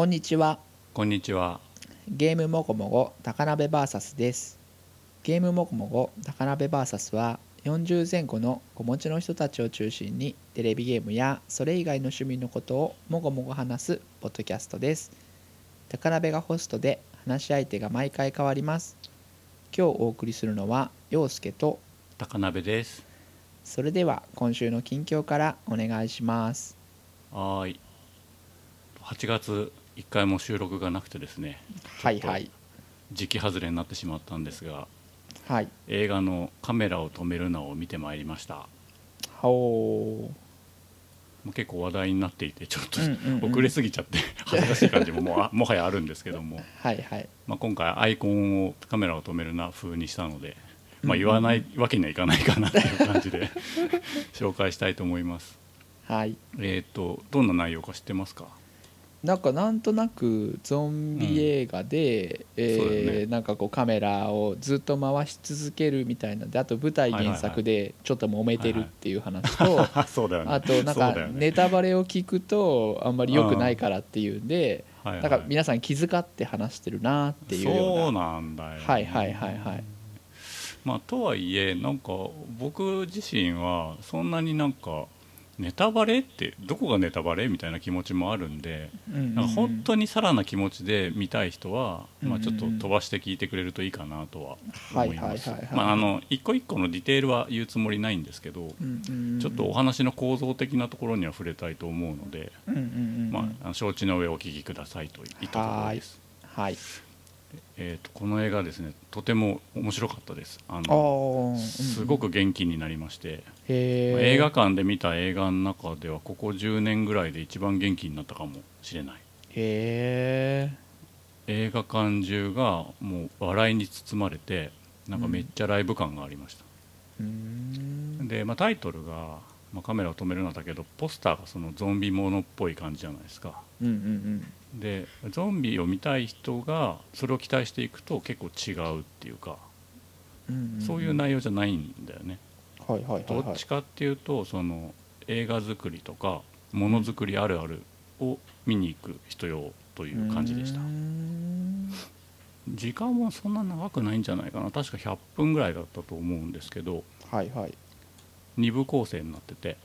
こんにちはこんにちは。ゲームもごもご高鍋 VS ですゲームもごもご高鍋 VS は40前後の子持ちの人たちを中心にテレビゲームやそれ以外の趣味のことをもごもご話すポッドキャストです高鍋がホストで話し相手が毎回変わります今日お送りするのは陽介と高鍋です。それでは今週の近況からお願いしますはーい。8月1回も収録がなくてですね、はいはい。時期外れになってしまったんですが、はい。映画のカメラを止めるなを見てまいりました。ほう。もう結構話題になっていて、ちょっとうん遅れすぎちゃって恥ずかしい感じもも もはやあるんですけども、はいはい。まあ、今回アイコンをカメラを止めるな風にしたので、まあ、言わないわけにはいかないかなっていう感じで 紹介したいと思います。はい。えっ、とどんな内容か知ってますか？なんかなんとなくゾンビ映画で、えそうだよね。ーなんかこうカメラをずっと回し続けるみたいなであと舞台はいはいはい。原作でちょっと揉めてるっていう話と、そうだよね。あとなんかネタバレを聞くとあんまり良くないからっていうんで、はいはい。なんか皆さん気遣って話してるなっていうよそううななんだよね、はいはいはいはい。まあとはいえなんか僕自身はそんなになんかネタバレってどこがネタバレみたいな気持ちもあるんで、なんか本当にさらな気持ちで見たい人は、まあ、ちょっと飛ばして聞いてくれるといいかなとは思います。一個一個のディテールは言うつもりないんですけど、ちょっとお話の構造的なところには触れたいと思うので、まあ承知の上お聞きくださいといったところです。はいえー、とこの映画ですねとても面白かったです。ああのーすごく元気になりまして、へー。映画館で見た映画の中ではここ10年ぐらいで一番元気になったかもしれない。へ映画館中がもう笑いに包まれてなんかめっちゃライブ感がありました、えうーん。で、まあ、タイトルが、まあ、カメラを止めるのだけどポスターがそのゾンビものっぽい感じじゃないですか。うんうんでゾンビを見たい人がそれを期待していくと結構違うっていうか、うんうんうん。そういう内容じゃないんだよね。はいはいはいどはい。っちかっていうとその映画作りとかものづくりあるあるを見に行く人用という感じでした。時間はそんな長くないんじゃないかな。確か100分ぐらいだったと思うんですけどはいはい。2部構成になってて。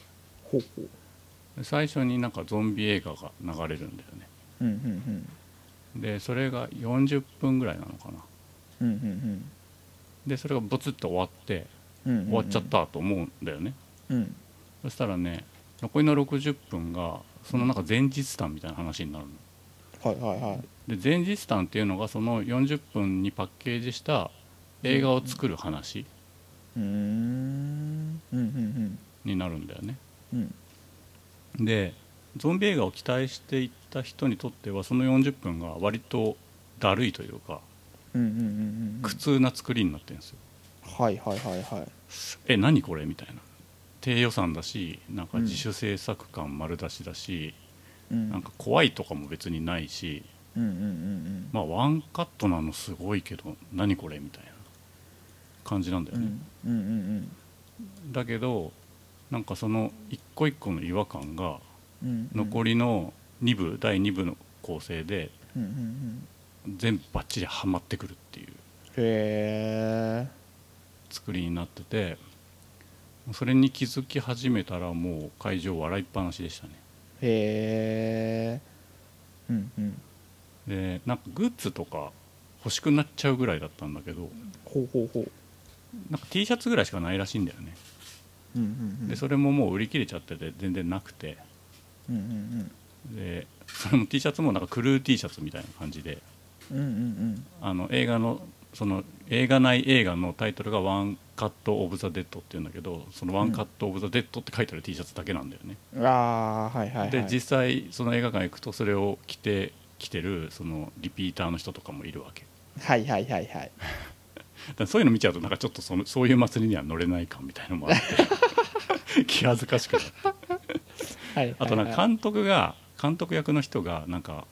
最初になんかゾンビ映画が流れるんだよねうんうんうん。でそれが40分ぐらいなのかな。うんうんでそれがブツッと終わってうんうんうん。終わっちゃったと思うんだよね。うん。そしたらね残りの60分がそのなんか前日談みたいな話になるの。はいはいはい。で前日談っていうのがその40分にパッケージした映画を作る話。うーんうんうん。になるんだよね。うんうん。でゾンビ映画を期待していった人にとってはその40分が割とだるいというかうんうんうんうん苦痛な作りになってるんですよ。はいはいはいはい。え何これみたいな。低予算だしなんか自主制作感丸出しだし、うん。なんか怖いとかも別にないしうんうんうんまあワンカットなのすごいけど何これみたいな感じなんだよね、うんうんうんうんだけどなんかその一個一個の違和感がうん残りの2部第2部の構成で全部バッチリはまってくるっていう作りになっててそれに気づき始めたらもう会場笑いっぱなしでしたね。へえうんうん。でなんかグッズとか欲しくなっちゃうぐらいだったんだけどほうほうほう。なんか T シャツぐらいしかないらしいんだよね。うんうんうん。でそれももう売り切れちゃってて全然なくてうんうんでそれも T シャツもなんかクルー T シャツみたいな感じで。うんうんうん。あの映画のその映画内映画のタイトルが「ワンカット・オブ・ザ・デッド」っていうんだけどその「ONE CUT OF THE DEAD」って書いてある T シャツだけなんだよね、うん。ああはいはいはい。で実際その映画館行くとそれを着て着てるそのリピーターの人とかもいるわけ。はいはいはいはい。そういうの見ちゃうとなんかちょっとそのそういう祭りには乗れない感みたいのもあって。気恥ずかしくなってはい。はいあとなんか監督が監督役の人がなんか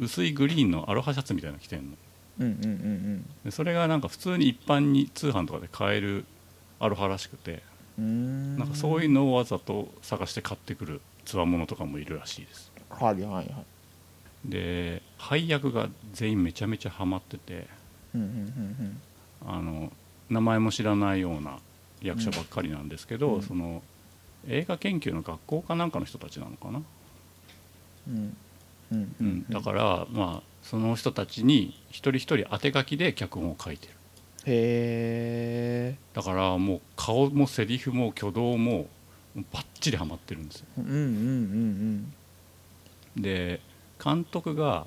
薄いグリーンのアロハシャツみたいなの着てんの。うんうんうんでそれがなんか普通に一般に通販とかで買えるアロハらしくて。うんうーん。なんかそういうのをわざと探して買ってくるつわものとかもいるらしいです。はいはいはい。で配役が全員めちゃめちゃハマってて。うんうんうん。あの名前も知らないような役者ばっかりなんですけど、うん。その映画研究の学校かなんかの人たちなのかな、うん。うん。だからまあその人たちに一人一人当て書きで脚本を書いてる。へえだからもう顔もセリフも挙動もバッチリハマってるんですよ。うんうんうんで監督が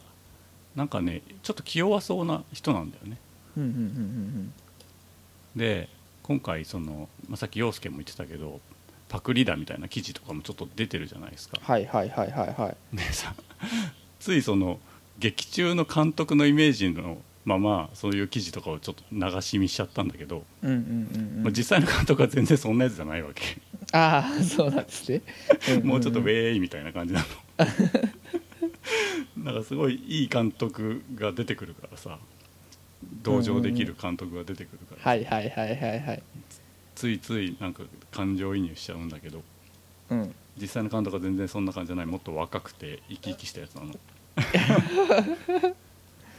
なんかねちょっと気弱そうな人なんだよね。うんうんうんうんで今回その、まあ、さっき陽介も言ってたけどパクリだみたいな記事とかもちょっと出てるじゃないですか。はいはいはいはいはい。でさ ついその劇中の監督のイメージのままそういう記事とかをちょっと流し見しちゃったんだけど、うんうんうんうん。まあ、実際の監督は全然そんなやつじゃないわけ、ああそうなんですね。もうちょっとウ上ェーイみたいな感じなの。なんかすごいいい監督が出てくるからさ。同情できる監督が出てくるから、はいはいはいはいはいついついなんか感情移入しちゃうんだけどうん。実際の監督は全然そんな感じじゃないもっと若くて生き生きしたやつなの。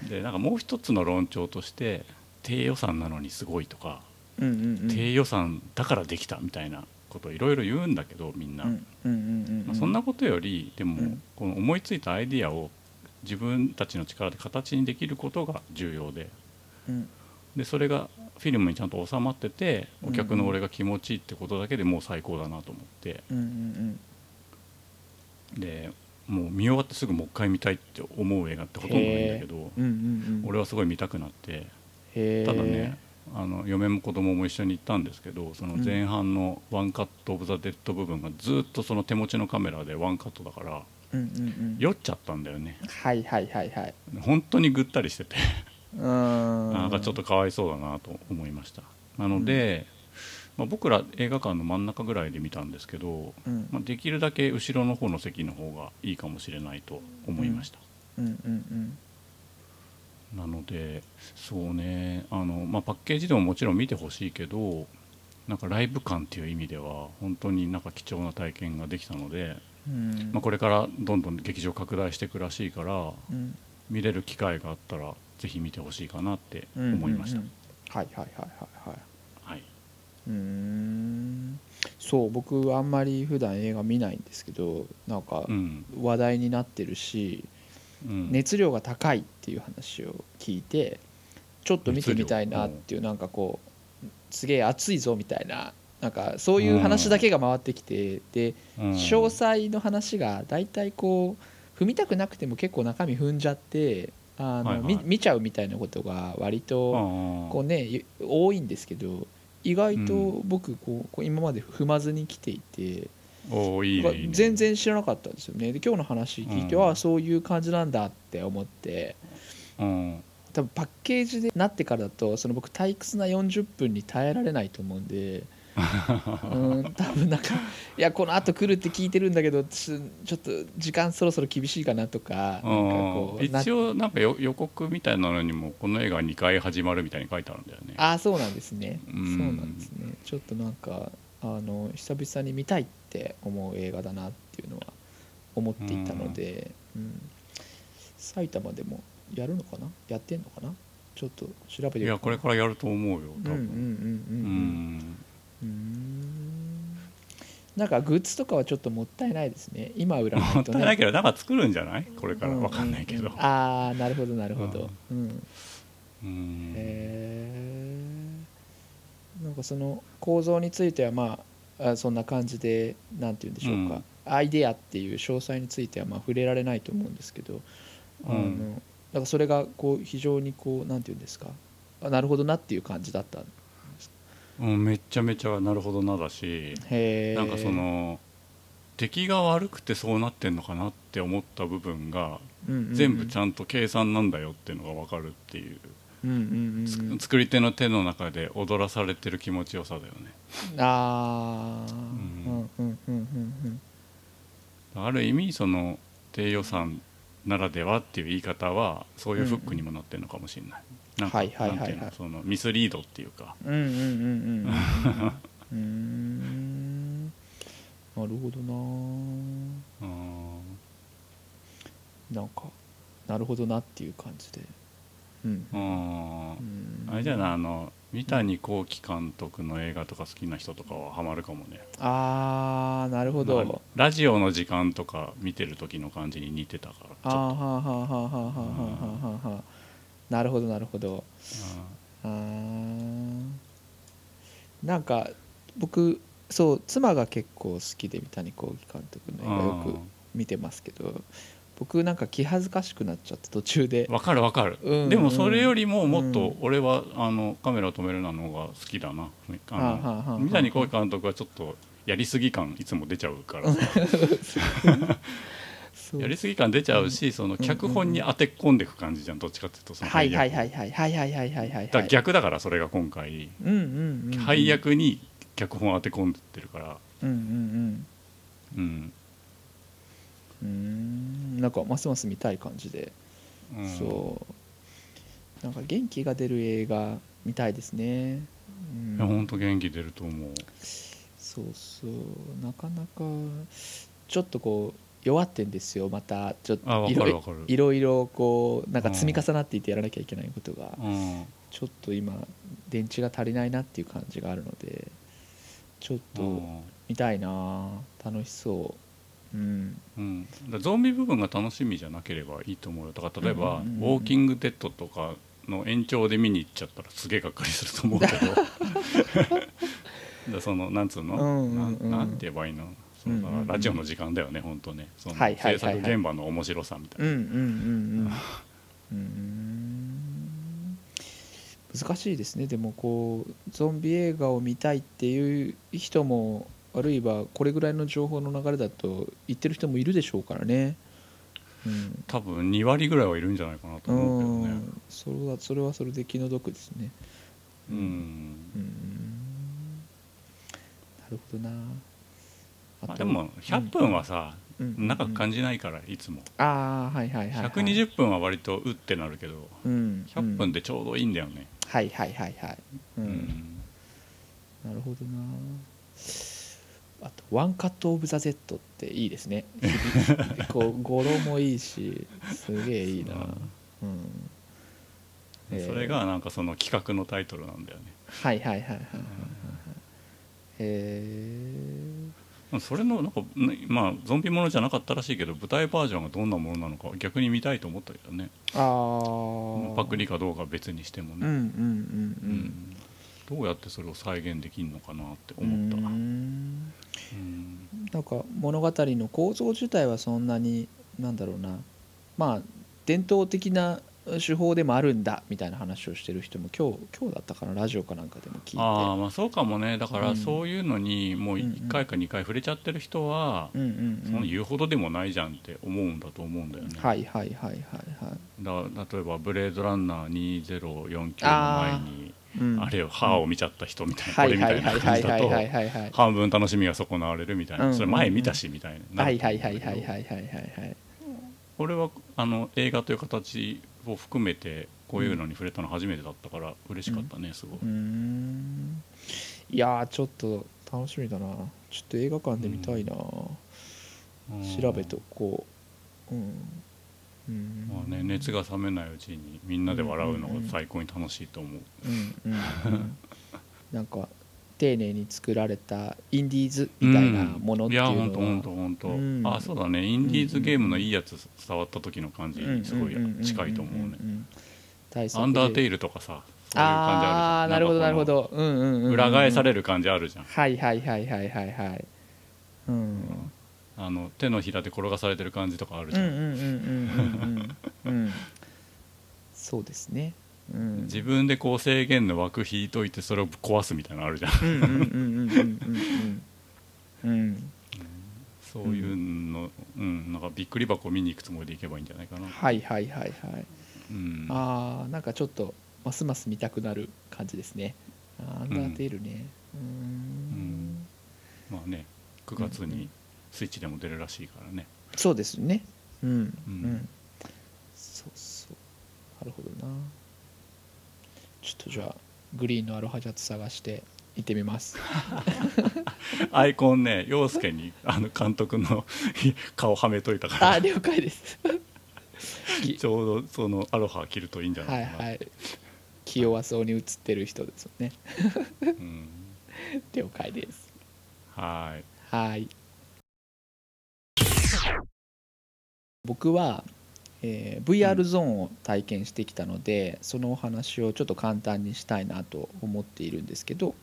でなんかもう一つの論調として低予算なのにすごいとか、うんうんうん。低予算だからできたみたいなことをいろいろ言うんだけどみんな、うんうんうん。まあそんなことよりでも、うん。この思いついたアイディアを自分たちの力で形にできることが重要で。うんでそれがフィルムにちゃんと収まっててうんお客の俺が気持ちいいってことだけでもう最高だなと思って。でもう見終わってすぐもう一回見たいって思う映画ってほとんどないんだけど俺はすごい見たくなってただねあの嫁も子供も一緒に行ったんですけどその前半の ONE CUT OF THE DEAD 部分がずっとその手持ちのカメラでワンカットだから酔っちゃったんだよね。はいはいはいはい。本当にぐったりしててなんかちょっとかわいそうだなと思いました。なので、まあ、僕ら映画館の真ん中ぐらいで見たんですけど、うん。まあ、できるだけ後ろの方の席の方がいいかもしれないと思いました、うん。うん。うん。なのでそうねあの、まあ、パッケージでももちろん見てほしいけどなんかライブ感っていう意味では本当になんか貴重な体験ができたので、うん。まあ、これからどんどん劇場拡大していくらしいからうん。見れる機会があったらぜひ見てほしいかなって思いました、うん。うんうんはいはいはいはいはい。はい、うーん。そう僕あんまり普段映画見ないんですけどなんかうん。話題になってるし、うん。熱量が高いっていう話を聞いてちょっと見てみたいなっていうなんかこうすげえ熱いぞみたいななんかそういう話だけが回ってきてでうん。詳細の話が大体こう踏みたくなくても結構中身踏んじゃってあの、はいはい。み見ちゃうみたいなことが割とこうね多いんですけど意外と僕こうこう今まで踏まずに来ていて、おいいね全然知らなかったんですよね。で今日の話聞いて、うん。ああそういう感じなんだって思って。うん。多分パッケージでなってからだとその僕退屈な40分に耐えられないと思うんでうん多分なんかいやこのあと来るって聞いてるんだけどちょっと時間そろそろ厳しいかなとか一応なんかよ予告みたいなのにもこの映画2回始まるみたいに書いてあるんだよね。ああそうなんですね。うそうんなんですね。ちょっとなんかあの久々に見たいって思う映画だなっていうのは思っていたので、うん。埼玉でもやるのかな？やってんのかな？ちょっと調べてみい。やこれからやると思うよ多分。うんうんうんうんううんんうーん。なんかグッズとかはちょっともったいないですね。今売らないとね。もったいないけどなんか作るんじゃない？これから。うん。わかんないけど。うん。ああなるほどなるほど。うん。うん。へえんかその構造についてはまああそんな感じでなんて言うんでしょうか、アイデアっていう詳細についてはまあ触れられないと思うんですけど、あのうんだからそれがこう非常にこうなんて言うんですか。あなるほどなっていう感じだったうんめっちゃめちゃなるほどなだしなんかその敵が悪くてそうなってんのかなって思った部分が全部ちんゃんと計算なんだよっていうのが分かるっていう。うんうんうん作り手の手の中で踊らされてる気持ちよさだよね。ああうん。うんうんうんうんある意味その低予算ならではっていう言い方はそういうフックにもなってるのかもしれない、なんかはいはいはいはい。なんていうのそのミスリードっていうか。うんうんうんうんなるほどなうん。なん。かなるほどなっていう感じでうん。あれじゃないあの三谷幸喜監督の映画とか好きな人とかはハマるかもねあーなるほどラジオの時間とか見てる時の感じに似てたからちょっとああはあはあはあはあはあはあはあなるほどなるほど。あー。なんか僕そう妻が結構好きで三谷幸喜監督の映画よく見てますけど僕なんか気恥ずかしくなっちゃって途中で。わかるわかる、うん。でもそれよりももっとうん俺はあのカメラを止めるなのが好きだな。三谷幸喜監督はちょっとやりすぎ感いつも出ちゃうから やりすぎ感出ちゃうしその脚本に当て込んでいく感じじゃんどっちかっていうとそのはいはい配役はいはいはいはいはいはいはいだ逆だからそれが今回うんうんうん。うん配役に脚本を当て込んでってるから。うんうんうん、うん。うーん。なんかますます見たい感じで、うん、そう。なんか元気が出る映画見たいですね、うん。いや本当元気出ると思う。そうそう。なかなかちょっとこう弱ってんですよまたちょっといろいろこうなんか積み重なっていってやらなきゃいけないことがうん。ちょっと今電池が足りないなっていう感じがあるのでちょっとうん。見たいな楽しそう。うん。うん、ゾンビ部分が楽しみじゃなければいいと思うよ。だから例えば、ウォーキング・デッド」とかの延長で見に行っちゃったらすげえがっかりすると思うけど。だそのなんつうの、うんうんなんて言えばいいの？そのラジオの時間だよね本当ね。その制作現場の面白さみたいな、うんうんうんうん。うーん。難しいですね。でもこうゾンビ映画を見たいっていう人もあるいはこれぐらいの情報の流れだと言ってる人もいるでしょうからね。うん。多分2割ぐらいはいるんじゃないかなと思うけどね。うん。それはそれはそれで気の毒ですね。うん、うん。なるほどなまあ、でも100分はさ、うん。長く感じないからいつも。ああはいはいはい、はい、120分は割とうってなるけどうん。100分でちょうどいいんだよね、はいはいはいはい、ううん。んなるほどな。あと「ワンカット・オブ・ザ・ゼット」っていいですね。こう語呂もいいしすげえいいな、う。ん。えー。それがなんかその企画のタイトルなんだよね。はいはいはいはいはいはいへそれのなんかねまあゾンビものじゃなかったらしいけど舞台バージョンがどんなものなのか逆に見たいと思ったけどね。えああパクリかどうかは別にしてもね、うんうんうんうん。どうやってそれを再現できるのかなってうん思った、うん。なんか物語の構造自体はそんなになんだろうな。まあ伝統的な手法でもあるんだみたいな話をしてる人も今日今日だったかなラジオかなんかでも聞いて。ああまあそうかもね。だからうん。そういうのにもう1回か2回触れちゃってる人は、うんうんうんその言うほどでもないじゃんって思うんだと思うんだよね、はいはいはいはいはい。だ例えば「ブレードランナー2049」の前にうんあれよ歯を見ちゃった人みたいな、はいこれみたいなはいはいは感じだといはいはいはいはい。半分楽しみが損なわれるみたいな、うん。それ前見たしみたいな、はいはいはいはいはいはいはいはい俺はあの映画という形を含めてこういうのに触れたの初めてだったから嬉しかったねすごい、いやーちょっと楽しみだな。ちょっと映画館で見たいな、うん。調べとこう。うん。うん。まあね、熱が冷めないうちにみんなで笑うのが最高に楽しいと思う、うんうん。うん。なんか丁寧に作られたインディーズみたいなものっていうのは、いや本当本当本当。うん。あそうだね。インディーズゲームのいいやつ伝わった時の感じにすごい近いと思うね。アンダーテイルルとかさそういう感じああーあるじゃん。なるほどなるほど。うんうんうんうんの裏返される感じあるじゃん。はいはいはいはいはいはい。うん。あの手のひらで転がされてる感じとかあるじゃん、うんうんうんうんうんうんうん。そうですねうん、自分でこう制限の枠引いといてそれを壊すみたいなのあるじゃん。そういうの、うん、なんかびっくり箱見に行くつもりでいけばいいんじゃないかな。はいはいはいはい、うん、ああんかちょっとますます見たくなる感じですね。アンダーテールね。うん。まあね9月にスイッチでも出るらしいからね、そうですね。うん。うん、そうそう。なるほどな。ちょっとじゃあグリーンのアロハシャツ探して行ってみます。アイコンね陽介にあの監督の 顔はめといたから。あ了解です。きちょうどそのアロハ着るといいんじゃなはいいかな、はい気弱そうに映ってる人ですよね。うん、了解です。はい。はい。僕は、えー VR ゾーンを体験してきたので、そのお話をちょっと簡単にしたいなと思っているんですけど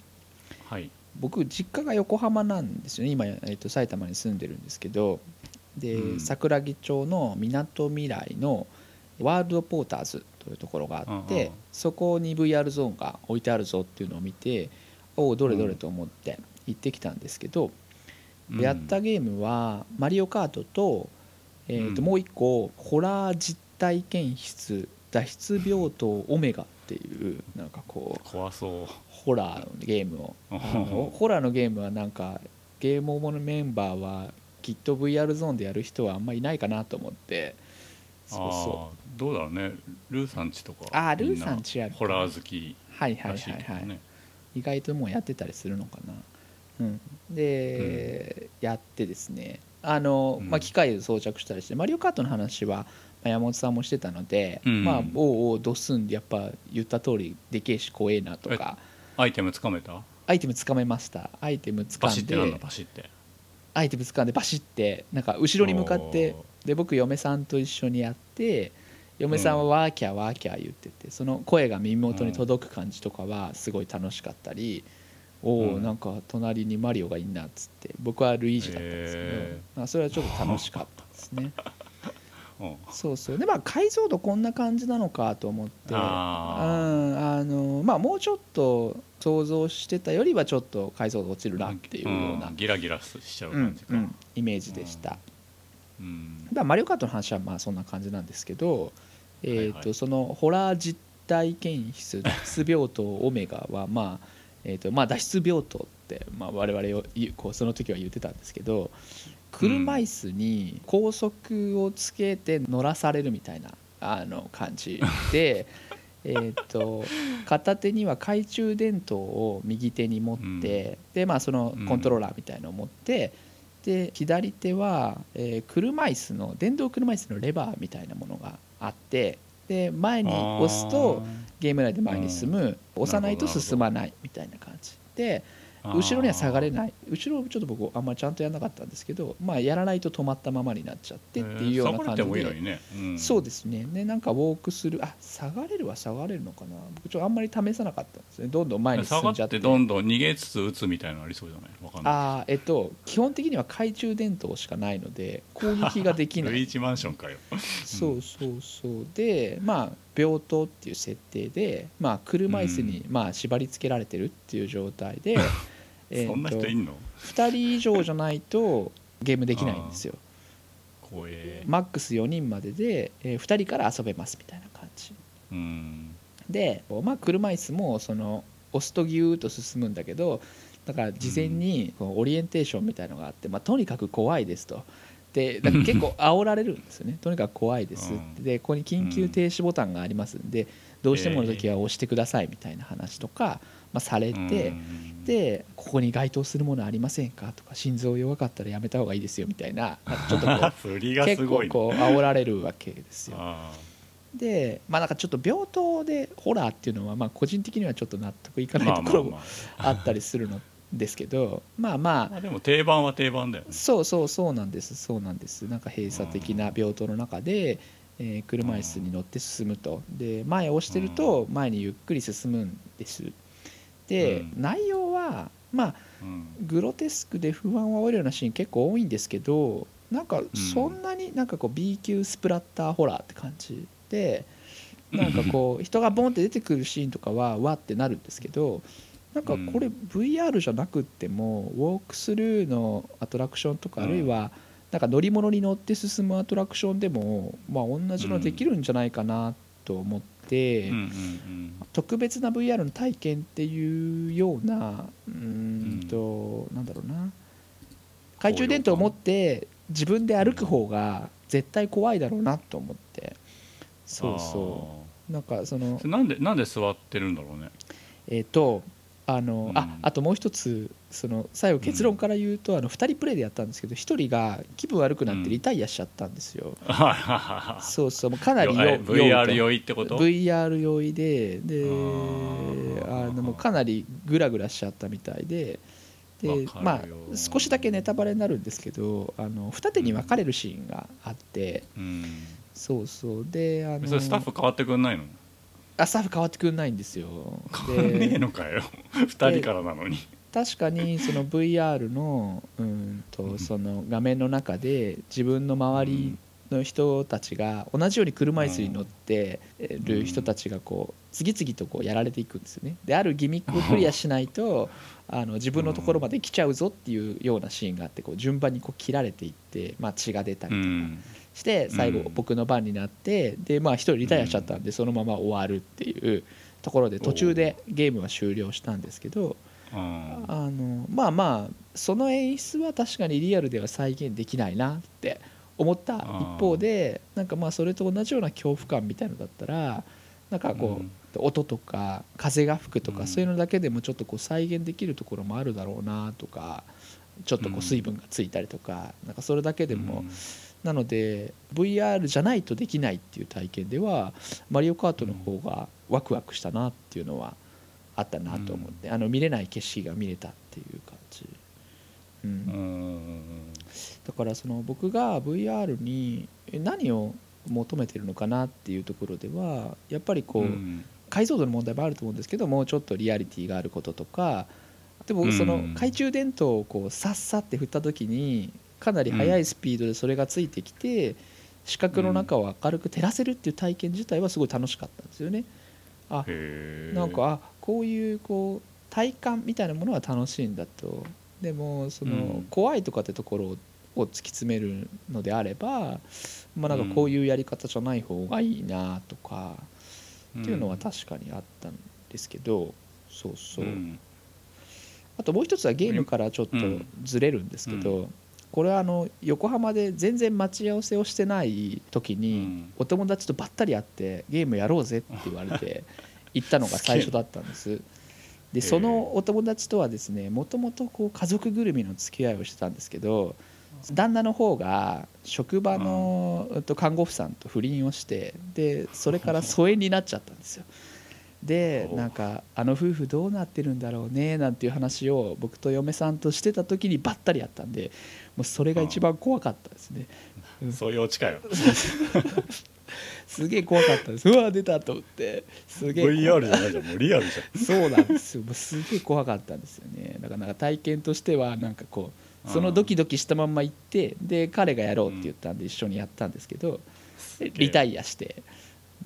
はい。僕実家が横浜なんですよね。今、えー、と埼玉に住んでるんですけど。で、うん。桜木町のみなとみらいのワールドポーターズというところがあって、うんうん。そこに VR ゾーンが置いてあるぞっていうのを見ておおどれどれと思って行ってきたんですけど、うん。やったゲームは「マリオカートと」えーとうんもう一個「ホラー実体験室脱出病棟オメガ」っていうなんかこう怖そう。ホラーのゲームを。ホラーのゲームはなんかゲームオモのメンバーはきっと VR ゾーンでやる人はあんまいないかなと思って。そうそあーどうだろうね。ルーさんちとか。あールーさんちやるかホラー好きうはいはいはいはい、意外ともうやってたりするのかな、うん、で、やってですねあの、うん。まあ、機械で装着したりしてマリオカートの話はまあ山本さんもしてたので、うん。まあおうおうドスンでやっぱ言った通りでけえし怖えなとか。アイテムつかめた？アイテムつかめました。アイテムつかんでバシってなんだバシって。アイテム掴んでバシってなんか後ろに向かってで僕嫁さんと一緒にやって嫁さんはワーキャーワーキャー言っててその声が耳元に届く感じとかはすごい楽しかったり、おおうん。なんか隣にマリオがいんなっつって僕はルイージだったんですけど、へまあ、それはちょっと楽しかったですね。うん。そうそう。でまあ解像度こんな感じなのかと思ってうんああのまあもうちょっと想像してたよりはちょっと解像度落ちるなっていうような、ん。ギラギラしちゃううん感じか。うんイメージでした、うん。まあ、マリオカートの話はまあそんな感じなんですけど、えーとはい。はいそのホラー実体験室 脱出病棟オメガは、まあえーとまあ、脱出病棟って、まあ、我々をこうその時は言ってたんですけど車椅子に高速をつけて乗らされるみたいなあの感じで。えー、と片手には懐中電灯を右手に持って、でまあ、そのコントローラーみたいのを持って、で左手は、えー車椅子の電動車椅子のレバーみたいなものがあってで前に押すとゲーム内で前に進む、押さないと進まないみたいな感じで後ろには下がれいない。後ろちょっと僕あんまりちゃんとやらなかったんですけど、まあ、やらないと止まったままになっちゃってっていうような感じで。にね、うん。そうですね。でなんかウォークする。あ下がれるは下がれるのかな。僕ちょっとあんまり試さなかったんですね。どんどん前に下がっ進んじゃって。てどんどん逃げつつ撃つみたいなのありそうじゃない？わかんない。あーえっと基本的には懐中電灯しかないので攻撃ができない。ルイージマンションかよ。そうそうそう。でまあ病棟っていう設定で、まあ、車椅子にまあ縛り付けられてるっていう状態で、えそんな人いんの？2人以上じゃないとゲームできないんですよ。怖え。マックス4人までで、え2人から遊べますみたいな感じ。うん。で、まあ、車椅子もその押すとギューッと進むんだけどだから事前にこうオリエンテーションみたいのがあって、まあ、とにかく怖いですと。でだから 結構煽られるんですよね。とにかく怖いですって。でここに緊急停止ボタンがありますんでどうしてもの時は押してくださいみたいな話とか、まあ、されて、うん。でここに該当するものありませんかとか心臓弱かったらやめた方がいいですよみたいな ちょっとこう 結構こう煽られるわけですよ。あでまあなんかちょっと病棟でホラーっていうのはまあ個人的にはちょっと納得いかーないところもあったりするのですけどまあまあまあでも定番は定番だよね。そうそうそうなんです。そうなんです。なんか閉鎖的な病棟の中で、えー車椅子に乗って進むと。で前を押してると前にゆっくり進むんです。で、うん。内容はまあうん。グロテスクで不安を煽るようなシーン結構多いんですけどなんかそんなになんかこう B 級スプラッターホラーって感じでなんかこう人がボンって出てくるシーンとかはわってなるんですけどなんかこれ VR じゃなくってもウォークスルーのアトラクションとかうん。あるいはなんか乗り物に乗って進むアトラクションでもまあ同じのできるんじゃないかなと思って。特別な VR の体験っていうようなうーんと、なんだろうな。懐中電灯を持って自分で歩く方が絶対怖いだろうなと思って。そうそう。なんかそのうなんでなんで座ってるんだろうね。えっ、とあの、うん。ああともう一つその最後結論から言うと、あの2人プレイでやったんですけど1人が気分悪くなってリタイアしちゃったんですよ、そうそうもうかなり VR 酔酔いってこと？VR 酔いでであのもうかなりグラグラしちゃったみたいででまあ少しだけネタバレになるんですけどあの二手に分かれるシーンがあって、うん。そうそうであのスタッフ変わってくんないの？あスタッフ変わってくんないんですよ。変わんねえでのかよ。2人からなのに。確かにその VR のうんとその画面の中で自分の周りの人たちが同じように車椅子に乗ってる人たちがこう次々とこうやられていくんですよね。であるギミックをクリアしないと あの自分のところまで来ちゃうぞっていうようなシーンがあってこう順番にこう切られていって、まあ、血が出たりとかうん。して最後うん。僕の番になってでまあ一人リタイアしちゃったんでそのまま終わるっていうところで途中でゲームは終了したんですけどああのまあまあその演出は確かにリアルでは再現できないなって思った一方でなんかまあそれと同じような恐怖感みたいのだったらなんかこう、音とか風が吹くとか、うん。そういうのだけでもちょっとこう再現できるところもあるだろうなとかちょっとこう水分がついたりとか,、なんかそれだけでも、なので VR じゃないとできないっていう体験ではマリオカートの方がワクワクしたなっていうのはあったなと思って、あの見れない景色が見れたっていう感じ、うんだからその僕が VR にえ何を求めてるのかなっていうところではやっぱりこう、うん解像度の問題もあると思うんですけどもうちょっとリアリティがあることとかでもそのうん懐中電灯をこうさっさって振った時にかなり速いスピードでそれがついてきて視覚の中を明るく照らせるっていう体験自体はすごい楽しかったんですよね。あなんかあこういうこう体感みたいなものは楽しいんだとでもその、うん怖いとかってところを突き詰めるのであれば、まあ、なんかこういうやり方じゃない方がいいなとか、っていうのは確かにあったんですけどそうそう、ん。あともう一つはゲームからちょっとうんずれるんですけど、うこれはあの横浜で全然待ち合わせをしてない時に、うん。お友達とばったり会ってゲームやろうぜって言われて 行ったのが最初だったんです。でそのお友達とはですねもともとこう家族ぐるみの付き合いをしてたんですけど旦那の方が職場の看護婦さんと不倫をしてでそれから疎遠になっちゃったんですよ。でおなんかあの夫婦どうなってるんだろうねなんていう話を僕と嫁さんとしてた時にばったりやったんでもうそれが一番怖かったですね。そういうオチかよ。すげえ怖かったです。うわ出たと思って。すげえ怖 VR じゃないじゃんもうリアルじゃん。そうなんですよ。もうすげえ怖かったんですよね。だからなんか体験としてはなんかこうそのドキドキしたまんま行ってで彼がやろうって言ったんで一緒にやったんですけどリタイアして。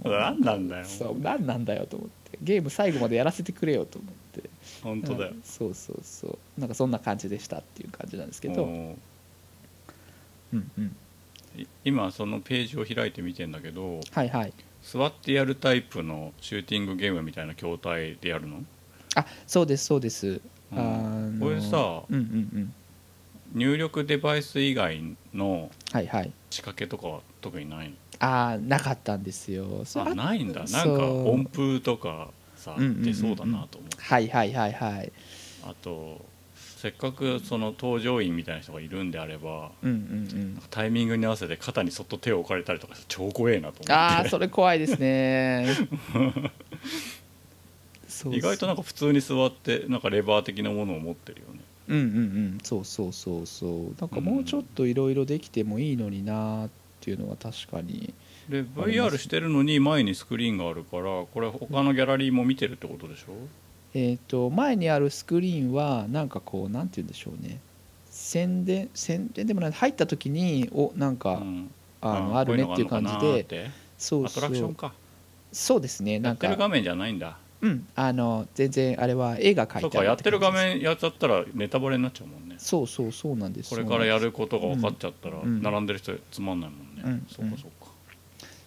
何なんだよ。そう何なんだよと思って。ゲーム最後までやらせてくれよと思って。本当だよ。うん。そうそうそう。なんかそんな感じでしたっていう感じなんですけど。もうんうん。今そのページを開いてみてんだけどはいはい。座ってやるタイプのシューティングゲームみたいな筐体でやるの？あそうですそうです、うん。これさうんうんうん入力デバイス以外のはいはい。仕掛けとかは特にないの？ああなかったんですよ。あないんだ。なんか音符とかさ出そうだなと思う。はいはいはいはい。あとせっかくその搭乗員みたいな人がいるんであればうんうんうん。タイミングに合わせて肩にそっと手を置かれたりとか超怖えなと思って。ああそれ怖いで すね。意外となんか普通に座ってなんかレバー的なものを持ってるよねうんうんうん。そうそうそうそう。なんかもうちょっといろいろできてもいいのになっていうのは確かに。で VR してるのに前にスクリーンがあるからこれ他のギャラリーも見てるってことでしょ？えっ、と前にあるスクリーンはなんかこうなんて言うんでしょうね。宣伝？宣伝でもない。入った時におなんか、うん。あのあるねっていう感じで。そうアトラクシそうョンか。そうですね。やなんか。ってる画面じゃないんだうん。あの全然あれは絵が描そいうてあるかやってる画面やっちゃったらネタバレになっちゃうもんね。そうそうそうなんです。これからやるることが分かっちゃったらうん並んでる人つまんないもんね、うん。そうかそうか。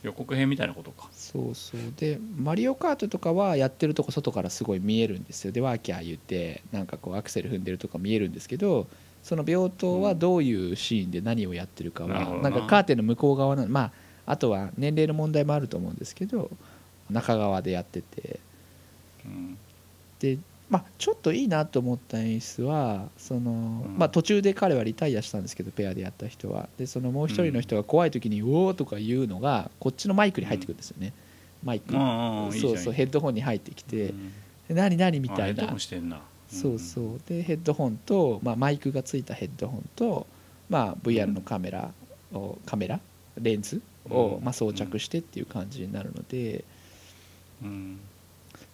予告編みたいなことか。そうそう。でマリオカートとかはやってるとこ外からすごい見えるんですよ。でワーキャー言ってなんかこうアクセル踏んでるとか見えるんですけどその病棟はどういうシーンで何をやってるかは、なるほどな。んなかカーテンの向こう側のまああとは年齢の問題もあると思うんですけど中側でやってて。うんでまあ、ちょっといいなと思った演出はその、うん。まあ、途中で彼はリタイアしたんですけどペアでやった人は。でそのもう一人の人が怖い時に「うおー」とか言うのがこっちのマイクに入ってくるんですよね、マイク。そうそうヘッドホンに入ってきて。うん「で何何?」みたいな。そうそう。でヘッドホンと、まあ、マイクがついたヘッドホンと、まあ、VR のカメラをカメラ？レンズを、うん。まあ、装着してっていう感じになるので。うん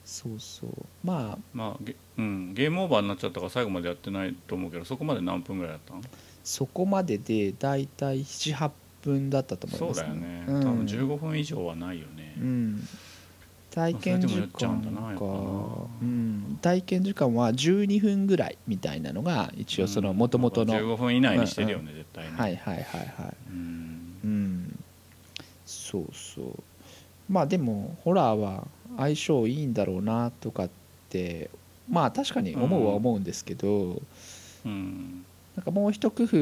そうそう。まあ。まあゲ,、うん、ゲームオーバーになっちゃったから最後までやってないと思うけどそこまで何分ぐらいやったのそこまでで大体78分だったと思いそうますだよね、うん。多分15分以上はないよね、うん体験時間んだなやっぱなかうん。体験時間は12分ぐらいみたいなのが一応その元々の、15分以内にしてるよね、絶対に。はいはいはいはい。うん。うん。そうそう。まあでもホラーは相性いいんだろうなとかってまあ確かに思うは思うんですけど、うん。なんかもう一工夫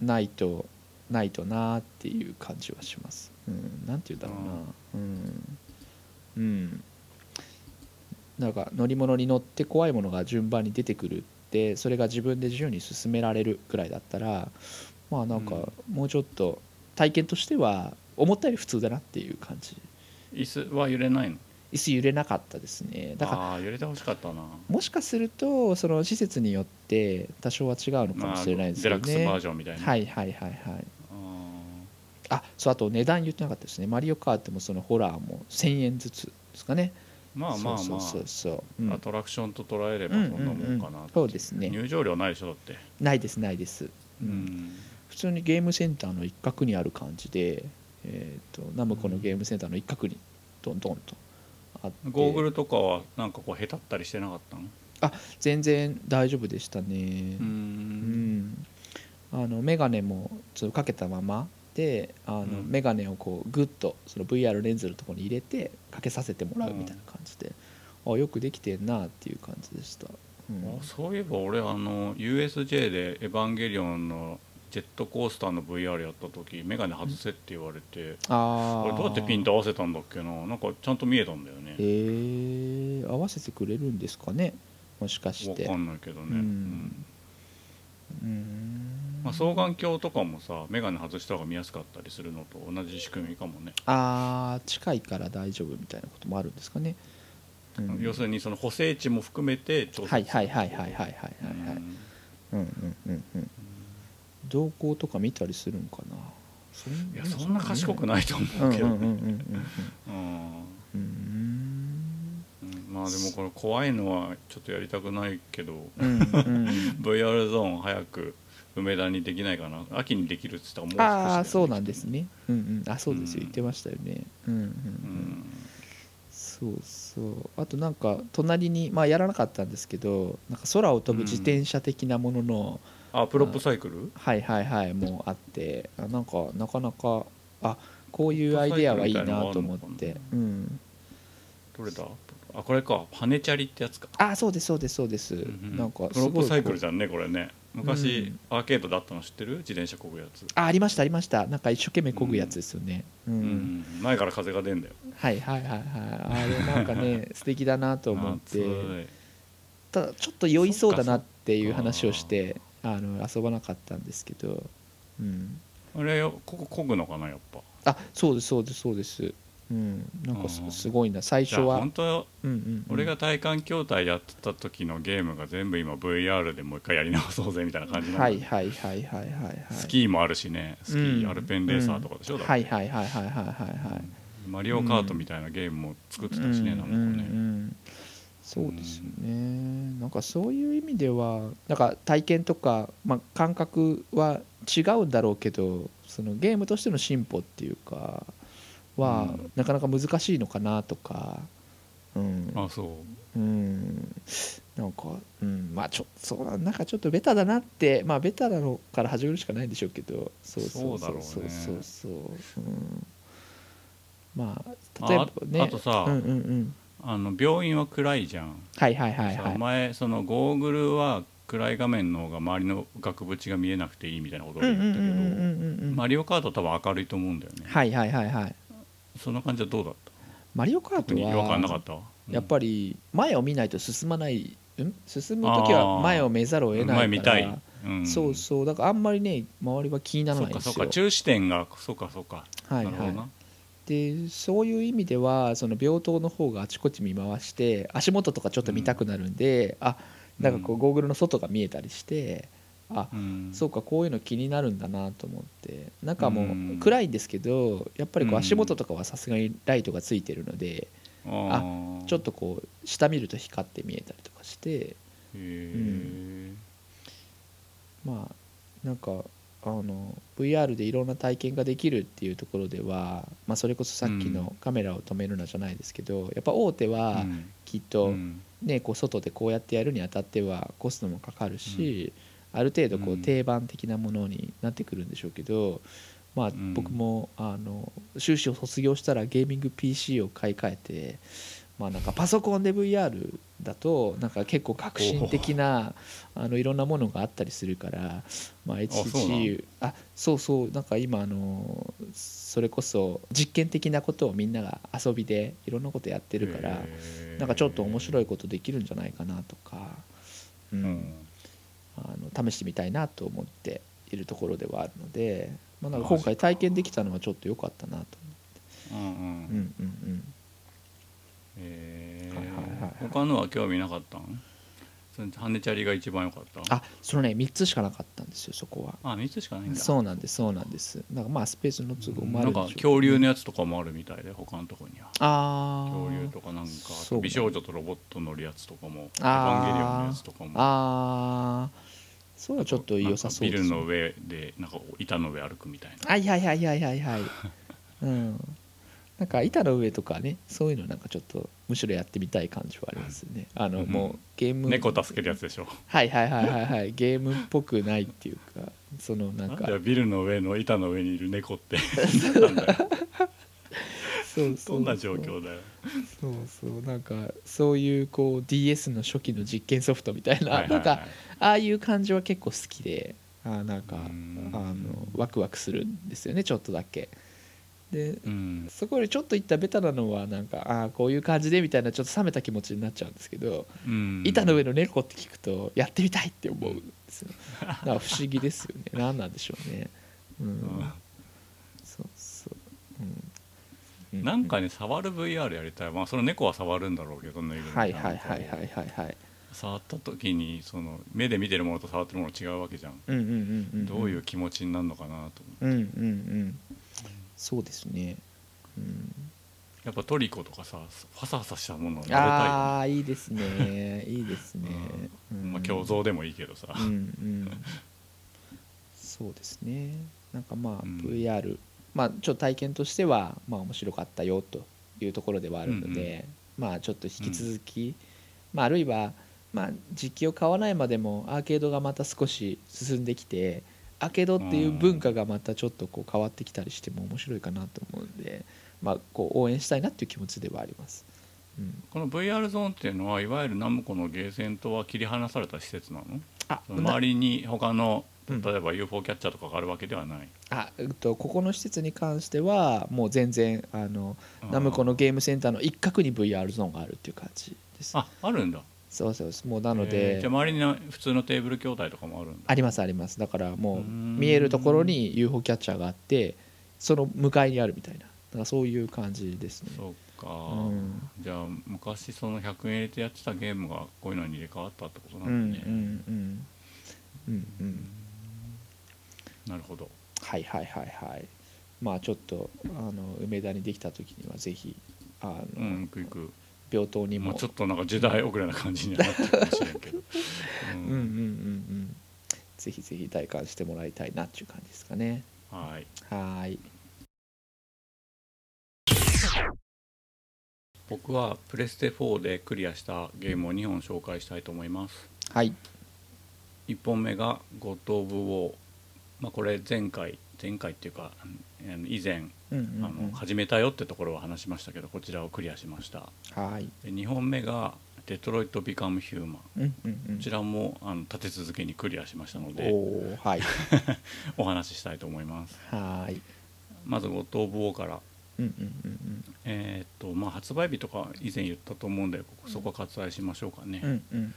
ないとないとなっていう感じはします。うん、なんて言うんだろうな。うん、うん、なんか乗り物に乗って怖いものが順番に出てくるってそれが自分で自由に進められるくらいだったらまあなんかもうちょっと体験としては思ったより普通だなっていう感じ。椅子は揺れないの？椅子揺れなかったですね。だからああ揺れてほしかったな。もしかするとその施設によって多少は違うのかもしれないですよね。デラックスバージョンみたいな。はいはいはいはい。ああそうあと値段言ってなかったですね。マリオカートもそのホラーも1000円ずつですかね。ーまあまあまあ。そうそうそうう。ん。アトラクションと捉えればそんなもんかな、うんうんうん。そうですね。入場料ないでしょだって、ないですないです、ううんん。普通にゲームセンターの一角にある感じで、えー、とナムコのゲームセンターの一角にドンドンとあって。ゴーグルとかはなんかこうへたったりしてなかったの？全然大丈夫でしたね。ううん。ん。あの眼鏡もちょっとかけたままであの、うん。眼鏡をこうグッとその VR レンズのところに入れてかけさせてもらうみたいな感じで、あよくできてんなっていう感じでした、うん。あそういえば俺あの USJ で「エヴァンゲリオン」のジェットコースターの VR やった時眼鏡外せって言われて、あこれどうやってピント合わせたんだっけな？なんかちゃんと見えたんだよね。えー、合わせてくれるんですかね？もしかして。わかんないけどね、うん。うん。うん。まあ、双眼鏡とかもさ眼鏡外した方が見やすかったりするのと同じ仕組みかもね、あー近いから大丈夫みたいなこともあるんですかね、うん。要するにその補正値も含めて調はい節はいはいはいはいはいはいはい。うん。うんうんうんうん動向とか見たりするんかな。そんいやそんな賢くないと思うんうけどね。うん。うんうんうんうんうん。うん。まあでもこれ怖いのはちょっとやりたくないけどうんうんうん。VR ゾーン早く梅田にできないかな。秋にできるって言ったらもうああそうなんですね。うんうん。あそうですよ。うん。言ってましたよね。うんうんううん。んそうそう。あとなんか隣にまあやらなかったんですけどなんか空を飛ぶ自転車的なものの、あプロップサイクル？はいはいはいもうあってあなんかなかなかあこういうアイデアはいいなと思って。うん。どれだあこれか。ハネチャリってやつか。あそうですそうですそうです、なんかプロップサイクルじゃんねこれね。昔、アーケードだったの知ってる？自転車こぐやつ、あありましたありました。なんか一生懸命こぐやつですよね。うん、うん。前から風が出んだよ。はいはいはいはい。あれ なんかね素敵だなと思って。ただちょっと酔いそうだなっていう話をしてあの遊ばなかったんですけど、うん、あれよこここぐのかなやっぱ。あそうですそうですそうです、うん、なんかすごいな。最初は。本当うんうんうん。俺が体感筐体やってた時のゲームが全部今 VR でもう一回やり直そうぜみたいな感じなはいはいはいはいはいはい。スキーもあるしね。スキー、うん。アルペンレーサーとかでしょ、だって。はいはいはいはいはいはいはい。マリオカートみたいなゲームも作ってたしね、なんかね、うんうんうんそうですよね、なんかそういう意味ではなんか体験とか、まあ、感覚は違うんだろうけどそのゲームとしての進歩っていうかは、うん。なかなか難しいのかなとか、うん。あそう。うん、なんか、うん、まあちょそうだな。んかちょっとベタだなってまあベタなのから始めるしかないんでしょうけど。そうそうそうそうそう。そう、うん、まああ例えばね。あとさうんうんうんあの病院は暗いじゃん、はいはいはいはい。さ前そのゴーグルは暗い画面の方が周りの額縁が見えなくていいみたいなことをうんうんうん言ったけど、うんうんうん。マリオカートは多分明るいと思うんだよね、はいはいはいはい。その感じはどうだった？マリオカート特に違和感なかはった？やっぱり前を見ないと進まないん？進む時は前を見ざるを得ないから。前見たい、うん、そうそう。だからあんまりね周りは気にならそうないんですよ。かそうか。中視点がそうかそうか、はいなるほどな、はいでそういう意味ではその病棟の方があちこち見回して足元とかちょっと見たくなるんで、あなんかこうゴーグルの外が見えたりしてあうん、そうかこういうの気になるんだなと思って。中もうん。暗いんですけどやっぱりこううん。足元とかはさすがにライトがついてるのであー。ちょっとこう下見ると光って見えたりとかしてへえ、まあなんかあの VR でいろんな体験ができるっていうところでは、まあ、それこそさっきのカメラを止めるなじゃないですけどやっぱ大手はうん。きっと、うん。ね、こう外でこうやってやるにあたってはコストもかかるし、ある程度こううん。定番的なものになってくるんでしょうけど、まあ、ん。僕もあの修士を卒業したらゲーミング PC を買い替えて、まあ、なんかパソコンで VR だとなんか結構革新的なあのいろんなものがあったりするから、まあ、そうな HCU あそうそうなんか今あのそれこそ実験的なことをみんなが遊びでいろんなことやってるから。なんかちょっと面白いことできるんじゃないかなとか、うん。うん。あの試してみたいなと思っているところではあるので、まあ、なんか今回体験できたのはちょっと良かったなとうんうん思って、うんうんうん、へはいはいはいはいえ他のは興味なかったん？ハネチャリが一番良かった？あそのね3つしかなかったんですよそこは。あ三つしかないんだ。そうなんですそうなんです。だからまあスペースの都合もあなんか恐竜のやつとかもあるみたいで他のとこには。あ恐竜ーとかなんか美少女とロボット乗るやつとかもエヴあーァンゲリオンのやつとかも。あー。それはちょっと良さそうですなんかビルの上でなんか板の上歩くみたいな。はいはいはいはいはいはい。うんなんか板の上とかねそういうのなんかちょっとむしろやってみたい感じはありますね。あの、うんもうゲーム。猫助けるやつでしょ。はいはいはいはいはい。ゲームっぽくないっていうかそのなんか。ビルの上の板の上にいる猫って。そうそうどんな状況だよ。そうそう。なんかそういうこう DS の初期の実験ソフトみたいな、はいはいはい。なんかああいう感じは結構好きであーなんかうん。あのワクワクするんですよねちょっとだけでうん。そこよりちょっといったベタなのはなんかああこういう感じでみたいなちょっと冷めた気持ちになっちゃうんですけど、うん。板の上の猫って聞くとやってみたいって思うんですよ。だから不思議ですよね。何なんでしょうね。うん、うんそうそう、うん、なんかね触る VR やりたい。まあその猫は触るんだろうけどぬいぐるみはいはいはいはいはいはい。触った時にその目で見てるものと触ってるもの違うわけじゃん、うんうんうんうん。どういう気持ちになるのかなと思って。うんうんうんそうですね、うん、やっぱトリコとかさファサファサしたものを撫でたああいいですね。いいですね、うん。まあ胸像でもいいけどさ、うんうん。そうですね。なんかまあうん。VR、まあちょっと体験としてはまあ面白かったよというところではあるので、まあちょっと引き続き、まああるいはまあ実機を買わないまでもアーケードがまた少し進んできてアーケードっていう文化がまたちょっとこう変わってきたりしても面白いかなと思うんで、まあこう応援したいなっていう気持ちではあります。うん、この VR ゾーンっていうのはいわゆるナムコのゲーセンとは切り離された施設なの？あ周りに他のうん。例えば UFO キャッチャーとかがあるわけではない、あえっとここの施設に関してはもう全然あのナムコのゲームセンターの一角に VR ゾーンがあるっていう感じです。ああるんだそうそうもうなのへーでじゃあ周りに普通のテーブル筐体とかもあるんだ。ありますあります。だからもううーん。見えるところに UFO キャッチャーがあってその向かいにあるみたいな。だからそういう感じですね。そうか、うん。じゃあ昔その100円入れてやってたゲームがこういうのに入れ替わったってことなうんんうんだね、うんうん。うん。なるほど。はいはいはいはい。まあちょっとあの梅田にできた時にはぜひあの、うん行く行く病棟にも。ちょっとなんか時代遅れな感じにはなってるかもしれんけど、うん。うんうんうんうん。ぜひぜひ体感してもらいたいなっていう感じですかね。はい。はーい。僕はプレステ4でクリアしたゲームを2本紹介したいと思います。はい。1本目が「ゴッド・オブ・ウォー」まあ、これ前回前回っていうか以前うんうんあの始めたよってところは話しましたけどこちらをクリアしました。はーい。で2本目が「デトロイト・ビカム・ヒューマン」うんうんうん。こちらもあの立て続けにクリアしましたのでおーはい。お話ししたいと思います。はーい。まず「ゴッド・オブ・ウォー」から。うんうんうんえーっとまあ発売日とか以前言ったと思うんでここそこは割愛しましょうかね、うんうん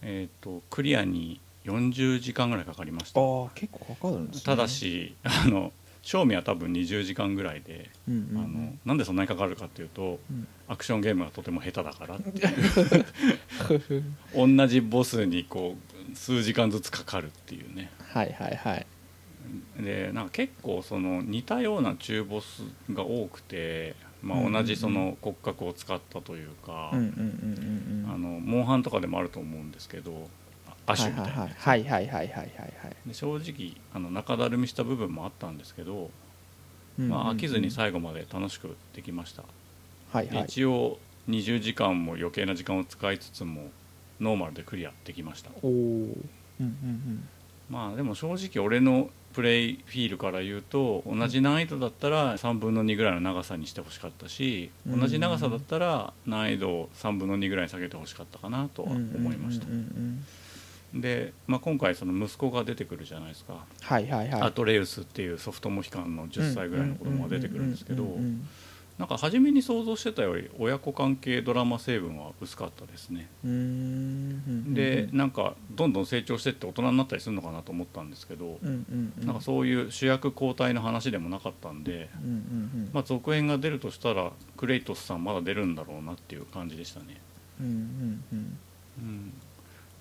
えーっとクリアに40時間ぐらいかかりました。ああ結構かかるんですね。ただしあの賞味は多分20時間ぐらいで、うんうんうん。あのなんでそんなにかかるかっていうとうん。アクションゲームがとても下手だから。っていう 同じボスにこう数時間ずつかかるっていうね。はいはいはい。でなんか結構その似たような中ボスが多くて、まあ、同じその骨格を使ったというか、モンハンとかでもあると思うんですけどアシュみたいな、はいはいはいはい。はい正直あの中だるみした部分もあったんですけど、うんまあ、飽きずにはい最後まで楽しくできました、ではい。一応20時間も余計な時間を使いつつもノーマルでクリアできました。おおうんうんまあでも正直俺のプレイフィールから言うと同じ難易度だったら3分の2ぐらいの長さにしてほしかったしうん。同じ長さだったら難易度を3分の2ぐらいに下げてほしかったかなとはうん思いました。うんうんうんうんで、まあ、今回その息子が出てくるじゃないですか。はいはいはい。アトレウスっていうソフトモヒカンの10歳ぐらいの子供が出てくるんですけどなんか初めに想像してたより親子関係ドラマ成分は薄かったですね。でなんかどんどん成長してって大人になったりするのかなと思ったんですけどなんかそういう主役交代の話でもなかったんで、まあ、続編が出るとしたらクレイトスさんまだ出るんだろうなっていう感じでしたね。うんうんうん。うん、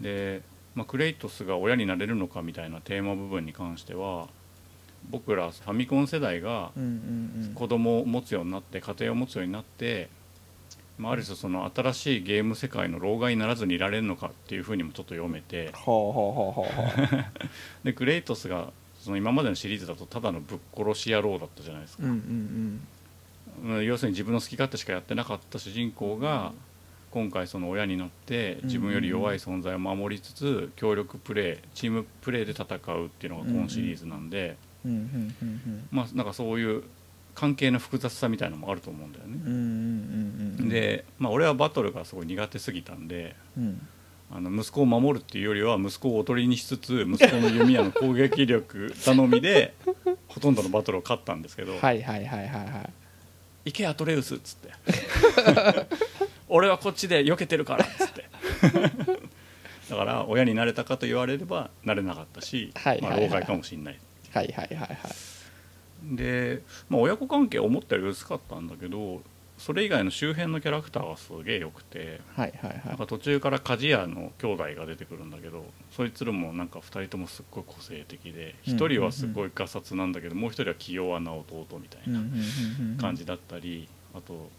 で、まあ、クレイトスが親になれるのかみたいなテーマ部分に関しては僕らファミコン世代がうんうんうん。子供を持つようになって家庭を持つようになって、まあ、ある種その新しいゲーム世界の老害にならずにいられるのかっていうふうにもちょっと読めて。でクレイトスがその今までのシリーズだとただのぶっ殺し野郎だったじゃないですか。うんうんうん。要するに自分の好き勝手しかやってなかった主人公が今回その親になって自分より弱い存在を守りつつ協力プレーチームプレーで戦うっていうのが今シリーズなんでまあなんかそういう関係の複雑さみたいなのもあると思うんだよね。で、まあ、俺はバトルがすごい苦手すぎたんでうん。あの息子を守るっていうよりは息子をおとりにしつつ息子の弓矢の攻撃力頼みで ほとんどのバトルを勝ったんですけどはいはいはいはいはい行けアトレウスっつって 俺はこっちで避けてるからっつって。だから親になれたかと言われればなれなかったし、まあ、はいはいはい。老害かもしれないはいはいはいはい。で、まあ、親子関係思ったより薄かったんだけどそれ以外の周辺のキャラクターがすげえ良くてはいはいはい。なんか途中から鍛冶屋の兄弟が出てくるんだけどそいつらもなんか2人ともすっごい個性的でうん1人はすごいガサツなんだけどもう1人は器用な弟みたいなうんうんうんうん。感じだったりあと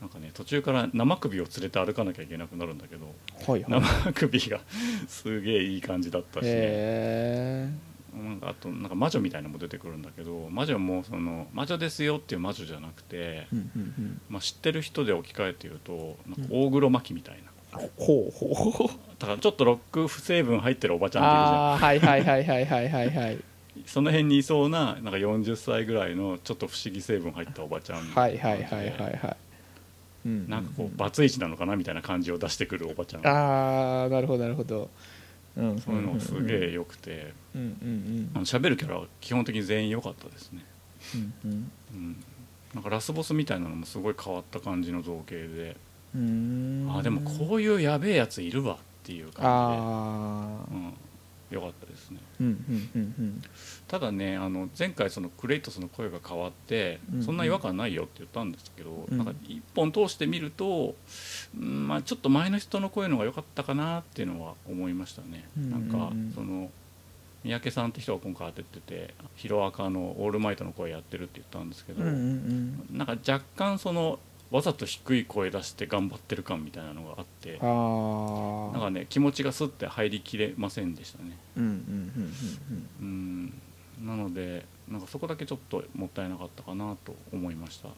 なんかね途中から生首を連れて歩かなきゃいけなくなるんだけどはいはい。生首がすげえいい感じだったし、ね、へなんかあとなんか魔女みたいなのも出てくるんだけど魔女もその魔女ですよっていう魔女じゃなくてえ、うんうんうん。まあ、知ってる人で置き換えて言うとなんか大黒摩季みたいな。ほうほう。ほうだからちょっとロック成分入ってるおばちゃんっているじゃん。はいはいはいはいはいはいはい。その辺にいそうななんか40歳ぐらいのちょっと不思議成分入ったおばちゃんはいはいはいはいはいうんなんかこうバツイチなのかなみたいな感じを出してくるおばちゃん。ああなるほどなるほど。うんそういうの。がすげえ良くて。うんうんあの喋るキャラは基本的に全員良かったですね、うんうん。うん、なんかラスボスみたいなのもすごい変わった感じの造形で、うん。あでもこういうやべえやついるわっていう感ああじで、うん、良かったですね。うんうんうんうんただねあの前回そのクレイトスの声が変わって、うんそんな違和感ないよって言ったんですけど、うん。なんか一本通してみると、うんまあ、ちょっと前の人の声の方が良かったかなっていうのは思いましたね、うんなんかうん。その三宅さんって人が今回当てててヒロアカのオールマイトの声やってるって言ったんですけど、うんなんか若干そのわざと低い声出して頑張ってる感みたいなのがあってなんかね気持ちがスッて入りきれませんでしたね。うんうんうんうんでなんかそこだけちょっともったいなかったかなと思いました、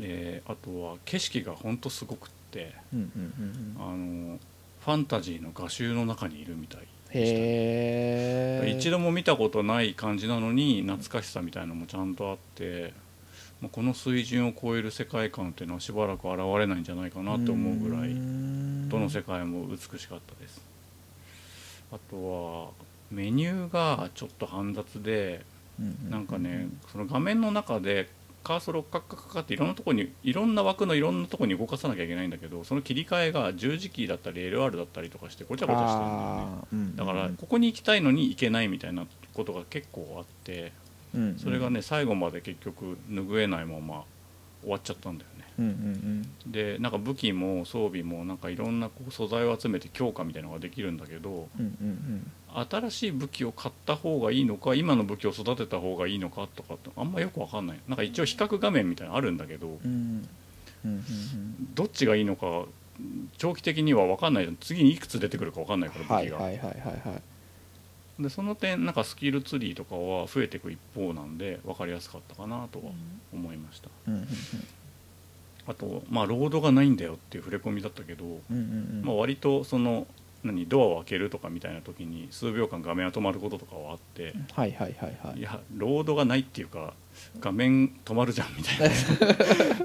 えーあとは景色がほんとすごくってうんうんうんうん。うんあのファンタジーの画集の中にいるみたいへえ一度も見たことない感じなのに懐かしさみたいなのもちゃんとあって、まあこの水準を超える世界観っていうのはしばらく現れないんじゃないかなと思うぐらいどの世界も美しかったです。あとはメニューがちょっと煩雑でなんかねその画面の中でカーソルをカッカッカッカっていろんなとこにいろんな枠のいろんなとこに動かさなきゃいけないんだけどその切り替えが十字キーだったり LR だったりとかしてごちゃごちゃしてるんだよね。あーうん。だからここに行きたいのに行けないみたいなことが結構あってうんうん。それがね最後まで結局拭えないまま終わっちゃったんだよねうんうん。でなんか武器も装備もなんかいろんなこう素材を集めて強化みたいなのができるんだけどうんうんうん。新しい武器を買った方がいいのか今の武器を育てた方がいいのかとかってあんまよく分かんない。なんか一応比較画面みたいなのあるんだけどうんうんうんどっちがいいのか長期的には分かんない。次にいくつ出てくるか分かんないからは武器が、いはいはいはいはい。でその点なんかスキルツリーとかは増えていく一方なんで分かりやすかったかなとは思いました。うんうんあとまあロードがないんだよっていう触れ込みだったけど、まあ、割とその何ドアを開けるとかみたいな時に数秒間画面が止まることとかはあってはいはいはいはい。いやロードがないっていうか画面止まるじゃんみたい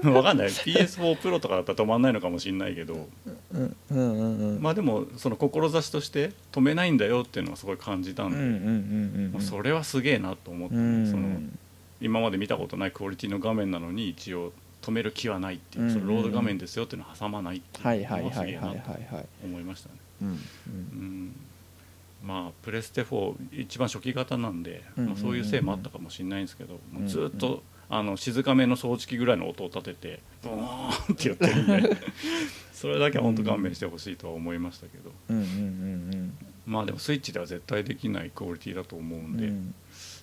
な。わかんない。PS4 プロとかだったら止まんないのかもしれないけど。うんうんうんうんまあでもその志として止めないんだよっていうのはすごい感じたんで、うんうんうんうんもうそれはすげえなと思って、うん。その今まで見たことないクオリティの画面なのに一応止める気はないっていう、うんそのロード画面ですよっていうのを挟まないっていうはいはいのはすはいはい。はいげえなとはい思いましたね。うんうん。まあプレステ4一番初期型なんで、うんまあ、そういうせいもあったかもしれないんですけど、うんもうずっと、あの静かめの掃除機ぐらいの音を立ててボーンってやってるんで それだけは本当勘弁してほしいとは思いましたけど、まあでもスイッチでは絶対できないクオリティだと思ううんんで、うん。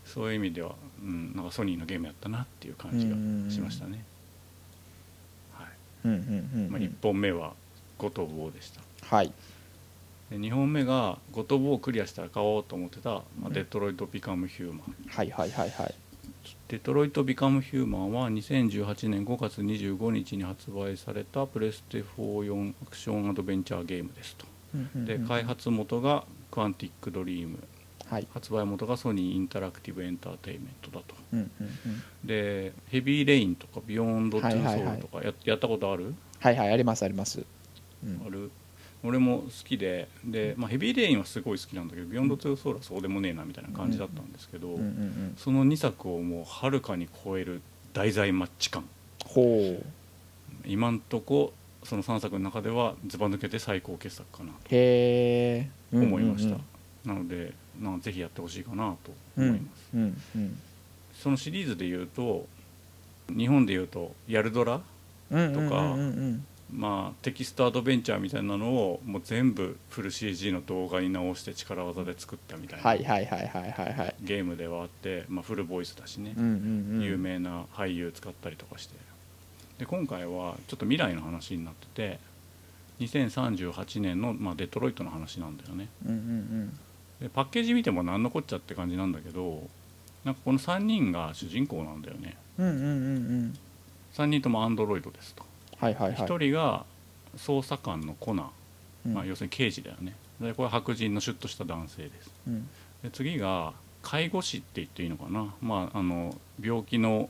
そういう意味では、うん、なんかソニーのゲームやったなっていう感じがしましたね。はいうんうんうん。まあ、1本目は「ゴトボー」でした。はい。で2本目が「ゴトボー」をクリアしたら買おうと思ってた「まあ、うん。デトロイト・ビカム・ヒューマン」はいはいはいはい。デトロイト・ビカム・ヒューマンは2018年5月25日に発売されたプレステ44アクションアドベンチャーゲームですと。うんうんうん。で開発元がクアンティック・ドリームはい。発売元がソニー・インタラクティブ・エンターテインメントだと。うんうんうん。でヘビーレインとかビヨンド・トゥ・ソはいはいはい。ウルとかややったことある？はいはいありますあります。うん。ある？俺も好きでで、まあ、ヘビーレインはすごい好きなんだけどビヨンド・トゥ・ソウルはそうでもねえなみたいな感じだったんですけど、うんうんうん。その2作をもうはるかに超える題材マッチ感ほう。今んとこその3作の中ではずば抜けて最高傑作かなと思いました、なのでなぜひやってほしいかなとうん思います、うんうんそのシリーズでいうと日本でいうと「ヤルドラうんとかうんうんうん」まあテキストアドベンチャーみたいなのをもう全部フル CG の動画に直して力技で作ったみたいなゲームではあって、まあ、フルボイスだしね、うんうんうん。有名な俳優使ったりとかして。で今回はちょっと未来の話になってて2038年の、まあ、デトロイトの話なんだよね。うんうんでパッケージ見ても何のこっちゃって感じなんだけどなんかこの3人が主人公なんだよね。うんうんうんうん。うん3人ともアンドロイドですと、はいはいはい。1人が捜査官のコナン、うん。まあ、要するに刑事だよね。でこれ白人のシュッとした男性です。うん。で次が介護士って言っていいのかな、まあ、あの病気の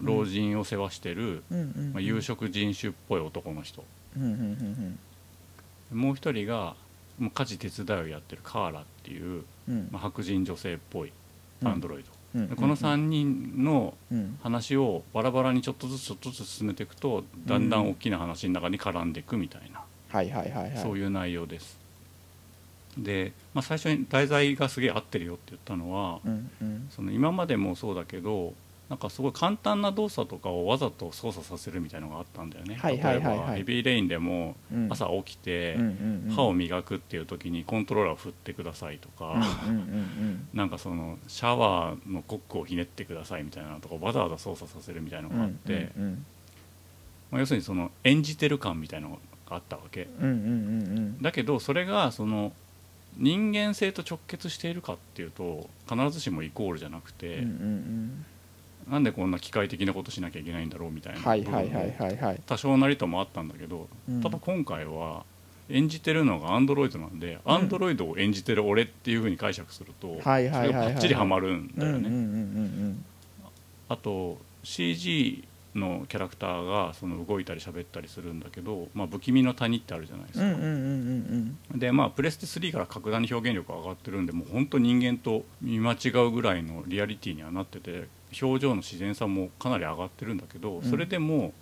老人を世話してる、うんうんまあ、有色人種っぽい男の人。うんうんうんもう一人が家事手伝いをやってるカーラっていう、うん。まあ、白人女性っぽいアンドロイド、この3人のうん。話をバラバラにちょっとずつちょっとずつ進めていくとだんだん大きな話の中に絡んでいくみたいな、はいはいはいはい。そういう内容です。で、まあ、最初に題材がすげえ合ってるよって言ったのは、その今までもそうだけどなんかすごい簡単な動作とかをわざと操作させるみたいのがあったんだよね、はいはい例えばヘビーレインでもうん。朝起きて、歯を磨くっていう時にコントローラーを振ってくださいとか、なんかそのシャワーのコックをひねってくださいみたいなのとかわざわざ操作させるみたいなのうんがあって、うんうんまあ、要するにその演じてる感みたいなのがあったわけ。だけどそれがその人間性と直結しているかっていうと必ずしもイコールじゃなくて、うんうんうんなんでこんな機械的なことしなきゃいけないんだろうみたいな多少なりともあったんだけど、うん。ただ今回は演じてるのがアンドロイドなんで、アンドロイドを演じてる俺っていうふうに解釈すると、それがバッチリハマるんうんだよね、あと CG のキャラクターがその動いたり喋ったりするんだけど、まあ、不気味の谷ってあるじゃないですか、でまあプレステ3から格段に表現力が上がってるんでもう本当人間と見間違うぐらいのリアリティにはなってて表情の自然さもかなり上がってるんだけど、ん。それでも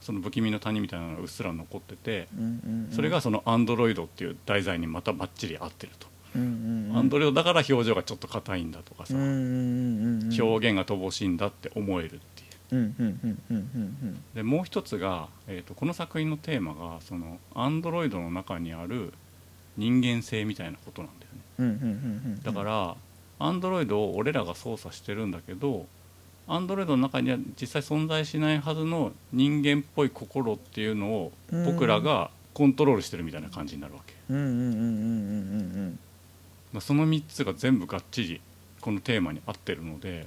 その不気味の谷みたいなのがうっすら残ってて、それがそのアンドロイドっていう題材にまたバッチリ合ってると、アンドロイドだから表情がちょっと硬いんだとかさ、表現が乏しいんだって思えるっていう。でもう一つが、えー、とこの作品のテーマがそのアンドロイドの中にある人間性みたいなことなんだよね。だからアンドロイドを俺らが操作してるんだけどアンドロイドの中には実際存在しないはずの人間っぽい心っていうのをうん僕らがコントロールしてるみたいな感じになるわけ、うんうんうんうんうんうんまあその3つが全部がっちりこのテーマに合ってるので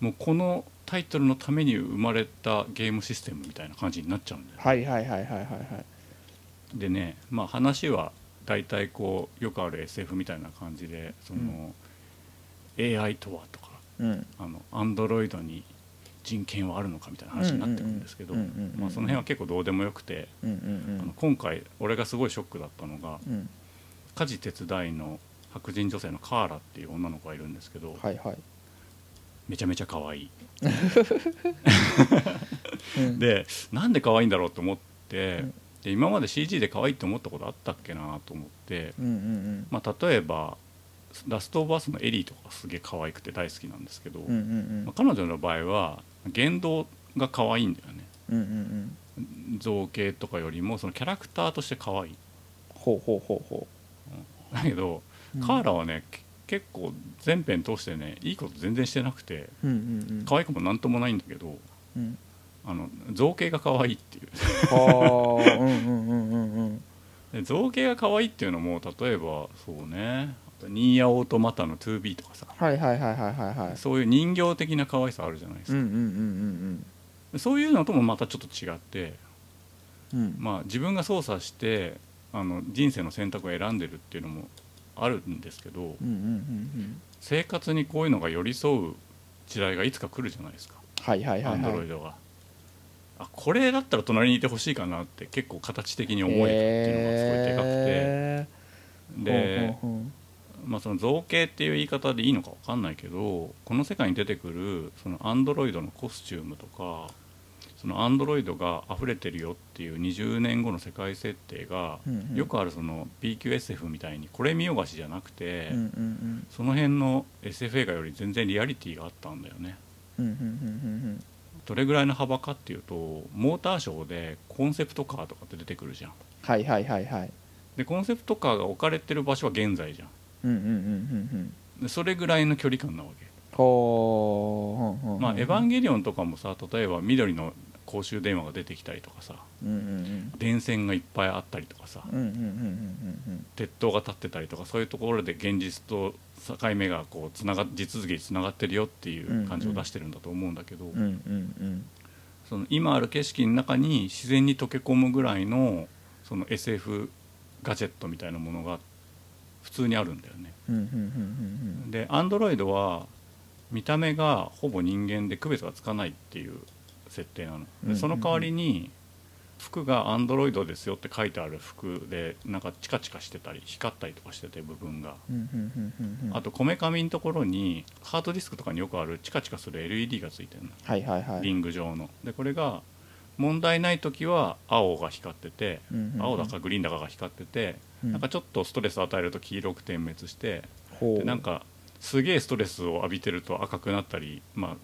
もうこのタイトルのために生まれたゲームシステムみたいな感じになっちゃうんだよね。はいはいはいはいはいはいでねまあ話は大体こうよくある SF みたいな感じでその、AI とはとかうんあのアンドロイドに人権はあるのかみたいな話になってくるんですけどその辺は結構どうでもよくて、あの今回俺がすごいショックだったのがうん。家事手伝いの白人女性のカーラっていう女の子がいるんですけど、はいはい。めちゃめちゃ可愛い。うん。でなんで可愛いんだろうと思って、うん。で今まで CG で可愛いって思ったことあったっけなと思って、まあ、例えば「ラストオブアス」のエリーとかすげえ可愛くて大好きなんですけど、うんうんうん。まあ、彼女の場合は言動が可愛いんだよね。うんうんうん。造形とかよりもそのキャラクターとして可愛い。ほうほうほうほだけど、うん。カーラはねけ結構全編通してねいいこと全然してなくてううんうんうん。可愛くもなんともないんだけどうん。あの造形が可愛いっていう。はあうんうんうんうんうん。で造形が可愛いっていうのも例えばそうねニーヤオートマタの 2B とかさ。はいはいはいはいはいはい。そういう人形的な可愛さあるじゃないですか、うんうんうんうんそういうのともまたちょっと違ってうん。うんまあ自分が操作してあの人生の選択を選んでるっていうのもあるんですけどうんうんうん生活にこういうのが寄り添う時代がいつか来るじゃないですか。はいはいはいアンドロはいイドが。あこれだったら隣にいてほしいかなって結構形的に思えたっていうのがすごいでかくて、で、ほうほうほまあ、その造形っていう言い方でいいのか分かんないけどこの世界に出てくるそのアンドロイドのコスチュームとかそのアンドロイドが溢れてるよっていう20年後の世界設定が、うんうんよくあるその BQSF みたいにこれ見よがしじゃなくて、ううんうんその辺の SF 映画より全然リアリティがあったんだよね。うんうんうんうんどれぐらいの幅かっていうとモーターショーでコンセプトカーとかって出てくるじゃん。はいはいはいはいでコンセプトカーが置かれてる場所は現在じゃん。うんうんうんうんうん。でそれぐらいの距離感なわけ。まあ、エヴァンゲリオンとかもさ例えば緑の公衆電話が出てきたりとかさうんうん電線がいっぱいあったりとかさ鉄塔が立ってたりとかそういうところで現実と境目がこうつなが地続きにつながってるよっていう感じを出してるんだと思うんだけど、うんうんうん。その今ある景色の中に自然に溶け込むぐらいのその SF ガジェットみたいなものが普通にあるんだよね。でアンドロイドは見た目がほぼ人間で区別がつかないっていう設定なの、でその代わりに服がアンドロイドですよって書いてある服でなんかチカチカしてたり光ったりとかしてて部分が、あとこめかみのところにハードディスクとかによくあるチカチカする LED がついてるの、はいはいはい。リング状の。でこれが問題ない時は青が光ってて、青だかグリーンだかが光ってて、うん。なんかちょっとストレス与えると黄色く点滅してでなんかすげえストレスを浴びてると赤くなったり、まあ、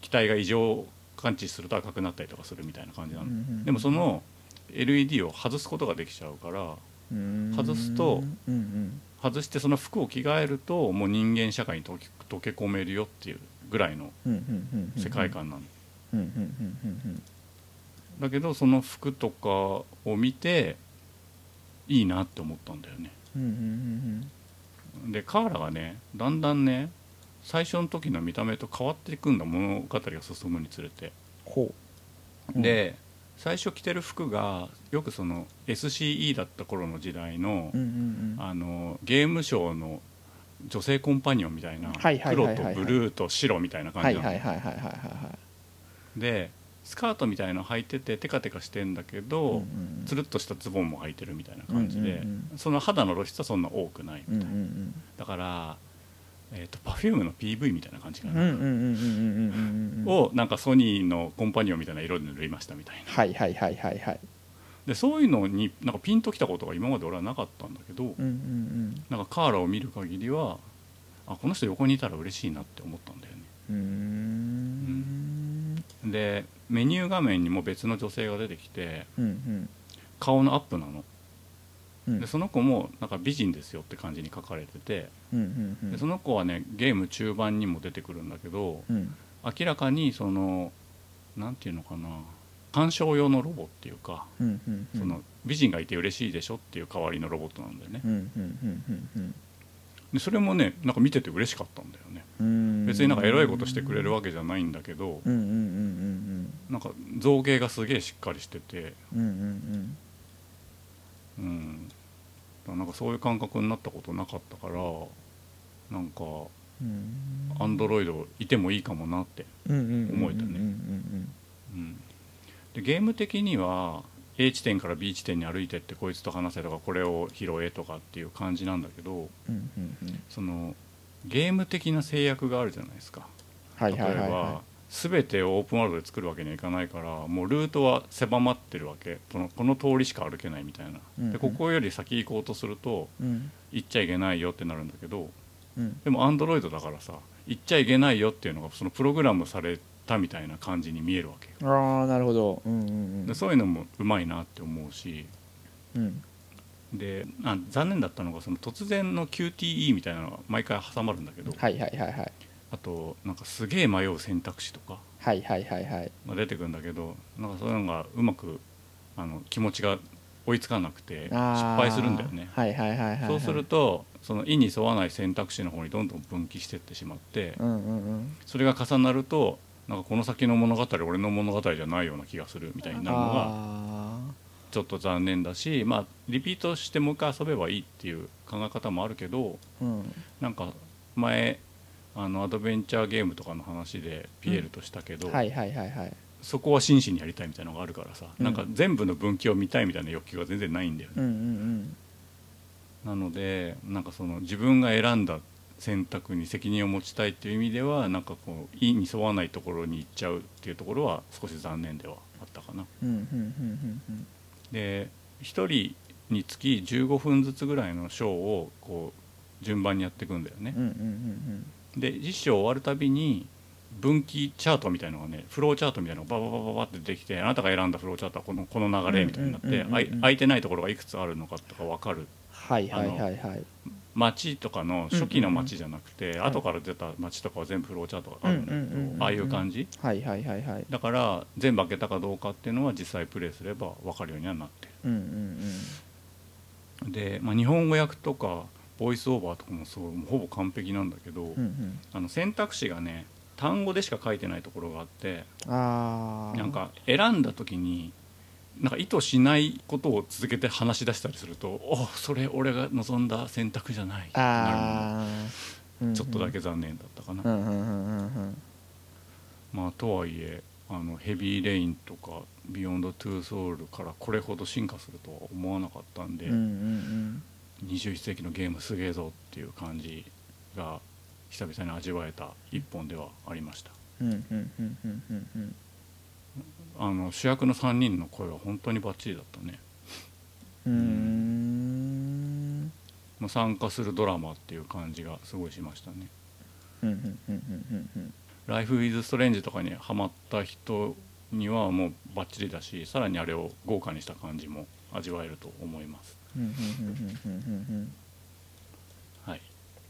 機体が異常を感知すると赤くなったりとかするみたいな感じなの、うんでもその LED を外すことができちゃうからうん。外すとうんうん。外してその服を着替えるともう人間社会に溶け込めるよっていうぐらいの世界観なの、だけどその服とかを見ていいなって思ったんだよね。うんうんうんでカーラがねだんだんね最初の時の見た目と変わっていくんだ物語が進むにつれて。ほう。で最初着てる服がよくその SCE だった頃の時代の,、うんうんうん。あのゲームショーの女性コンパニオンみたいな黒とブルーと白みたいな感はいじなの、でスカートみたいの履いててテカテカしてんだけど、うんうん、つるっとしたズボンも履いてるみたいな感じで、うんうんうん、その肌の露出はそんな多くないみたいな、うんうんうん、だから、えーと、 Perfume の PV みたいな感じかな。をなんかソニーのコンパニオンみたいな色で塗りましたみたいな。はいはいはいはいはい、でそういうのになんかピンときたことが今まで俺はなかったんだけど、うんうんうん、なんかカーラを見る限りはあこの人横にいたら嬉しいなって思ったんだよね。うん。でメニュー画面にも別の女性が出てきてうんうん。顔のアップなの。うん。でその子もなんか美人ですよって感じに書かれててうんうんうん。でその子はねゲーム中盤にも出てくるんだけどうん。明らかにそのなんていうのかな鑑賞用のロボっていうかうんうんうん。その美人がいて嬉しいでしょっていう代わりのロボットなんだよね。うんうんうんうんでそれもねなんか見てて嬉しかったんだよね。うん。別になんかエロいことしてくれるわけじゃないんだけどうんうんうんなんか造形がすげえしっかりしてて。うんうんうん。うん。なんかそういう感覚になったことなかったからなんかうん。アンドロイドいてもいいかもなって、思えたね。でゲーム的には A 地点から B 地点に歩いてってこいつと話せとかこれを拾えとかっていう感じなんだけどうんうんうん。そのゲーム的な制約があるじゃないですか。はい例えはいはい。はば全てをオープンワールドで作るわけにはいかないからもうルートは狭まってるわけ。このこの通りしか歩けないみたいな。うんうん。でここより先行こうとするというん。行っちゃいけないよってなるんだけどうん。でもアンドロイドだからさ行っちゃいけないよっていうのがそのプログラムされたみたいな感じに見えるわけよ。ああなるほど。うんうんでそういうのもうまいなって思うし。うん。であ残念だったのがその突然の QTE みたいなのが毎回挟まるんだけどはいはいはいはいあとなんかすげえ迷う選択肢とかはいはいはいはい。が出てくるんだけどなんかそういうのがうまくあの気持ちが追いつかなくて失敗するんだよね。はいはいはいはいはい。そうするとその意に沿わない選択肢の方にどんどん分岐していってしまってうんうんうん。それが重なるとなんかこの先の物語俺の物語じゃないような気がするみたいになるのがあちょっと残念だしまあリピートしてもう一回遊べばいいっていう考え方もあるけどーうん。なんか前あのアドベンチャーゲームとかの話でピエールとしたけど、はいはいはいはい。そこは真摯にやりたいみたいなのがあるからさ、うん。なんか全部の分岐を見たいみたいな欲求が全然ないんだよね、うんうんなのでなんかその自分が選んだ選択に責任を持ちたいっていう意味ではなんかこう意に沿わないところに行っちゃうっていうところは少し残念ではあったかな。うんうんうんうんうんで1人につき15分ずつぐらいのショーをこう順番にやっていくんだよね。うんうんうんで実証終わるたびに分岐チャートみたいのがねフローチャートみたいなのがバババババって出てきてあなたが選んだフローチャートはこのこの流れみたいになって空いてないところがいくつあるのかとか分かるはいはいはいはい町とかの初期の町じゃなくて、ん後から出た町とかは全部フローチャートがあるんだけどああいう感じはいはいはいはいだから全部開けたかどうかっていうのは実際プレイすれば分かるようにはなってるで、まあ、日本語訳とかボイスオーバーとかもそうもうほぼ完璧なんだけど、うんうん。あの選択肢がね単語でしか書いてないところがあってああなんか選んだ時になんか意図しないことを続けて話し出したりすると「おいそれ俺が望んだ選択じゃない」ってなるのちょっとだけ残念だったかな。うんうんうんうんうん。まあとはいえあのヘビーレインとか「ビヨンド・トゥー・ソウル」からこれほど進化するとは思わなかったんで、うんうん21世紀のゲームすげえぞっていう感じが久々に味わえた一本ではありました。あの主役の3人の声は本当にバッチリだったね、うーん。まあ、参加するドラマっていう感じがすごいしましたね。うんうんうんうんうん「ライフ・ウィズ・ストレンジ」とかにハマった人にはもうバッチリだしさらにあれを豪華にした感じも味わえると思いますうんうんうんうんうんはい。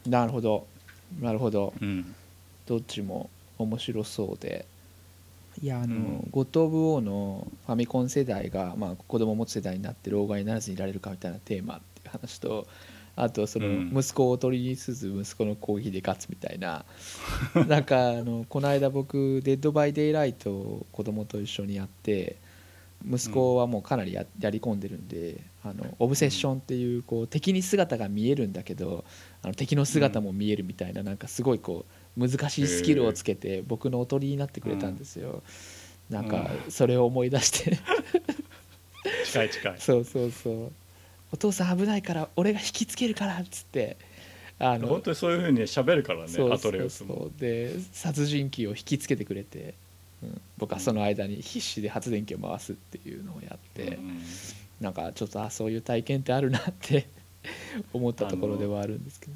うん。なるほど。なるほど。うんど。っちも面白そうでいやあの、うんゴッド・オブ・ウォーのファミコン世代が、まあ、子供を持つ世代になって老害にならずにいられるかみたいなテーマっていう話とあとそのうん息子をおとりにすす息子の攻撃で勝つみたいななんかあのこの間僕「デッド・バイ・デイ・ライト」を子供と一緒にやって息子はもうかなりややり込んでるんであのオブセッションっていうこう敵に姿が見えるんだけどあの敵の姿も見えるみたいななんかすごいこう難しいスキルをつけて僕のおとりになってくれたんですよ。なんかそれを思い出して。近い近い。そうそうそう。お父さん危ないから俺が引きつけるからっつってあの本当にそういうふうに喋るからねアトレウスも。で殺人鬼を引きつけてくれて、うん、僕はその間に必死で発電機を回すっていうのをやって、うんなんかちょっとあそういう体験ってあるなって 思ったところではあるんですけど、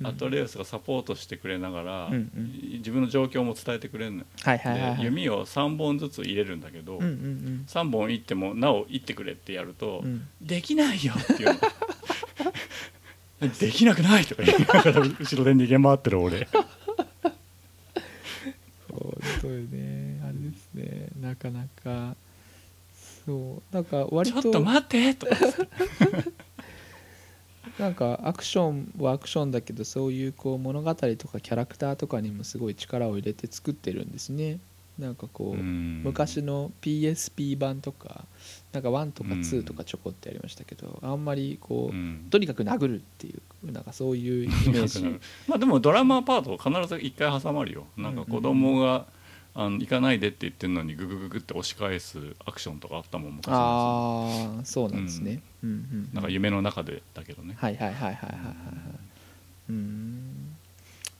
うん。アトレウスがサポートしてくれながら、うんうん。自分の状況も伝えてくれるのよ。はいはい弓を3本ずつ入れるんだけど、うんうん3本いってもなおいってくれってやると、うん。うんできないよっていうの。できなくないとか言いながら後ろで逃げ回ってる俺。そうそうよねなかなかそうなんか割とちょっと待ってとか なんかアクションはアクションだけどそういうこう物語とかキャラクターとかにもすごい力を入れて作ってるんですね。なんかこう、うん。昔の PSP 版とかなんか1とか2とかちょこってやりましたけど、あんまりこう、うん。とにかく殴るっていうなんかそういうイメージ。まあでもドラマパート必ず1回挟まるよ。なんか子供が、あの行かないでって言ってるのにググググって押し返すアクションとかあったもん昔のああそうなんですね、うん。うんうんなんか夢の中でだけどね、はいはいはいはいはいはいはい。うーん。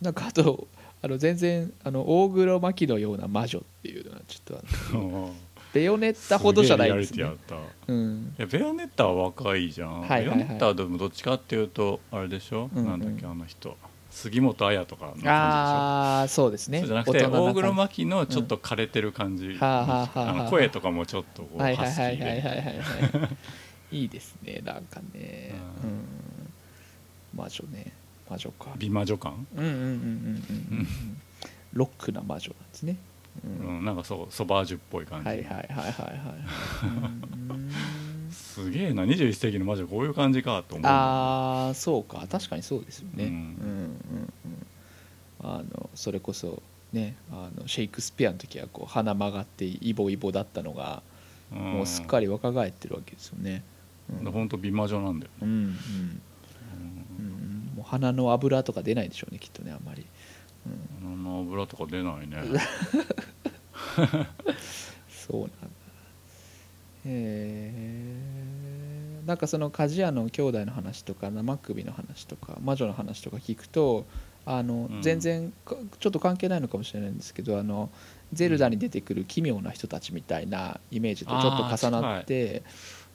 なんかあとあの全然あの大黒摩季のような魔女っていうのはちょっとあの ベヨネッタほどじゃないですね。うん。いやベヨネッタは若いじゃん、はいはいはい。ベヨネッタはでもどっちかっていうとあれでしょ、うんうん。なんだっけあの人杉本彩とかの感じでしょ？ああそうですね。じゃなくて大黒感摩季のちょっと枯れてる感じ、はあはあの声とかもちょっとこうハスキーはいはいはいではいはい。ですねなんかね。ううん。魔女ね。魔女か。美魔女感、うんうんうんうんうんうん。ロックな魔女なんですね。ううんん、なんかそうソバージュっぽい感じ、はいはいはいはいはい。うんすげえな21世紀の魔女こういう感じかと思う。ああそうか。確かにそうですよね、ううんん、うんうん。あのそれこそねあのシェイクスピアの時はこう鼻曲がってイボイボだったのが、もうすっかりり若返ってるわけですよね、うん。本当美魔女なんだよ、うんうん。うん、もう鼻の油とか出ないでしょうねきっとねあんまり、うん、うん、の油とか出ないね。そうなんだ。へえなんかその鍛冶屋の兄弟の話とか生首の話とか魔女の話とか聞くとあの、うん。全然かちょっと関係ないのかもしれないんですけどあのゼルダに出てくる奇妙な人たちみたいなイメージとちょっと重なって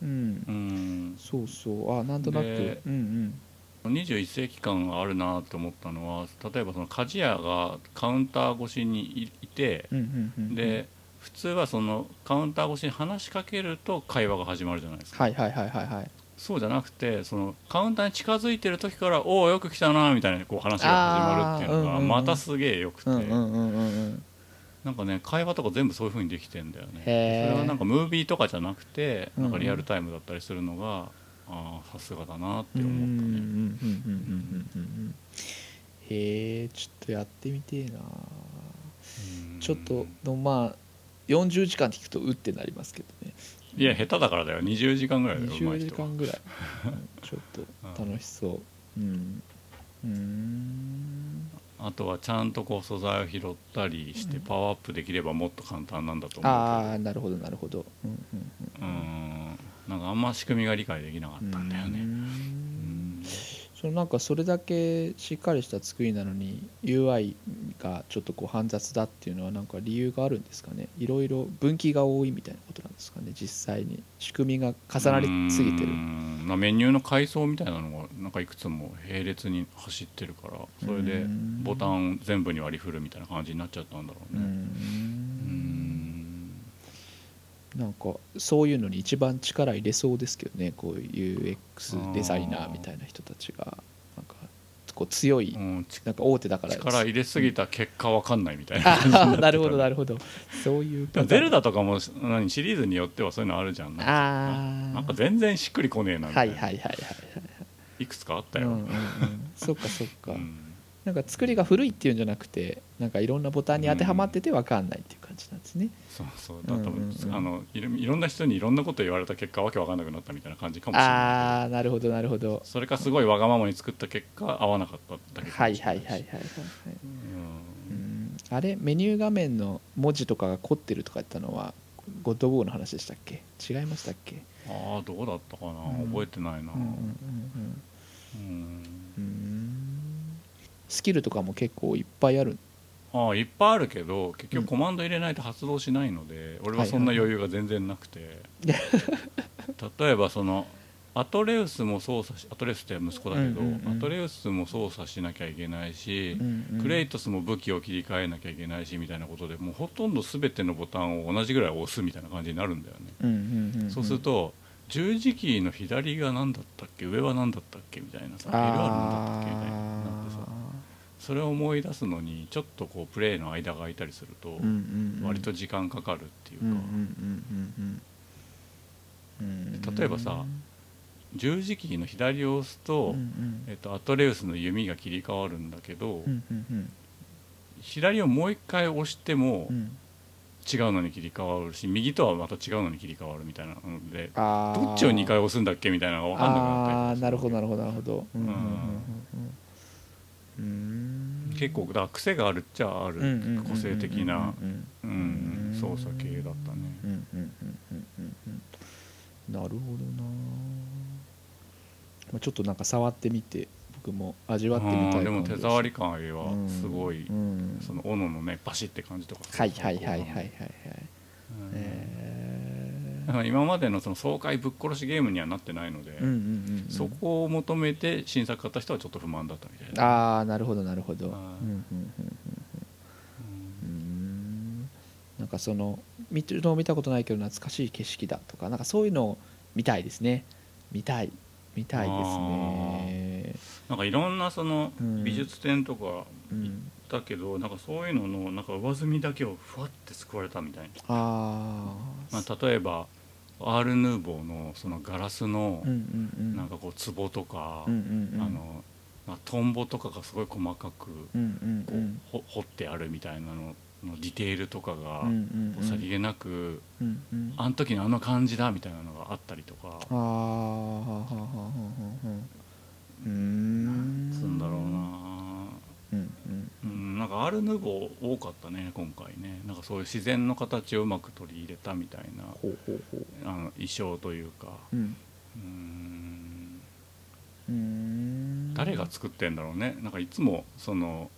うん。うん。そうそう。あなんとなく。でうん21世紀感があるなと思ったのは例えばその鍛冶屋がカウンター越しにいいてうんうんうんうんうん。で普通はそのカウンター越しに話しかけると会話が始まるじゃないですか。はいはいはいはいはい。そうじゃなくてそのカウンターに近づいてる時から「おおよく来たな」みたいなこう話が始まるっていうのがまたすげえよくて、うんうんうんうんうん。なんかね会話とか全部そういう風にできてんだよね。それはなんかムービーとかじゃなくてうんうん。なんかリアルタイムだったりするのが、ああさすがだなってうんうんうんうんうん思ったねうんうんうん。へえちょっとやってみてえなうん。ちょっとのまあ40時間って聞くとうってなりますけどね。いや下手だからだよ。20時間ぐらいだよ上20手い人は。時間ぐらい、う んちょっと楽しそう。うん。うーん。あとはちゃんとこう素材を拾ったりしてパワーアップできればもっと簡単なんだと思うああなるほどなるほど。うんうんうん。なんかあんま仕組みが理解できなかうんったんだよね。うんそのなんかそれだけしっかりした作りなのに UI がちょっとこう煩雑だっていうのはなんか理由があるんですかね？いろいろ分岐が多いみたいなことなんですかね？実際に。仕組みが重なりすぎてる。うん。まあメニューの階層みたいなのがなんかいくつも並列に走ってるからそれでうんボタン全部に割り振るみたいな感じになっちゃったんだろうね。うなんかそういうのに一番力入れそうですけどね。こういう UX デザイナーみたいな人たちが。なんかこう強いうん。ちなんか大手だから。力入れすぎた結果わかんないみたいな感じになるほどなるほど。そういうゼルダとかも何シリーズによってはそういうのあるじゃん。なんかああなんか全然しっくりこねえなみたはいいな、はいはいはい。いくつかあったよ、はいうんうんうん。そっかそっか、うんなんか作りが古いっていうんじゃなくてなんかいろんなボタンに当てはまってて分かんないっていう感じなんですね、そうそうだ多分、うんうんうん。あのいろいろんな人にいろんなこと言われた結果わけわかんなくなったみたいな感じかもしれない。ああなるほどなるほど。それかすごいわがままに作った結果合わなかっただけかはいもしれないいしははいはいはいはい。うん。うんあれメニュー画面の文字とかが凝ってるとか言ったのはゴッドボーの話でしたっけ？違いましたっけ？ああどうだったかな、うん。覚えてないな。うんうんうんうん。うん。スキルとかも結構いっぱいあるああいっぱいあるけど結局コマンド入れないと発動しないので、俺はそんな余裕が全然なくて、例えばそのアトレウスも操作しアトレウスって息子だけど、アトレウスも操作しなきゃいけないし、うんうんクレイトスも武器を切り替えなきゃいけないしみたいなことでもうほとんど全てのボタンを同じぐらい押すみたいな感じになるんだよね、うんうんうんん。そうすると十字キーの左が何だったっけ？上は何だったっけ？みたいなさ L あるんだったっけ？みたいになそれを思い出すのにちょっとこうプレイの間が空いたりすると割と時間かかるっていうか、例えばさ十字キーの左を押すと、えっと、アトレウスの弓が切り替わるんだけど、左をもう一回押してもうん。違うのに切り替わるし右とはまた違うのに切り替わるみたいなのでどっちを2回押すんだっけみたいなのが分かんなくなったりなるほどなるほどなるほど。うん結構だ癖があるっちゃあるうんうんうんうんうん。個性的なうんうんうん操作系だったね。うんうんうんうんうんうん。なるほどな。まあちょっとなんか触ってみて僕も味わってみたいで。も手触り感はすごい。うんその斧のねバシッて感じとか。はいはいはいはいはいはいだから今までのその爽快ぶっ殺しゲームにはなってないのでーうんうんうんうん。そこを求めて新作買った人はちょっと不満だったみたいな。ああなるほどなるほど。うんあーうんうんうん。うん。なんかその見てるのを見たことないけど懐かしい景色だとかなんかそういうのを見たいですね。見たい。見たいですね。なんかいろんなそのうん。美術展とか行っうんたけどなんかそういうののなんか上積みだけをふわって救われたみたいな、あまあ、例えばアール・ヌーボーのそのガラスのなんかこう壺とか、あのまあトンボとかがすごい細かくこう掘ってあるみたいなののディテールとかがさりげなくあの時のあの感じだみたいなのがあったりとか。ああはあはあはあはあはあうーんつうんだろうななんかアール・ヌーボー多かったね今回ね。なんかそういう自然の形をうまく取り入れたみたいなあの衣装というか。うん。誰が作ってんだろうね。なんかいつもその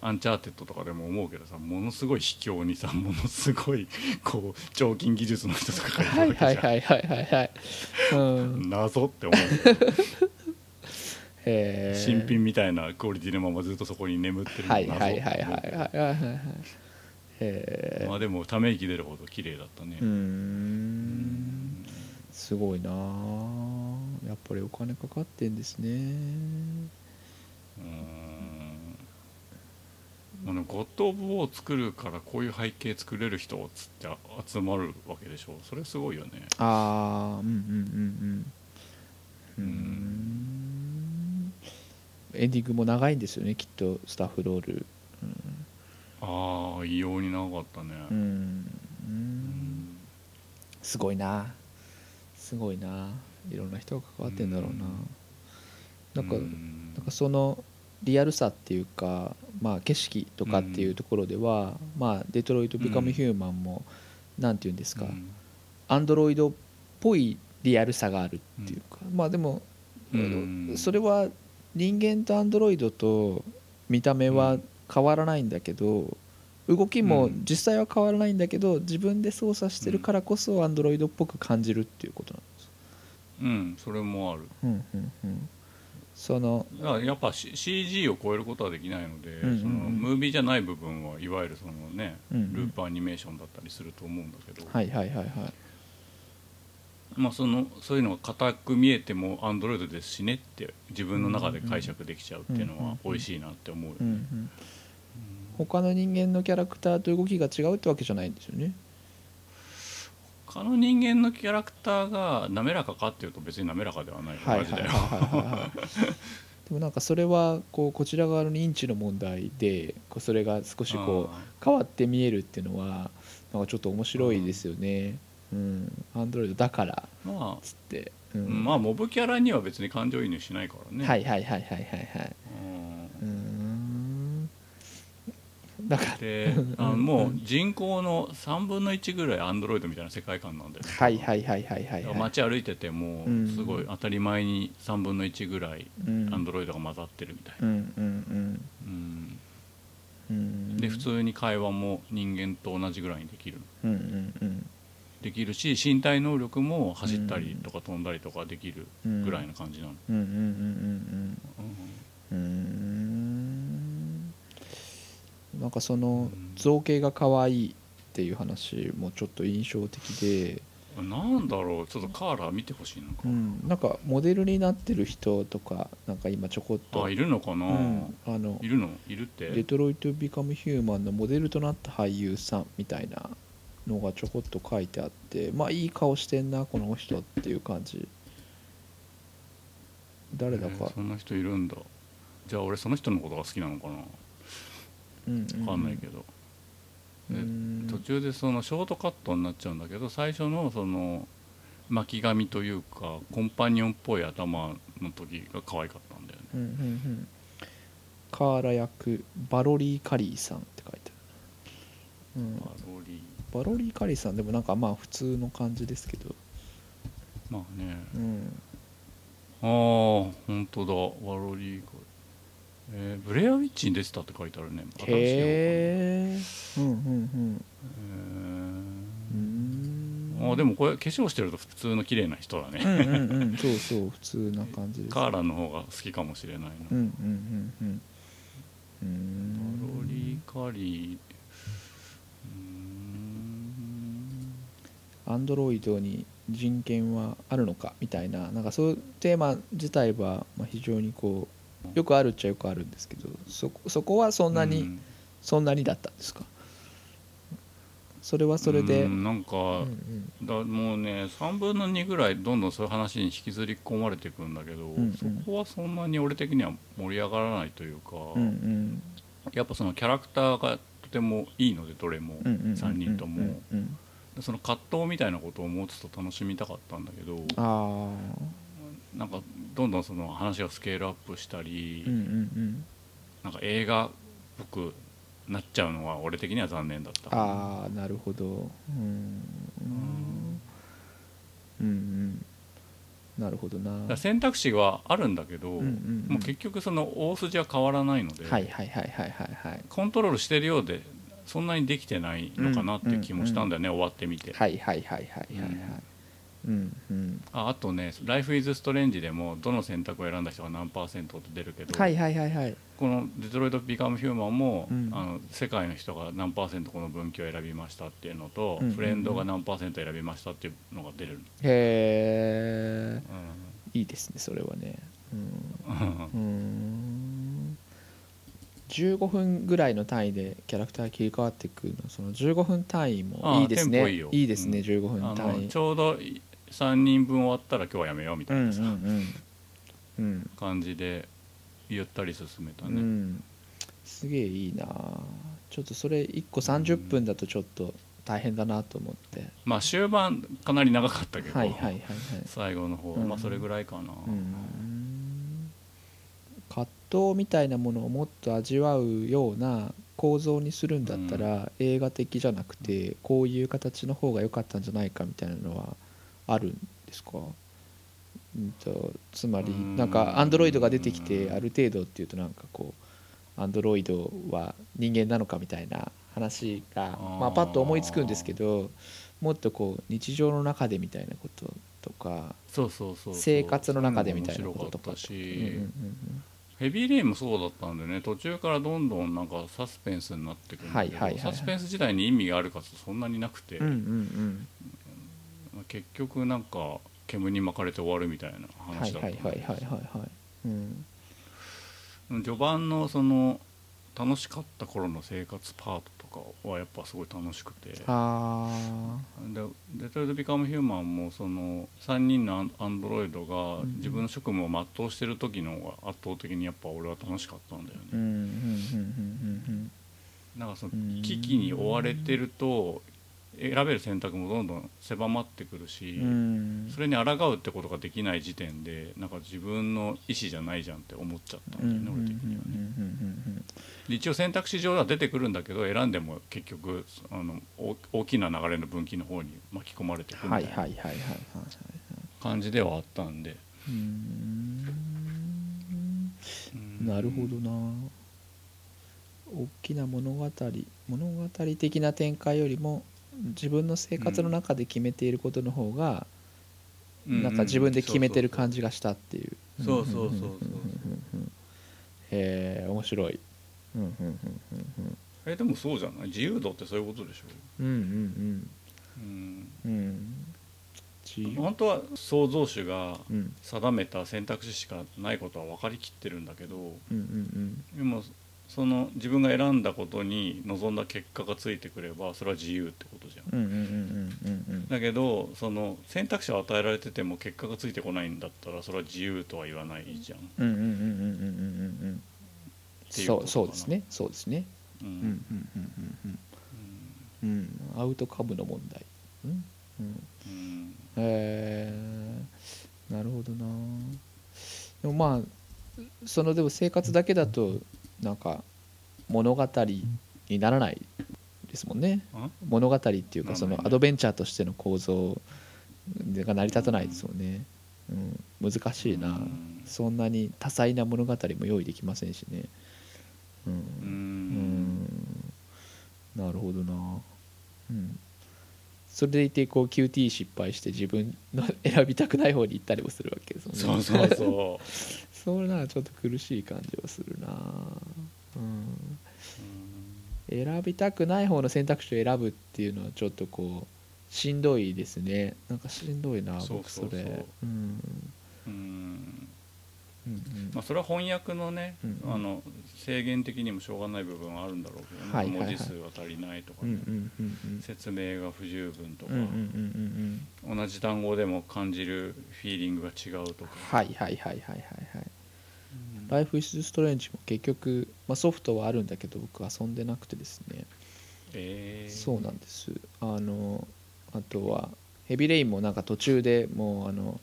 アンチャーテッドとかでも思うけどさものすごい秘境にさ ものすごいこう彫金技術の人とかがはいいるわけじゃん。謎って思う新品みたいなクオリティのままずっとそこに眠ってるのはいはいはいはいはいはいはいはいへえまあでもため息出るほど綺麗だったねうんすごいなやっぱりお金かかってんですねうんあのゴッド・オブ・ウォー作るからこういう背景作れる人っつって集まるわけでしょそれすごいよねああうんうんうんうんうんエンディングも長いんですよねきっとスタッフロール。ああ異様に長かったね。うん。ううん。んすごいな。すごいな。いろんな人が関わってんだろうな。なんかうん。なんかそのリアルさっていうか、まあ、景色とかっていうところでは、まあ、デトロイト・ビカム・ヒューマンも、なんていうんですか、うん。アンドロイドっぽいリアルさがあるっていうか、まあでも、うん。それは人間とアンドロイドと見た目は変わらないんだけど、動きもうん。実際は変わらないんだけど自分で操作してるからこそアンドロイドっぽく感じるっていうことなんです。うんそれもある。うんうんうん、そのやっぱ CG を超えることはできないので、うんうんうん。そのムービーじゃない部分はいわゆるそのね、うんうん。ループアニメーションだったりすると思うんだけど、はいはいはいはいまあ、そのそういうのが固く見えてもアンドロイドですしねって自分の中で解釈できちゃうっていうのは美味しいなって思うよね。うんうん、他の人間のキャラクターと動きが違うってわけじゃないんですよね。他の人間のキャラクターが滑らかかっていうと別に滑らかではないはいはいはいマジだよ。でもなんかそれはこうこちら側の認知の問題でこうそれが少しこあう変わって見えるっていうのはなんかちょっと面白いですよね。うん、アンドロイドだからーまつって。うあ、ん、まあモブキャラには別に感情移入しないからね。はいはいはいはいはいはい。うん。うーん。だからであのもう人口の3分の1ぐらいアンドロイドみたいな世界観なんだよね。はいはいはいはいはいはい。街歩いててもうんすごい当たり前に3分の1ぐらいうん。アンドロイドが混ざってるみたいな、うんうんうん。で普通に会話も人間と同じぐらいにできるうんうんうんできるし身体能力も走ったりとか飛んだりとかできるうん。ぐらいな感じなの、うんうんうんうんうんうん。うーん。なんかそのうん。造形が可愛いっていう話もちょっと印象的で、なんだろう。ちょっとカーラー見てほしいのかう、ん、なんかモデルになってる人とかなんか今ちょこっと。あいるのかな、うん、あのいるの？いるって？デトロイト・ビカム・ヒューマンのモデルとなった俳優さんみたいなのがちょこっと書いてあってまあいい顔してんなこの人っていう感じ。誰だか。えー、そんな人いるんだ。じゃあ俺その人のことが好きなのかな。うん分かんないけど、うでん。途中でそのショートカットになっちゃうんだけど最初のその巻き髪というかコンパニオンっぽい頭の時が可愛かったんだよね。うんうんうん。カーラ役バロリー・カリーさんって書いてある、うん、バロバロリー・カリーさんでもなんかまあ普通の感じですけど、まあね。うん、ああ本当だ。バロリーかえーブレアウィッチに出てたって書いてあるね。新しい方へえうんうんうん。うー。ん。えーあでもこれ化粧してると普通の綺麗な人だうんねうんうん。そうそう普通な感じです。カーラの方が好きかもしれないな。うんうんうんうん。うーん。バロリー・カリーうーんアンドロイドに人権はあるのかみたいななんかそういうテーマ自体はまあ非常にこうよくあるっちゃよくあるんですけどそこそこはそんなに、うん。そんなにだったんですか？それはそれで、うんなんか、うんだもうね3分の2ぐらいどんどんそういう話に引きずり込まれていくんだけど、んうん。そこはそんなに俺的には盛り上がらないというか、うんうん。やっぱそのキャラクターがとてもいいのでどれも、うんうんうん3人とも、うんうんその葛藤みたいなことを持つと楽しみたかったんだけどなんかどんどんその話がスケールアップしたり、うんうんなんか映画っぽくなっちゃうのは俺的には残念だった。ああなるほど。うん。うんうん。なるほどな。選択肢はあるんだけど、うんうんうん。もう結局その大筋は変わらないので、はいはいはいはいはいはい。コントロールしてるようでそんなにできてないのかなって気もしたんだよね、終わってみて、はいはいはいはいはいはい。うんうん。ああとね「Life is Strange」でもどの選択を選んだ人が何パーセントって出るけど、はいはいはいはい。この「デトロイト・ビカム・ヒューマンも」うん。あの世界の人が何パーセントこの分岐を選びましたっていうのと、うんうんうん。フレンドが何パーセント選びましたっていうのが出る、へえういいですねそれはね。うん。んうーん15分ぐらいの単位でキャラクター切り替わっていくの。その15分単位もいいですね。いいよ。ですね、うん。15分あ単位。のちょうど3人分終わったら今日はやめようみたうんういなんさ、うん。うん。感じでゆったり進めたうね、ん。すげえいいな。ちょっとそれ1個30分だとちょっと大変だなと思って、まあ終盤かなり長かったけど、はいはいはいはい。最後の方、うんまあそれぐらいかな、うん葛藤みたいなものをもっと味わうような構造にするんだったら、映画的じゃなくてこういう形の方が良かったんじゃないかみたいなのはあるんですか、うん、とつまりうん。なんかアンドロイドが出てきてある程度っていうとなんかこうアンドロイドは人間なのかみたいな話がまあ、パッと思いつくんですけどもっとこう日常の中でみたいなこととかそうそうそうそう。生活の中でみたいなこととか面白かったし、うんうんヘビーレインもそうだったんでね途中からどんどんなんかサスペンスになってくるんだけど、はいはいはいはい。サスペンス自体に意味があるかとそんなになくて、うんうんうん。まあ結局なんか煙に巻かれて終わるみたいな話だったんだけど。はいはいはいはいはいうん。序盤のその楽しかった頃の生活パートとかはやっぱすごい楽しくて。あでデトロイト・ビカム・ヒューマンもその3人のアンドロイドがうん自分の職務を全うしてる時の方が圧倒的にやっぱ俺は楽しかったんだよね。なんかそのうん危機に追われてると選べる選択もどんどん狭まってくるし、それに抗うってことができない時点でなんか自分の意思じゃないじゃんって思っちゃったんだよね、俺的にはね。一応選択肢上では出てくるんだけど選んでも結局あの大大きな流れの分岐の方に巻き込まれていくうんみたいな感じではあったんで、なるほどな。大きな物語物語的な展開よりも自分の生活の中で決めていることの方が、なんか自分で決めてる感じがしたっていう。そうそうそうそう。へえ面白い。うんうんうんえでもそうじゃない？自由度ってそういうことでしょ？うんうんうん。うん。うん。本当は創造主がうん。定めた選択肢しかないことは分かりきってるんだけどうんうん。でもその自分が選んだことに望んだ結果がついてくればそれは自由ってことじゃん。だけどその選択肢を与えられてても結果がついてこないんだったらそれは自由とは言わないじゃん。そうそうですね。そうですね。アウトカムの問題。うん。うん。うん。えー、なるほどな。でもまあそのでも生活だけだとなんか物語にならないですもんね。あ物語っていうかそのアドベンチャーとしての構造が成り立たないですもんね、うん、難しいな、うん。そんなに多彩な物語も用意できませんしね。うん。ううん。んなるほどな。うん。それでいてこう QT 失敗して自分の選びたくない方に行ったりもするわけですもんね。そうそうそ それならちょっと苦しい感じはするな。うん。う。選びたくない方の選択肢を選ぶっていうのはちょっとこうしんどいですね。なんかしんどいな僕それ。うん。うん。まあそれは翻訳のね、うんあの制限的にもしょうがない部分はあるんだろうけどね、はいはいはい。文字数が足りないとかね、うんうんうんうん。説明が不十分とか、うんうんうんうん同じ単語でも感じるフィーリングが違うとか、はいはいはいはいはいはいライフ・イズ・ストレンジも結局、まあ、ソフトはあるんだけど僕遊んでなくてですね。えー。そうなんです。あのあとはヘビレインもなんか途中でもうあの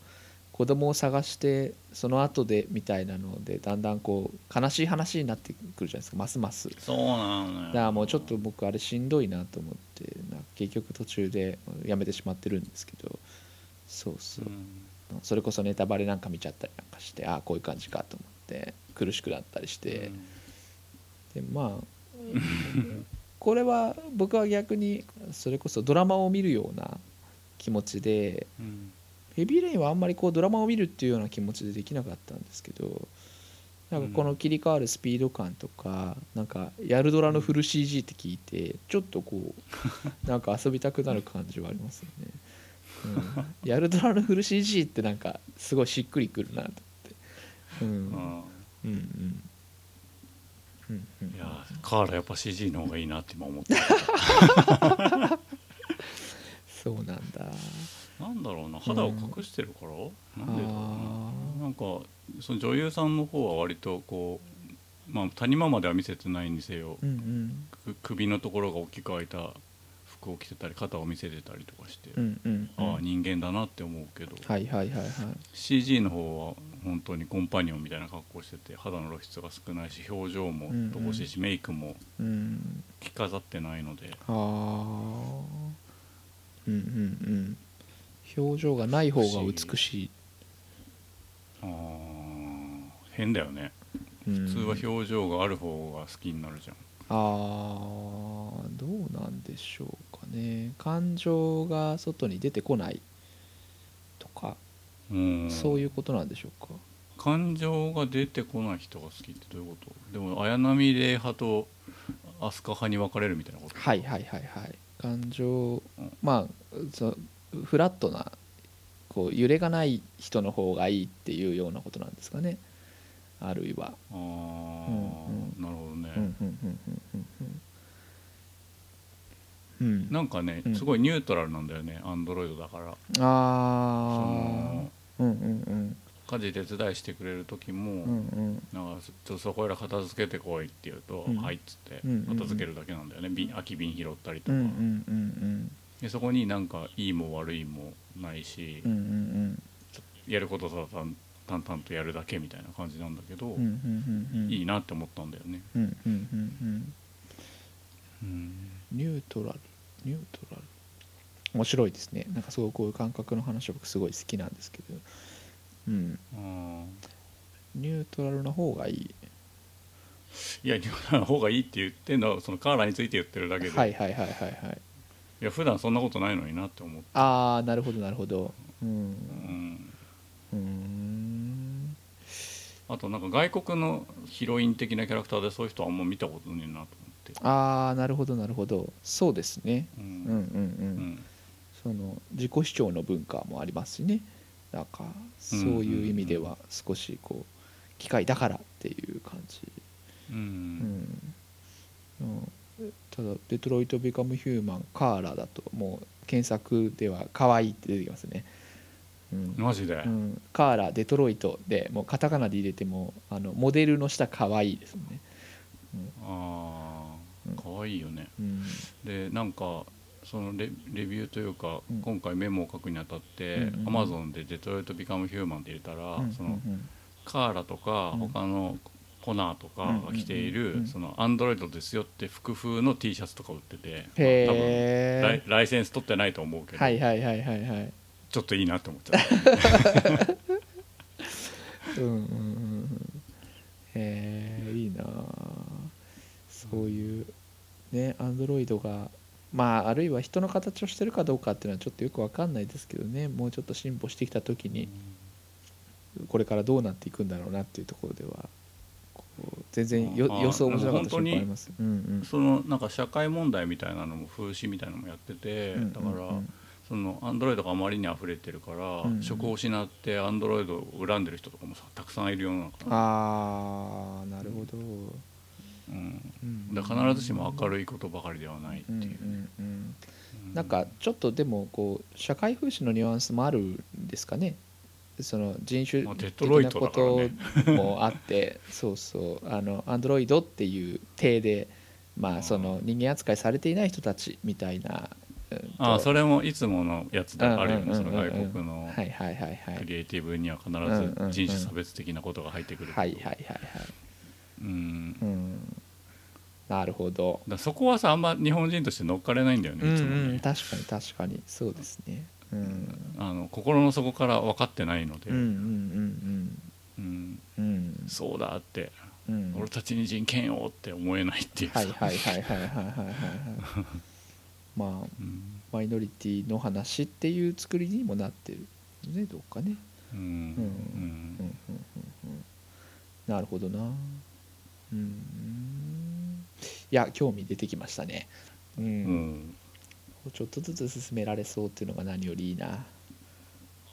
子供を探してその後でみたいなのでだんだんこう悲しい話になってくるじゃないですか。ますます。そうなのよ。だからもうちょっと僕あれしんどいなと思って結局途中でやめてしまってるんですけど。そうそう。う、ん。それこそネタバレなんか見ちゃったりなんかしてああこういう感じかと思って苦しくなったりして、でまあ これは僕は逆にそれこそドラマを見るような気持ちでうん。ヘビーレインはあんまりこうドラマを見るっていうような気持ちでできなかったんですけどなんかこの切り替わるスピード感とかなんかやるドラのフル CG って聞いてちょっとこう なんか遊びたくなる感じはありますよね。うん、やるドラのフル CG ってなんかすごいしっくりくるなと。うん。うんいやカーラやっぱ CG の方がいいなって今思ってそうなんだ。なんだろうな肌を隠してるから、なん。でだろうあななんかその女優さんの方は割とこうまあ谷間までは見せてないにせよ、うんうん。く首のところが大きく開いた服を着てたり肩を見せてたりとかして、うんうんうん。ああ人間だなって思うけど、はいはいはいはい。CG の方は本当にコンパニオンみたいな格好してて肌の露出が少ないし表情も乏しいし、メイクもうん。着飾ってないので。ああうんうんうん。表情がない方が美しい、あー。変だよね。うん、普通は表情がある方が好きになるじゃん、あーどうなんでしょうかね。感情が外に出てこないとか、うん。そういうことなんでしょうか？感情が出てこない人が好きってどういうこと？でも綾波レイ派と飛鳥派に分かれるみたいなこと？はいはいはいはい。感情まあそフラットなこう揺れがない人の方がいいっていうようなことなんですかねあるいは。ああ、うんなるほどね、うんうんうんうんうん。うん。うんなんかねうん。すごいニュートラルなんだよねアンドロイドだから。そあのあうんうんうん。家事手伝いしてくれる時も、うんうん。なんかちょっとそこら片付けてこいって言うと「うん。はい」っつってうんうん。うん片付けるだけなんだよね、瓶空き瓶拾ったりとか、うんうんうんでそこになんかいいも悪いもないし、うんうんうん。やることただ淡淡々とやるだけみたいな感じなんだけど、いいなって思ったんだよね、うんうんうんうん。うん。ニュートラル。ニュートラル。面白いですね。なんかすごいこういう感覚の話は僕すごい好きなんですけど。うん。あニュートラルな方がいい。いやニューラの方がいいって言ってんのはそのカーラについて言ってるだけで、はいはいはいはいはい。いや普段そんなことないのになって思って、ああなるほどなるほど。うん。うんあとなんか外国のヒロイン的なキャラクターでそういう人はあんま見たことねえなと思って、ああなるほどなるほど。そうですね。うん。うんうんうん、うん。その自己主張の文化もありますしね。なんかそういう意味では少しこう機械だからっていう感じ。ううん。ん、うん、ただ「デトロイト・ビカム・ヒューマン」カーラだともう検索では可愛いって出てきますね、うんマジで、うん、カーラデトロイトでもうカタカナで入れてもあのモデルの下可愛いですね、あうん。あかわいいよね。うん。でなんかそのレレビューというか、うん。今回メモを書くにあたって、うんうんうん。アマゾンで「デトロイト・ビカム・ヒューマン」って入れたら、うんそのうん。カーラとかうん。他のコナーとかが着ていうんうんうんうん。るそのアンドロイドですよって服風の T シャツとか売ってて、へえライライセンス取ってないと思うけど、はいはいはいはいはいちょっといいなって思っちゃった。うんうんうん。えいいな。あそういうねアンドロイドがまああるいは人の形をしてるかどうかっていうのはちょっとよくわかんないですけどね。もうちょっと進歩してきた時にこれからどうなっていくんだろうなっていうところでは全然よ予想面白かったでも本当に瞬間ありますうんうん。そのなんか社会問題みたいなのも風刺みたいなのもやってて、うんだから、うんうんそのアンドロイドがあまりに溢れてるから、うん。うん職を失ってアンドロイドを恨んでる人とかもさたくさんいるようなのかな、ああなるほど、うん、うん。だから必ずしも明るいことばかりではないっていう、うんうんなんかちょっとでもこう社会風刺のニュアンスもあるんですかね。その人種的なこともあって そうそう。あのアンドロイドっていう体でまあその人間扱いされていない人たちみたいなああそれもいつものやつであるよねその外国のクリエイティブには必ず人種差別的なことが入ってくるいはいはいはい。うん。なるほど。らそこはさあんま日本人として乗っかれないんだようんねいつもうんね。確かに確かに。そうですね。うん。あの心の底から分かってないので、うんうんうんうん。うん。うん。そうだって。うん。俺たちに人権をって思えないっていうさはいはいはいはいはいはいはいはい まあうん。マイノリティの話っていう作りにもなってるねどっかね。なるほどな。うん。いや興味出てきましたね。うん、うん。うん。ちょっとずつ進められそうっていうのが何よりいいな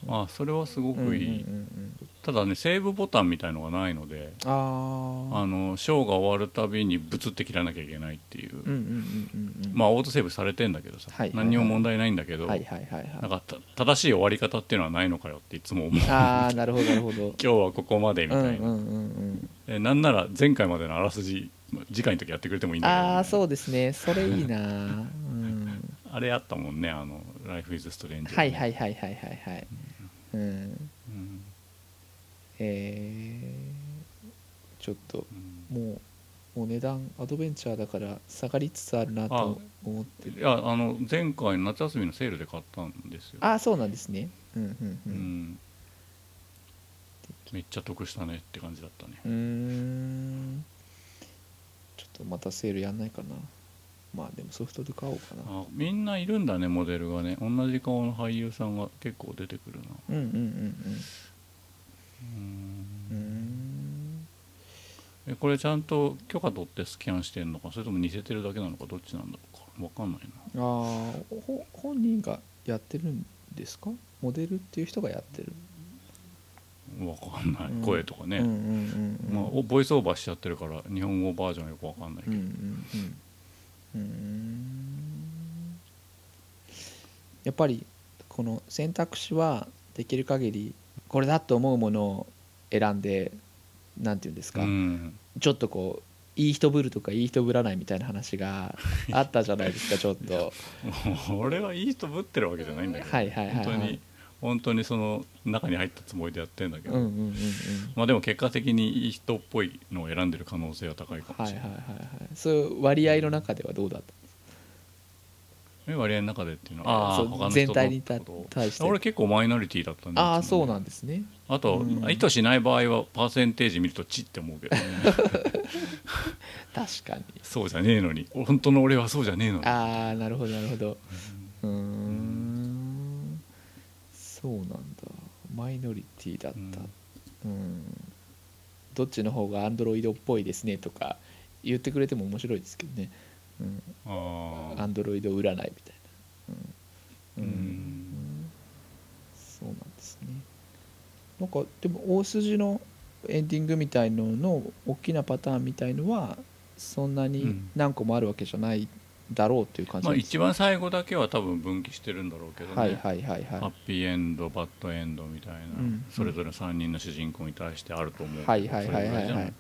あそれはすごくいい、うんうんうんうん。ただねセーブボタンみたいのがないのであー。あのショーが終わるたびにブツって切らなきゃいけないっていう、うんうんうんうんうん。まあオートセーブされてんだけどさ、はいはいはい。何にも問題ないんだけど、はいはいはいはい。なんかた正しい終わり方っていうのはないのかよっていつも思う。今ああなるほどなるほど。日はここまでみたいな、うんうんうんうん。えなんなら前回までのあらすじ次回の時やってくれてもいいんだけど、ああそうですね。それいいな。うん。あれあったもんねあの「Life is Strange」はいはいはいはいはいはい。うんうん。えー。ちょっとうん。もうお値段アドベンチャーだから下がりつつあるなと思ってる。いやあの前回の夏休みのセールで買ったんですよ、ああそうなんですね。うんうんううんん、めっちゃ得したねって感じだったね。うーん。ちょっとまたセールやんないかなまあでもソフトで買おうかな。あみんないるんだねモデルがね。同じ顔の俳優さんが結構出てくるなうんうんうんうんうん。えこれちゃんと許可取ってスキャンしてんのか？それとも似せてるだけなのか？どっちなんだろうか？分かんないな。ああほ本人がやってるんですか？モデルっていう人がやってる、分かんない、うん。声とかね、うんうんうんうんまあ、おボイスオーバーしちゃってるから日本語バージョンはよく分かんないけど、うんうんうんうーん。やっぱりこの選択肢はできる限りこれだと思うものを選んでなんていうんですか、うん。ちょっとこういい人ぶるとかいい人ぶらないみたいな話があったじゃないですかちょっと。俺はいい人ぶってるわけじゃないんだけど、はいはいはいはい。本当に本当にその中に入ったつもりでやってんだけど、うんうんうんうん。まあでも結果的にいい人っぽいのを選んでる可能性は高いかもはい。はいしれない、はいはい。そういう割合の中ではどうだった？え割合の中でっていうのは？ああ他の人全体に対して。俺結構マイノリティだったんでああそうなんですね。あと、うん。意図しない場合はパーセンテージ見るとチって思うけどね。確かに。そうじゃねえのに。本当の俺はそうじゃねえのに。ああなるほどなるほど。うーんそうなんだ。マイノリティだった。うん。どっちの方がアンドロイドっぽいですねとか言ってくれても面白いですけどね。うん。ああアンドロイド占いみたいな。うん、ううんん。そうなんですね。なんかでも大筋のエンディングみたいのの大きなパターンみたいのはそんなにうん。何個もあるわけじゃないだろうという感じまあ一番最後だけは多分分岐してるんだろうけどね、はいはいはいハッはいピーエンドバッドエンドみたいな、うん。それぞれ3人の主人公に対してあると思うけどはいはいはいはい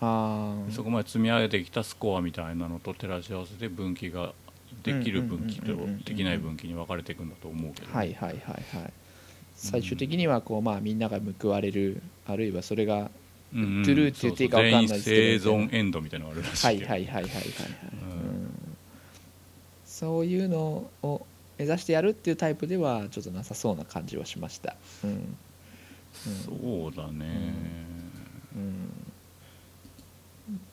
あそこまで積み上げてきたスコアみたいなのと照らし合わせて分岐ができる分岐とうんうんうんうんうんできない分岐に分かれていくんだと思うけど、あはいはいはいはい。最終的にはこうまあみんなが報われるあるいはそれがうん。うんトゥルーって言っていいか分かんないですけど。全員生存エンドみたいなのがあるらしいはいはいはいはいはいはい、うんうんそういうのを目指してやるっていうタイプではちょっとなさそうな感じはしました。うん。そうだね、うん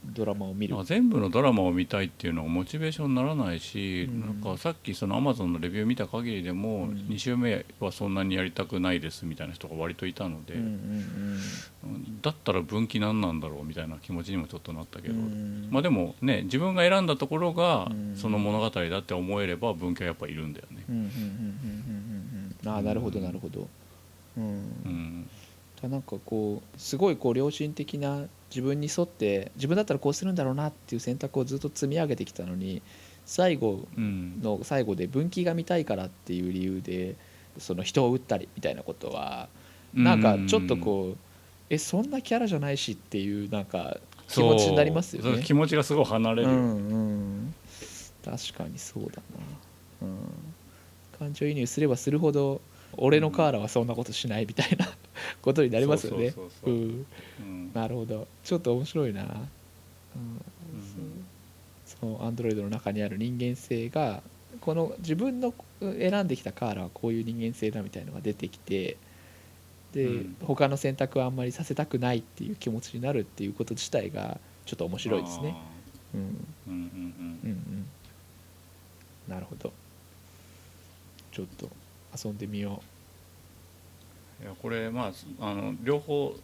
ドラマを見る。全部のドラマを見たいっていうのはモチベーションにならないし、うん。なんかさっきそのアマゾンのレビュー見た限りでも、うん。2週目はそんなにやりたくないですみたいな人が割といたので、うんうんだったら分岐何なんだろうみたいな気持ちにもちょっとなったけど、うん。うんまあでもね自分が選んだところがうん。その物語だって思えれば分岐はやっぱいるんだよね。うんうんうんうんうんうんああなるほどなるほど。うん。うん。だなんかこうすごいこう良心的な自分に沿って自分だったらこうするんだろうなっていう選択をずっと積み上げてきたのに最後うん。の最後で分岐が見たいからっていう理由でその人を撃ったりみたいなことはなんかちょっとこうえそんなキャラじゃないしっていうなんか気持ちになりますよね。気。持ちがすごい離れる。よ、うんうん。確かにそうだな、うん、感情移入すればするほど俺のカーラはそんなことしないみたいなことになりますよね。なるほど。ちょっと面白いな、うん、そのアンドロイドの中にある人間性がこの自分の選んできたカーラはこういう人間性だみたいのが出てきてで、うん。他の選択はあんまりさせたくないっていう気持ちになるっていうこと自体がちょっと面白いですね。うん。あーうんうんうん。うんうん。なるほど。ちょっと遊んでみよいやこれまああの両方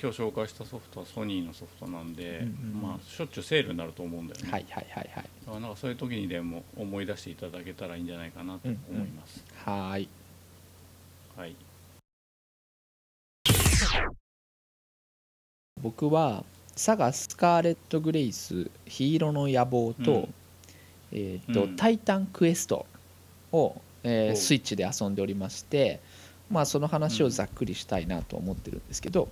今日紹介したソフトはソニーのソフトなんで、うんうんまあしょっちゅうセールになると思うんだよね、うはいはいはいはい。だからなんかそういう時にでも思い出していただけたらいいんじゃないかなと思います、はーい。はい。僕はサガスカーレット・グレイスヒーローの野望と,、うん。えーとうん。タイタンクエストを、えーおスイッチで遊んでおりましてまあその話をざっくりしたいなと思ってるんですけど、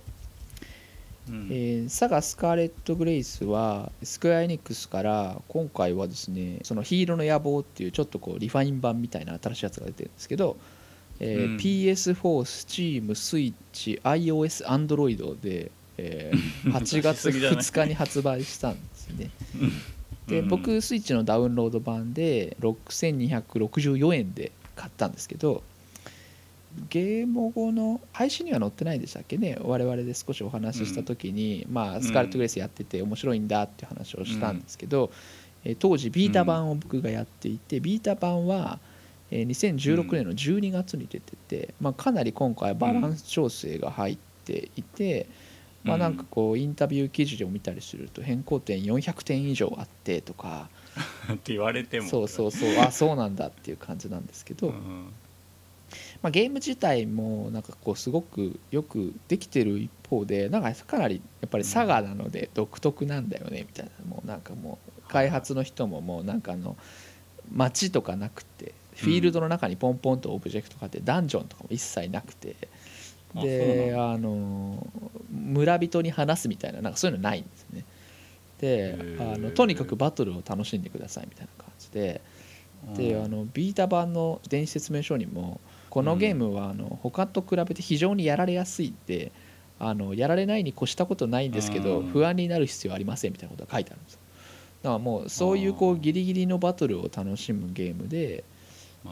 うん。えーサガスカーレット・グレイスはスクエア・エニックスから今回はですねそのヒーローの野望っていうちょっとこうリファイン版みたいな新しいやつが出てるんですけど、えーうん。PS4、Steam、スイッチ、iOS、Android で、えー 8月出しすぎじゃない？2日に発売したんですねでうん僕スイッチのダウンロード版で6264円で買ったんですけどゲーム後の配信には載ってないでしたっけね？我々で少しお話しした時に、まあ、スカーレット・グレイスやってて面白いんだっていう話をしたんですけど、えー当時ビータ版を僕がやっていて、ビータ版は、えー2016年の12月に出てて、まあ、かなり今回バランス調整が入っていて、まあ、なんかこうインタビュー記事でも見たりすると変更点400点以上あってとか。って言われても。そうそうそう。あそうなんだっていう感じなんですけど、うんまあ、ゲーム自体もなんかこうすごくよくできてる一方でなんかかなりやっぱり佐賀なので独特なんだよねみたいな。もうなんかもう開発の人ももうなんかあの街とかなくてフィールドの中にポンポンとオブジェクトがあってダンジョンとかも一切なくて。あであの村人に話すみたいななんかそういうのないんですね。であのとにかくバトルを楽しんでくださいみたいな感じで。であのビータ版の電子説明書にもこのゲームはあの他と比べて非常にやられやすいってあのやられないに越したことないんですけどうん。不安になる必要はありませんみたいなことが書いてあるんですよ。だからもうそういうこうギリギリのバトルを楽しむゲームで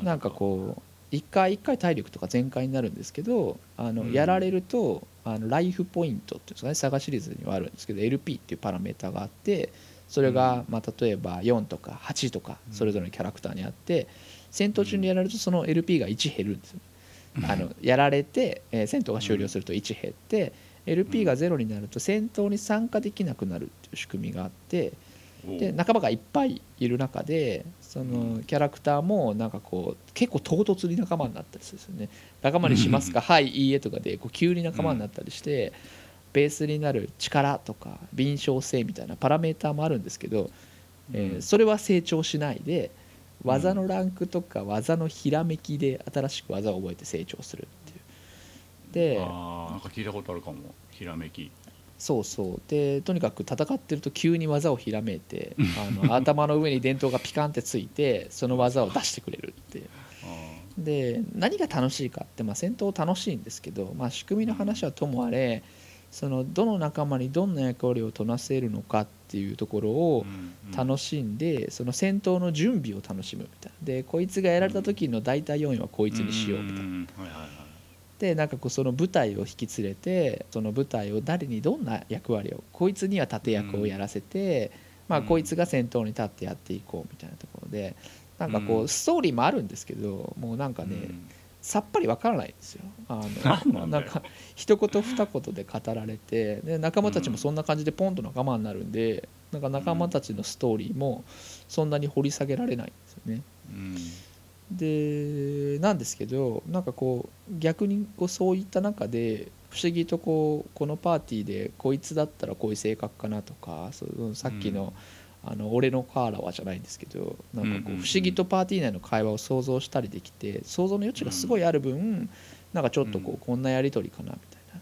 なんかこう一回一回体力とか全開になるんですけどあのうん。やられるとあのライフポイントっていうんですかねサガシリーズにはあるんですけど LP っていうパラメータがあってそれがまあ例えば4とか8とかそれぞれのキャラクターにあって戦闘中にやられるとその LP が1減るんですよ。あのやられて、えー戦闘が終了すると1減って LP が0になると戦闘に参加できなくなるっていう仕組みがあってで仲間がいっぱいいる中でそのキャラクターもなんかこう結構唐突に仲間になったりするんですよね。仲間にしますかはいいいえとかでこう急に仲間になったりしてベースになる力とか敏捷性みたいなパラメーターもあるんですけど、えーそれは成長しないで技のランクとか技のひらめきで新しく技を覚えて成長するっていう。であーなんか聞いたことあるかも。ひらめきそうそう。でとにかく戦ってると急に技をひらめいてあの 頭の上に電灯がピカンってついてその技を出してくれるっていう。あで何が楽しいかって、まあ、戦闘楽しいんですけど、まあ、仕組みの話はともあれそのどの仲間にどんな役割をこなせるのかっていうところーを楽しんでその戦闘の準備を楽しむみたいな。でこいつがやられた時の大体4位はこいつにしようみたいな。でなんかこうその舞台を引き連れてその舞台を誰にどんな役割をこいつには盾役をやらせて、まあ、うんこいつが先頭に立ってやっていこうみたいなところでなんかこううん。ストーリーもあるんですけどもうなんかね、うん。さっぱりわからないんですよ。あのなんか一言二言で語られてで仲間たちもそんな感じでポンと仲間になるんでなんか仲間たちのストーリーもそんなに掘り下げられないんですよね。うんでなんですけどなんかこう逆にこうそういった中で不思議とこうこのパーティーでこいつだったらこういう性格かなとかそうさっきの,、あの俺のカーラはじゃないんですけどなんかこうんうんうん。う不思議とパーティー内の会話を想像したりできて想像の余地がすごいある分なんかちょっとこうん。うこんなやり取りかなみたいな。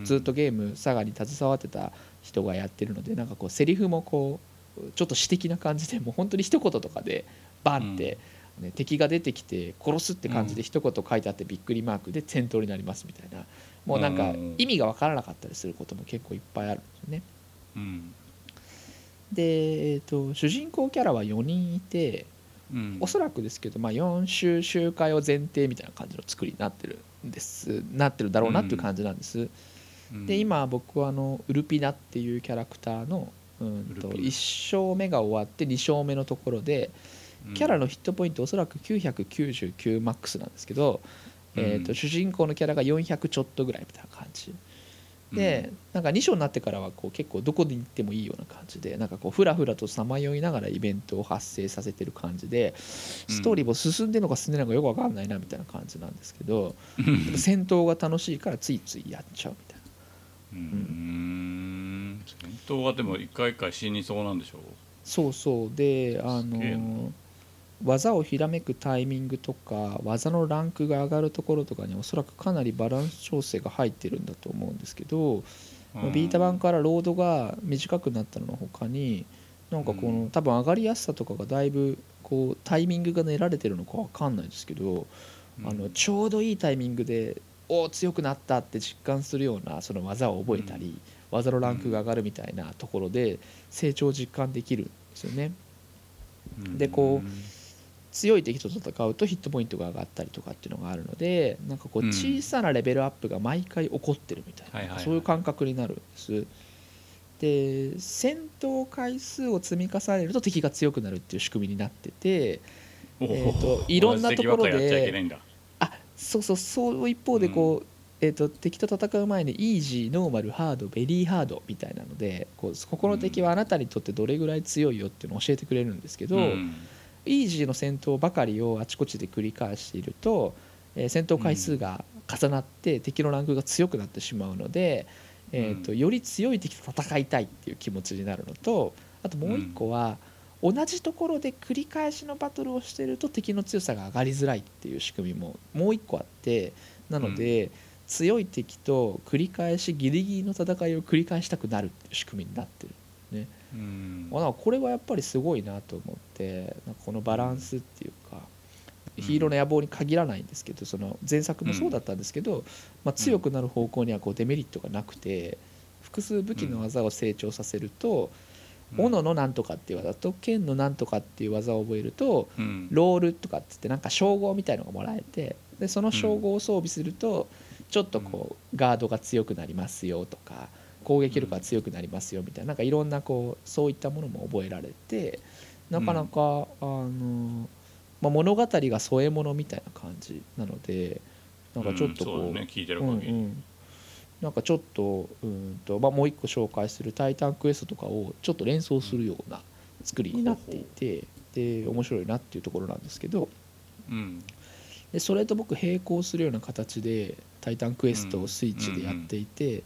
うん。ずっとゲーム佐賀に携わってた人がやってるのでなんかこうセリフもこうちょっと詩的な感じでもう本当に一言とかでバンって、ね、敵が出てきて殺すって感じで一言書いてあってびっくりマークで戦闘になりますみたいな。もうなんかうん意味が分からなかったりすることも結構いっぱいあるんですよね。うん。で、えー、と主人公キャラは4人いてうん。おそらくですけど、まあ、4週周回を前提みたいな感じの作りになってるんです。なってるだろうなっていう感じなんです。うん。で今僕はあのウルピナっていうキャラクターのうんとウルピナ。1勝目が終わって2勝目のところでうんキャラのヒットポイントおそらく999マックスなんですけど、えー、とうん主人公のキャラが400ちょっとぐらいみたいな感じ。で、なんか2章になってからはこう結構どこに行ってもいいような感じでなんかこうふらふらとさまよいながらイベントを発生させてる感じでストーリーも進んでるのか進んでないのかよく分かんないなみたいな感じなんですけど 戦闘が楽しいからついついやっちゃうみたいな。うーん。戦闘はでも一回一回死にそうなんでしょそうそう。であの技をひらめくタイミングとか技のランクが上がるところとかにおそらくかなりバランス調整が入ってるんだと思うんですけど、うん。ビータ版からロードが短くなったのの他になんかこの、うん。多分上がりやすさとかがだいぶこうタイミングが練られてるのかわかんないですけど、うん。あのちょうどいいタイミングでおー強くなったって実感するようなその技を覚えたり、技のランクが上がるみたいなところで成長を実感できるんですよね。うん。でこう強い敵と戦うとヒットポイントが上がったりとかっていうのがあるのでなんかこううん。小さなレベルアップが毎回起こってるみたいな、そういう感覚になるんです。で戦闘回数を積み重ねると敵が強くなるっていう仕組みになってておえーといろんなところであそうそうそう一方でこう、えー、と敵と戦う前にイージーノーマルハードベリーハードみたいなのでこうここの敵はあなたにとってどれぐらい強いよっていうのを教えてくれるんですけど、うんイージーの戦闘ばかりをあちこちで繰り返していると、えー戦闘回数が重なって敵のランクが強くなってしまうので、えーとうん。より強い敵と戦いたいっていう気持ちになるのとあともう一個は、同じところで繰り返しのバトルをしていると敵の強さが上がりづらいっていう仕組みももう一個あってなので、強い敵と繰り返しギリギリの戦いを繰り返したくなるっていう仕組みになってる。ね、うん。これはやっぱりすごいなと思ってなんかこのバランスっていうか、ヒーローの野望に限らないんですけどその前作もそうだったんですけど、まあ、強くなる方向にはこうデメリットがなくて複数武器の技を成長させると、斧のなんとかっていう技と剣のなんとかっていう技を覚えるとうん。ロールとかっつってなんか称号みたいのがもらえてでその称号を装備するとちょっとこうガードが強くなりますよとか攻撃力が強くなりますよみたいななんかいろんなこうそういったものも覚えられてなかなかあの、まあ、物語が添え物みたいな感じなのでなんかちょっとこう,、うんそうだね聞いてるうん限り、うんなんかちょっとうんと、まあ、もう一個紹介する「タイタンクエスト」とかをちょっと連想するような作りになっていてで面白いなっていうところなんですけどうん。でそれと僕並行するような形で「タイタンクエスト」をスイッチでやっていて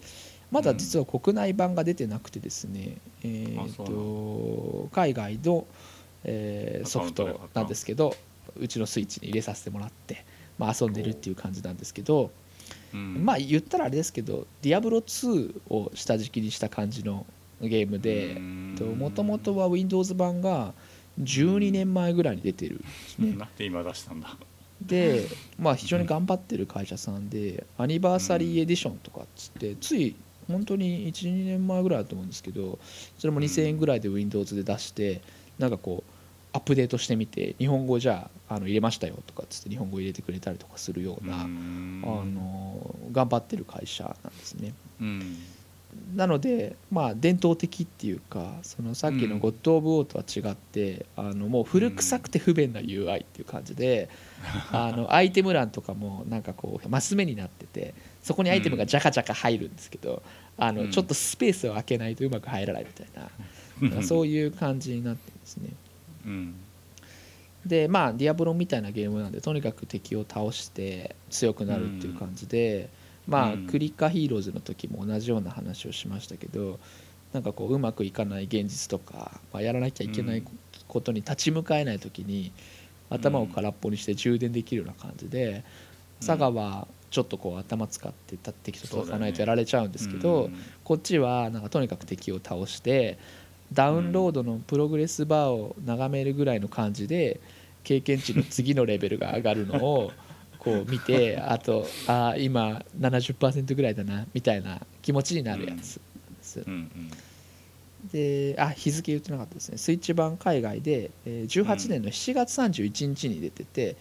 まだ実は国内版が出てなくてですねえーと海外のえーソフトなんですけどうちのスイッチに入れさせてもらってまあ遊んでるっていう感じなんですけどうん。まあ言ったらあれですけど「ディアブロ2」を下敷きにした感じのゲームでもともとは Windows 版が12年前ぐらいに出てるんですね。なんで今出したんだ。でまあ非常に頑張ってる会社さんでアニバーサリーエディションとかっつってつい本当に12年前ぐらいだと思うんですけどそれも2000円ぐらいで Windows で出してなんかこうアップデートしてみて日本語じゃああの入れましたよとかっつって日本語入れてくれたりとかするようなあうん。の頑張ってる会社なんですね。うん。なのでまあ伝統的っていうかそのさっきの「ゴッド・オブ・ウォー」とは違ってあのもう古臭くて不便な UI っていう感じで あのアイテム欄とかもなんかこうマス目になっててそこにアイテムがジャカジャカ入るんですけどあうん。のちょっとスペースを空けないとうまく入らないみたいな そういう感じになってですね。うん。でまあディアブロみたいなゲームなんでとにかく敵を倒して強くなるっていう感じで、まあうん。クリッカーヒーローズの時も同じような話をしましたけどなんかこううまくいかない現実とか、まあ、やらなきゃいけないことに立ち向かえない時に頭を空っぽにして充電できるような感じで佐賀はちょっとこう頭使って敵と戦わないとやられちゃうんですけど、うん。こっちはなんかとにかく敵を倒してダウンロードのプログレスバーを眺めるぐらいの感じで経験値の次のレベルが上がるのを こう見てあとあー今70%ぐらいだなみたいな気持ちになるやつ。です。うんうん。であ日付言ってなかったですね。スイッチ版海外でえー18年の7月31日に出てて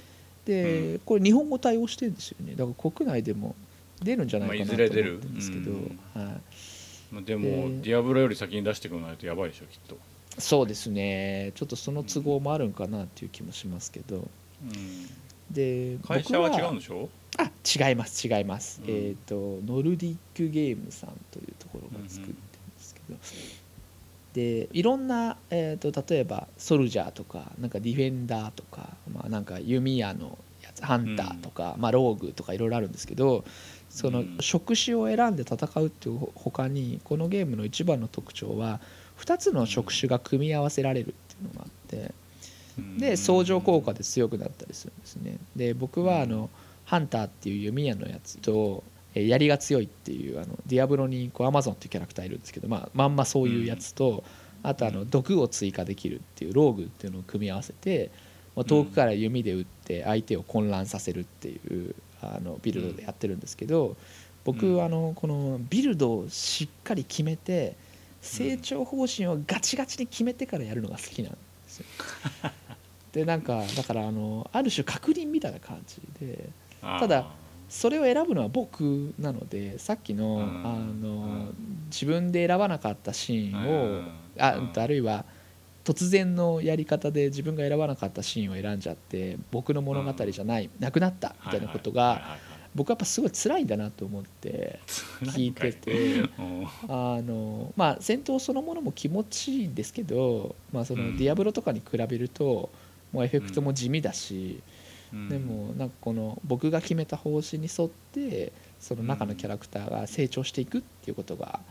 でこれ日本語対応してるんですよね。だから国内でも出るんじゃないかなと思ってるんですけど、まあいずれはい。まあでも、でディアブロより先に出してくれないとやばいでしょきっと、そうですね。ちょっとその都合もあるんかなっていう気もしますけど。で会社は僕違うんでしょ？あ違います違います、うん。えっ、とノルディックゲームさんというところが作ってるんですけど、でいろんな、えー、と例えばソルジャーとかなんかディフェンダーとか、まあ、なんか弓矢のやつハンターとか、まあ、ローグとかいろいろあるんですけどそのうん。職種を選んで戦うっていう他にこのゲームの一番の特徴は2つの職種が組み合わせられるっていうのがあってで相乗効果で強くなったりするんですね。で僕はあのハンターっていう弓矢のやつとえー槍が強いっていうあのディアブロにこうアマゾンっていうキャラクターいるんですけど、まあ、まんまそういうやつと、あとあの毒を追加できるっていうローグっていうのを組み合わせて、まあ、遠くから弓で撃って相手を混乱させるっていうあのビルドでやってるんですけど僕うん。あのこのビルドをしっかり決めて成長方針をガチガチに決めてからやるのが好きなんですよ。でなんかだからあのある種確認みたいな感じでただそれを選ぶのは僕なのでさっきの,、うん。あのうん。自分で選ばなかったシーンを、うん。あうん。あるいは突然のやり方で自分が選ばなかったシーンを選んじゃって僕の物語じゃない、なくなったみたいなことが僕はやっぱすごい辛いんだなと思って聞いてて。うん。あのまあ戦闘そのものも気持ちいいんですけど、まあ、そのうん。ディアブロとかに比べるともうエフェクトも地味だし、うん。でもなんかこの僕が決めた方針に沿ってその中のキャラクターが成長していくっていうことが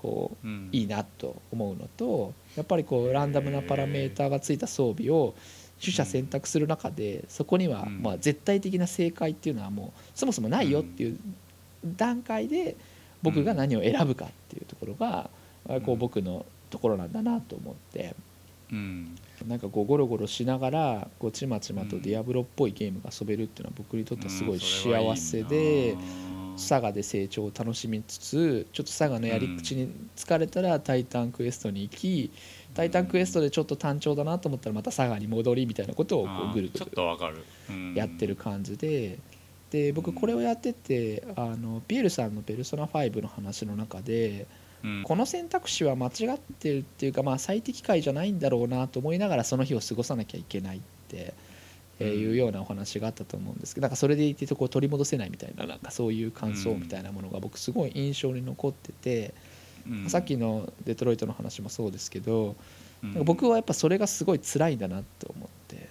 こううんいいなと思うのとやっぱりこうランダムなパラメーターがついた装備を取捨選択する中でそこにはうん。まあ絶対的な正解っていうのはもうそもそもないよっていう段階で僕が何を選ぶかっていうところがこう僕のところなんだなと思って。うん。なんかこうゴロゴロしながらこうちまちまとディアブロっぽいゲームが遊べるっていうのは僕にとってはすごい幸せで。佐賀で成長を楽しみつつちょっと佐賀のやり口に疲れたら「タイタンクエスト」に行きタイタンクエストでちょっと単調だなと思ったらまた佐賀に戻りみたいなことをこうぐる。ぐるやってる感じで。で僕これをやっててあのピエールさんの「ペルソナ5」の話の中でうん。この選択肢は間違ってるっていうかまあ最適解じゃないんだろうなと思いながらその日を過ごさなきゃいけないってえーいうようなお話があったと思うんですけどなんかそれでいてとこう取り戻せないみたいななんかそういう感想みたいなものが僕すごい印象に残っててうん。さっきのデトロイトの話もそうですけどうん。なんか僕はやっぱそれがすごい辛いんだなと思って。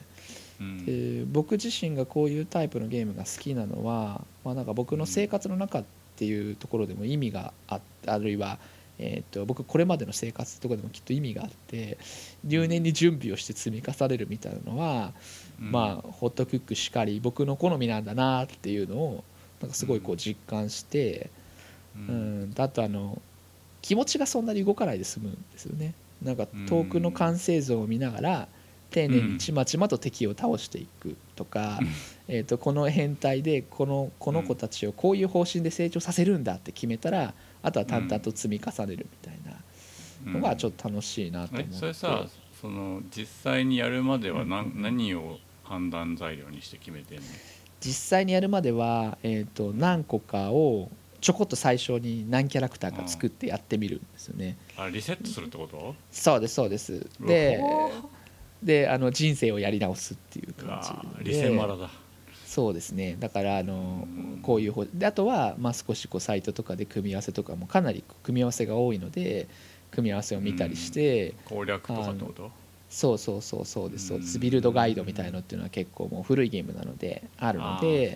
うん。で僕自身がこういうタイプのゲームが好きなのは、まあ、なんか僕の生活の中っていうところでも意味がああるいは、えー、と僕これまでの生活とかでもきっと意味があって入念に準備をして積み重ねるみたいなのは、うんまあホットクックしかり僕の好みなんだなっていうのをなんかすごいこう実感して、ううん。ん、あとあの気持ちがそんなに動かないで済むんですよね。なんか遠くの完成像を見ながら丁寧にちまちまと敵を倒していくとか、えー、とこの変態でこのこの子たちをこういう方針で成長させるんだって決めたらあとは淡々と積み重ねるみたいなのがちょっと楽しいなと思えって、それさその実際にやるまでは何,、何を判断材料にして決めてんの実際にやるまでは、えー、と何個かをちょこっと最初に何キャラクターか作ってやってみるんですよね。あリセットするってこと？そうですそうです。でであの人生をやり直すっていう感じで。リセマラだ。そうですね。だからあのうん。こういう方であとは、まあ、少しこうサイトとかで組み合わせとかもかなり組み合わせが多いので組み合わせを見たりして、攻略とかってこと？そうそうそうそうです。そうですうん。ビルドガイドみたいのっていうのは結構もう古いゲームなのであるのあでー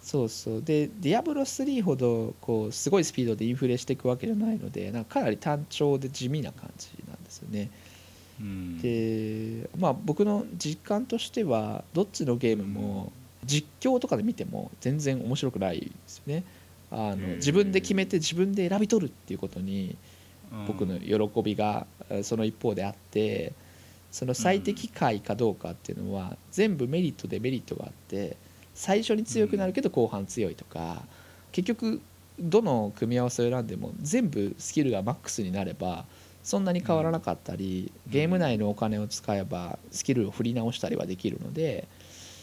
そうそうでディアブロ3ほどこうすごいスピードでインフレしていくわけじゃないのでなんかかなり単調で地味な感じなんですよね。うん。でまあ僕の実感としてはどっちのゲームも実況とかで見ても全然面白くないですよね。あの自分で決めて自分で選び取るっていうことにうん僕の喜びがえーその一方であってその最適解かどうかっていうのは全部メリットでメリットがあって最初に強くなるけど後半強いとか結局どの組み合わせを選んでも全部スキルがマックスになればそんなに変わらなかったりゲーム内のお金を使えばスキルを振り直したりはできるので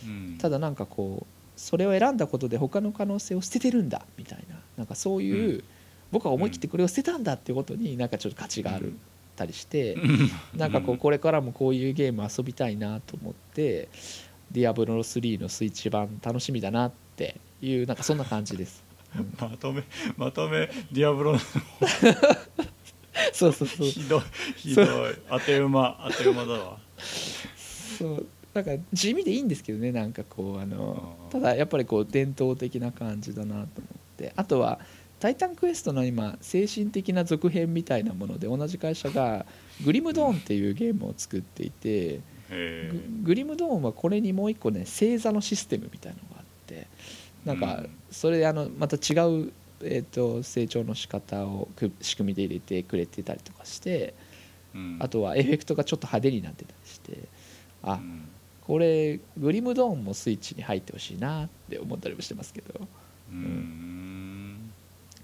うん。ただなんかこうそれを選んだことで他の可能性を捨ててるんだみたいななんかそういう、う僕は思い切ってこれを捨てたんだっていうことになんかちょっと価値があるたりして、うん。なんかこうこれからもこういうゲーム遊びたいなと思って「ディアブロ3」のスイッチ版楽しみだなっていうなんかそんな感じです。うん。まとめまとめディアブロの そうそうそう。ひどいひどい。当て馬当て馬だわ。そう。なんか地味でいいんですけどねなんかこうあのただやっぱりこう伝統的な感じだなと思って。あとは「タイタンクエスト」の今精神的な続編みたいなもので同じ会社が「グリムドーン」っていうゲームを作っていてへググリムドーンはこれにもう一個ね星座のシステムみたいなのがあってなんかうん。それであのまた違う、えー、と成長の仕方をく仕組みで入れてくれてたりとかしてあとはエフェクトがちょっと派手になってたりしてあうん。これグリムドーンもスイッチに入ってほしいなって思ったりもしてますけど。うん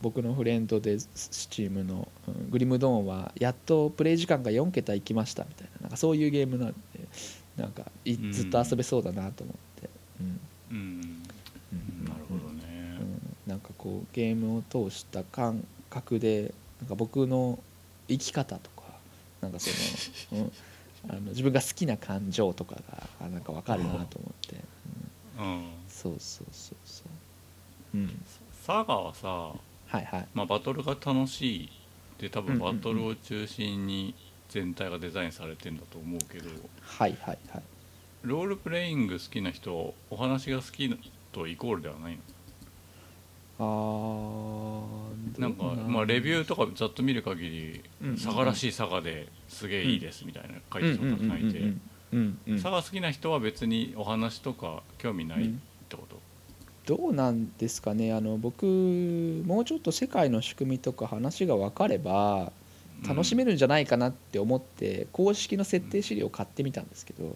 僕のフレンドでスチームの、うんグリムドーンはやっとプレイ時間が4桁いきましたみたいななんかそういうゲームなんでなんかずっと遊べそうだなと思って、うん。うん。うん。なるほどね。うん。なんかこうゲームを通した感覚でなんか僕の生き方とかなんかその、うん、あの自分が好きな感情とかがあなんか分かるなと思って、うん。うん。そうそうそうそう。うん。サガはさ、はいはい。まあ、バトルが楽しいで多分バトルを中心に全体がデザインされてんだと思うけどはいはいはい。ロールプレイング好きな人お話が好きとイコールではないの？あーなんかまあレビューとかざっと見る限り佐賀らしい佐賀ですげえいいですみたいな書いて。る人たくさんいて佐賀好きな人は別にお話とか興味ないってこと？どうなんですかね。あの僕もうちょっと世界の仕組みとか話が分かれば楽しめるんじゃないかなって思って公式の設定資料を買ってみたんですけど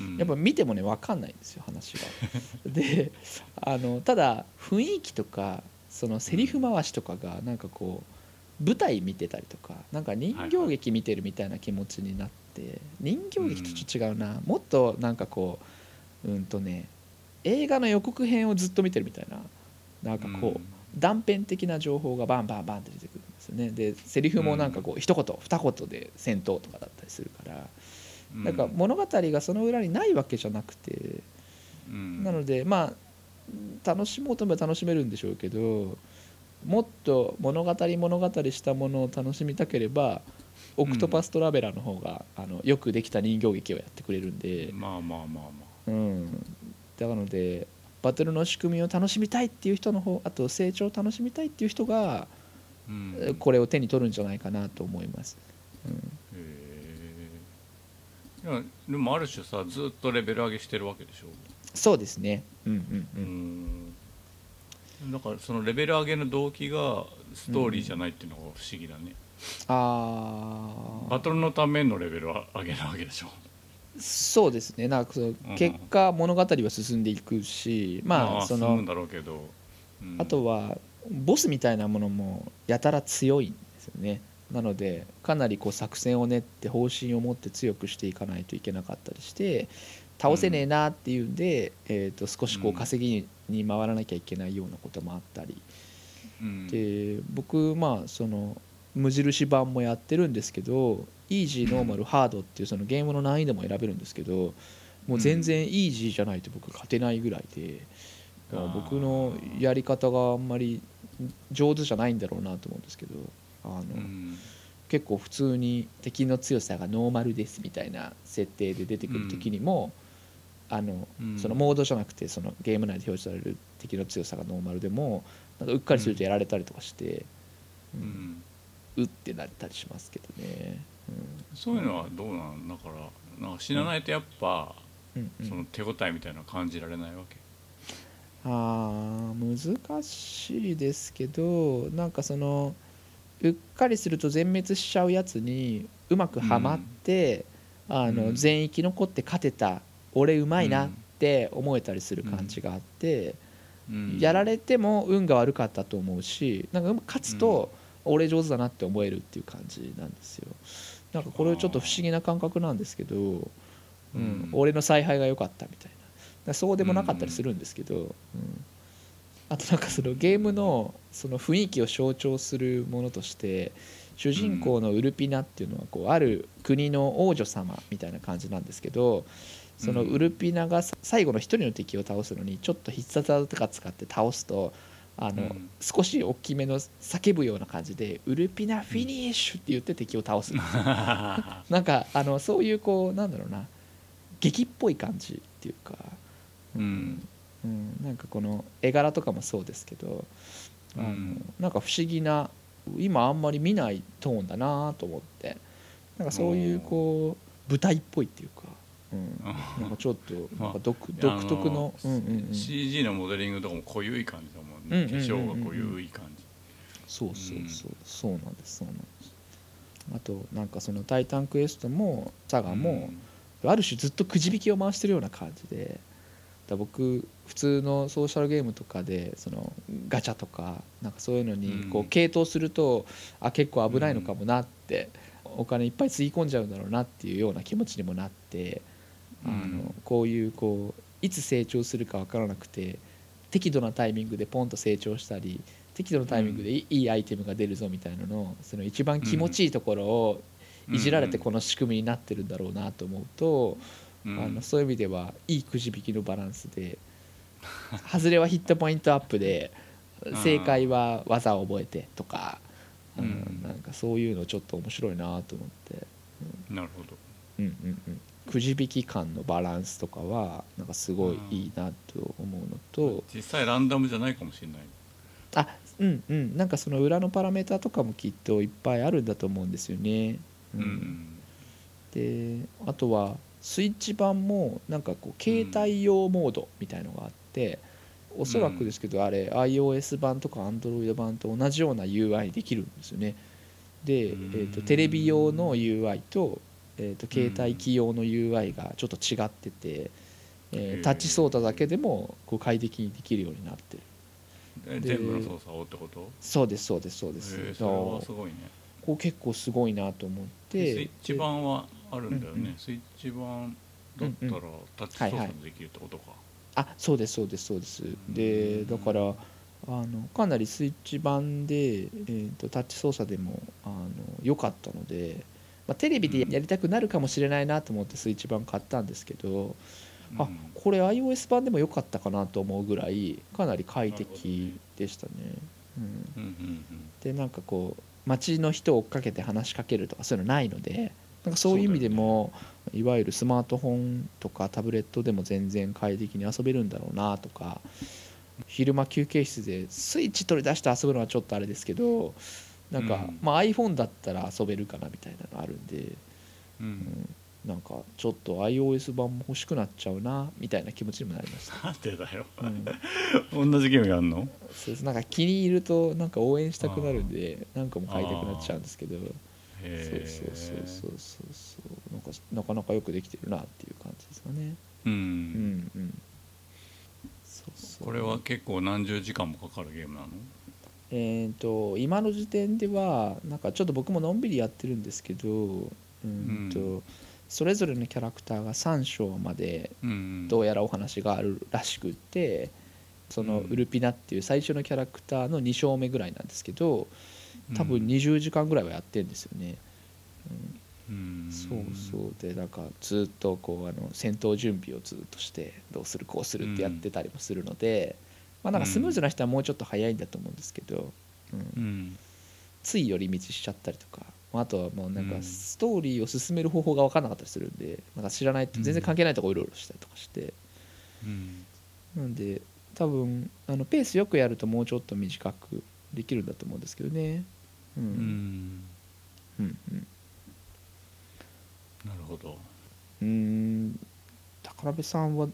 うん。やっぱ見てもね分かんないんですよ話が。であのただ雰囲気とかそのセリフ回しとかがなんかこう舞台見てたりとかなんか人形劇見てるみたいな気持ちになって、人形劇とちょっと違うな、もっとなんかこううんとね映画の予告編をずっと見てるみたいななんかこう、断片的な情報がバンバンバンって出てくるんですよね。でセリフもなんかこう一言二言で戦闘とかだったりするから、うん。なんか物語がその裏にないわけじゃなくて、うん。なのでまあ楽しもうと思えば楽しめるんでしょうけどもっと物語物語したものを楽しみたければオクトパストラベラーの方が、あのよくできた人形劇をやってくれるんで、まあまあまあまあ。うん、だからのでバトルの仕組みを楽しみたいっていう人の方あと成長を楽しみたいっていう人がうんこれを手に取るんじゃないかなと思います。うんへえいやでもある種さずっとレベル上げしてるわけでしょ？そうですね。うんうんう。うんんだからそのレベル上げの動機がストーリーじゃないっていうのが不思議だね、ああ。バトルのためのレベルは上げなわけでしょ？そうですね。なんかその結果物語は進んでいくし、まあその進むんだろうけど、うんあとはボスみたいなものもやたら強いんですよね。なのでかなりこう作戦を練って方針を持って強くしていかないといけなかったりして倒せねえなっていうんで、えー、と少しこううん稼ぎに回らなきゃいけないようなこともあったり、うんで僕まあその無印版もやってるんですけどイージーノーマルハードっていうそのゲームの難易度も選べるんですけどもう全然イージーじゃないと僕勝てないぐらいで、だから僕のやり方があんまり上手じゃないんだろうなと思うんですけどあの、うん。結構普通に敵の強さがノーマルですみたいな設定で出てくる時にも、あのうん。そのモードじゃなくてそのゲーム内で表示される敵の強さがノーマルでもなんかうっかりするとやられたりとかして、ううんん。うってなったりしますけどね。そういうのはどうなんだからなんか死なないとやっぱ、うんうん。その手応えみたいなの感じられないわけ。あー難しいですけどなんかそのうっかりすると全滅しちゃうやつにうまくはまって、あのうん。全域残って勝てた俺うまいなって思えたりする感じがあって、うん。やられても運が悪かったと思うしなんか勝つと俺上手だなって思えるっていう感じなんですよ。なんかこれちょっと不思議な感覚なんですけど、うん。うん俺の采配が良かったみたいな。そうでもなかったりするんですけど、うん。あとなんかそのゲームのその雰囲気を象徴するものとして主人公のウルピナっていうのはこうある国の王女様みたいな感じなんですけどそのウルピナがさ最後の一人の敵を倒すのにちょっと必殺技とか使って倒すとあの、うん。少し大きめの叫ぶような感じで「ウルピナフィニッシュ!」って言って敵を倒す。ん。ですよなんかあのそういうこうなんだろうな劇っぽい感じっていうか、うん。うん。なんかこの絵柄とかもそうですけどあの、うん。なんか不思議な今あんまり見ないトーンだなと思ってなんかそういうこう舞台っぽいっていうか、うん、なんかちょっとなんか独独特の、うんうんうん、CG のモデリングとかも濃ゆい感じだもんね。化粧が濃ゆい感じ。そうそうそう、そうなんですそうなんです。あとなんかその「タイタンクエスト」も「サガ」も、ある種ずっとくじ引きを回してるような感じでだ僕普通のソーシャルゲームとかでそのガチャとかなんかそういうのにこううん傾倒すると、あ結構危ないのかもなって、お金いっぱいつぎ込んじゃうんだろうなっていうような気持ちにもなって、あのうんこういうこういつ成長するか分からなくて適度なタイミングでポンと成長したり適度なタイミングでいいアイテムが出るぞみたいなのをその一番気持ちいいところをいじられてこの仕組みになってるんだろうなと思うと、うん。あのそういう意味ではいいくじ引きのバランスで外れはヒットポイントアップで正解は技を覚えてとか、うん。うんなんかそういうのちょっと面白いなと思って、なるほど。うんうんうん、くじ引き感のバランスとかはなんかすごいいいなと思うのと、実際ランダムじゃないかもしれない。あうんうん。なんかその裏のパラメータとかもきっといっぱいあるんだと思うんですよね。ううんん。であとはスイッチ版もなんかこう携帯用モードみたいのがあって、おそらくですけどあれ iOS 版とか Android 版と同じような UI できるんですよね。で、えうん。ー、とテレビ用の UI と,、えー、と携帯機用の UI がちょっと違ってて、えへー。ータッチ操作だけでもこう快適にできるようになってる。全部の操作をってこと？そうですそうですそうです、へえだそれはすごいね。こう結構すごいなと思ってスイッチ版はあるんだよね、スイッチ版だったらタッチ操作できるってことか、あそうですそうですそうです。でだからあのかなりスイッチ版で、えー、とタッチ操作でもあの良かったので、まあ、テレビでやりたくなるかもしれないなと思ってスイッチ版買ったんですけど、あうん。これ iOS 版でも良かったかなと思うぐらいかなり快適でしたね。うん、でなんかこう街の人を追っかけて話しかけるとかそういうのないのでなんかそういう意味でも、いわゆるスマートフォンとかタブレットでも全然快適に遊べるんだろうなとか昼間休憩室でスイッチ取り出して遊ぶのはちょっとあれですけどなんか、うん。まあ、iPhone だったら遊べるかなみたいなのあるんで、うん。うん。なんかちょっと iOS 版も欲しくなっちゃうなみたいな気持ちにもなりました。なんでだよ。うん。同じゲームやんの？そうです。なんか気に入るとなんか応援したくなるんでなんかも買いたくなっちゃうんですけど。そうへそうそうそうそうそう。なんかなかなかよくできてるなっていう感じですかね。ううんんうん。そうそう。これは結構何十時間もかかるゲームなの？えー、と今の時点ではなんかちょっと僕ものんびりやってるんですけどうんと、うん。それぞれのキャラクターが3章までうんどうやらお話があるらしくってそのうん。ウルピナっていう最初のキャラクターの2章目ぐらいなんですけど多分うん20時間ぐらいはやってるんですよね。うん。うん。そうそう。でなんかずっとこうあの戦闘準備をずっとしてどうするこうするってやってたりもするので、まあなんかスムーズな人はもうちょっと早いんだと思うんですけど、うん。うん。つい寄り道しちゃったりとかあとはもうなんかうん。ストーリーを進める方法が分からなかったりするんでなんか知らないと全然関係ないとこうろうろしたりとかして、うん。なんで多分あのペースよくやるともうちょっと短くできるんだと思うんですけどね。うん。うん。うんうん。なるほど。うーん。宝部さんは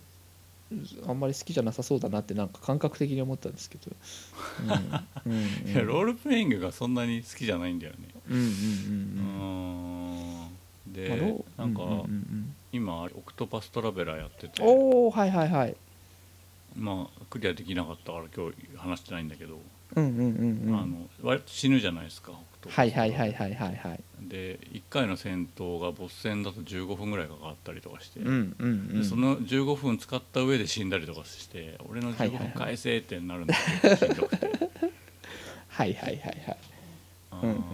あんまり好きじゃなさそうだなってなんか感覚的に思ったんですけど、うん。うん。うん、いやロールプレイングがそんなに好きじゃないんだよね。うんうんうんううん。んまあでなんかうんうんうん今オクトパストラベラーやってて。おおはいはいはい。まあクリアできなかったから今日話してないんだけど。うんうんうんうん。あの割と死ぬじゃないですかオクはいはいはいはいはいはい。で1回の戦闘がボス戦だと15分ぐらいかかったりとかして、うんうんうん。でその15分使った上で死んだりとかして俺の15はいはいはい分返せってなるんだけどしんどくて。はいはいはいはい。あうん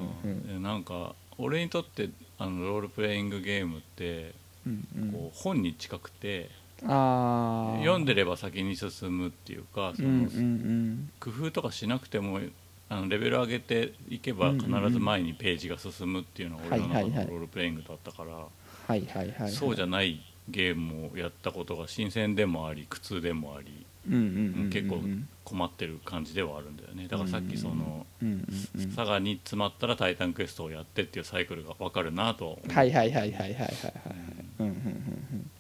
うんなんか俺にとってあのロールプレイングゲームってうんうん。こう本に近くて読んでれば先に進むっていうかそのうんうんうん。工夫とかしなくてもあのレベル上げていけば必ず前にページが進むっていうのが俺の中のロールプレイングだったからはいはいはいはいそうじゃないゲームをやったことが新鮮でもあり苦痛でもあり結構困ってる感じではあるんだよね。だからさっきそのサガに詰まったら「タイタンクエスト」をやってっていうサイクルが分かるなとはいはいはいはいはいはいはいうんうんうんうん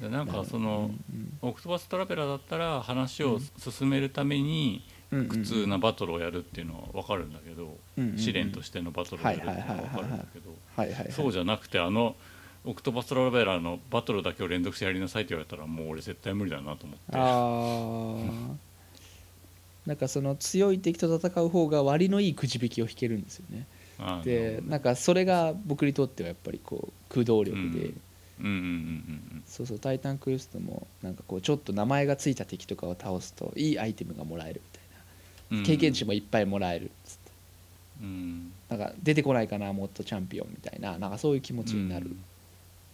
でなんかそのうん。オクトパストラベラーだったら話を進めるためにうんうん苦痛なバトルをやるっていうのは分かるんだけど試練としてのバトルをやるっていうのは分かるんだけどそうじゃなくてあのオクトパストラベラーのバトルだけを連続してやりなさいって言われたらもう俺絶対無理だなと思って。ああ なんかその強い敵と戦う方が割のいいくじ引きを引けるんですよね。でなんかそれが僕にとってはやっぱりこう駆動力で、そうそう「タイタンクエスト」もなんかこうちょっと名前がついた敵とかを倒すといいアイテムがもらえるみ経験値もいっぱいもらえる。っつってうん。なんか出てこないかなもっとチャンピオンみたいな。なんかそういう気持ちになる、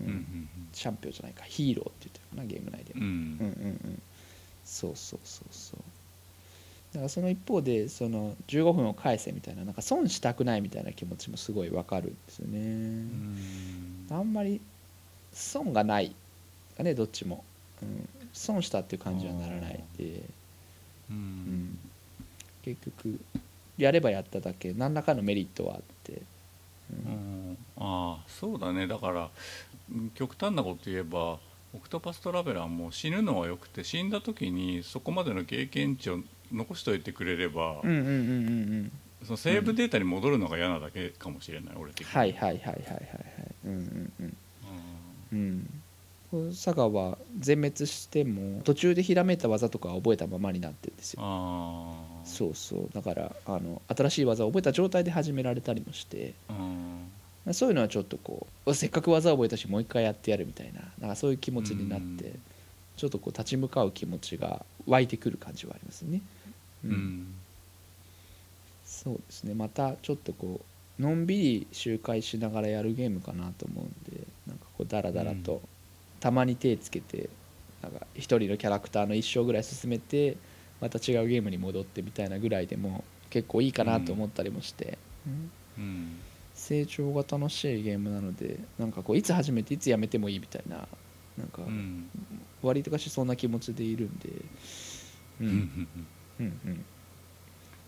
うん。うん。チャンピオンじゃないかヒーローって言ってる。かなゲーム内でも、うん。うんうんうん。うんそうそうそうそう。だからその一方でその15分を返せみたいな。なんか損したくないみたいな気持ちもすごいわかるんですよね、うん。あんまり損がない。かねどっちも、うん、損したっていう感じはならないで、ううんん、結局やればやっただけ何らかのメリットはあって、うん。うんああそうだね。だからうん極端なこと言えばオクトパストラベラーも死ぬのはよくて死んだ時にそこまでの経験値を残しといてくれれば、うんうんうんうんうん。そのセーブデータに戻るのが嫌なだけかもしれない、俺的に。はいはいはいはいはいはい。うんうんうん。うん。佐賀は全滅しても途中でひらめいた技とかは覚えたままになってるんですよ。ああそうそう。だからあの新しい技を覚えた状態で始められたりもしてうん。そういうのはちょっとこうせっかく技を覚えたしもう一回やってやるみたいななんかそういう気持ちになって、うん。ちょっとこう立ち向かう気持ちが湧いてくる感じはありますね。ううんん。そうですね。またちょっとこうのんびり周回しながらやるゲームかなと思うんでなんかこうダラダラと、うん。たまに手つけてなんか一人のキャラクターの一生ぐらい進めてまた違うゲームに戻ってみたいなぐらいでも結構いいかなと思ったりもして、うんうん成長が楽しいゲームなのでなんかこういつ始めていつやめてもいいみたいななんかうん割とかしそんな気持ちでいるんで、ううんん。うん。うんうん、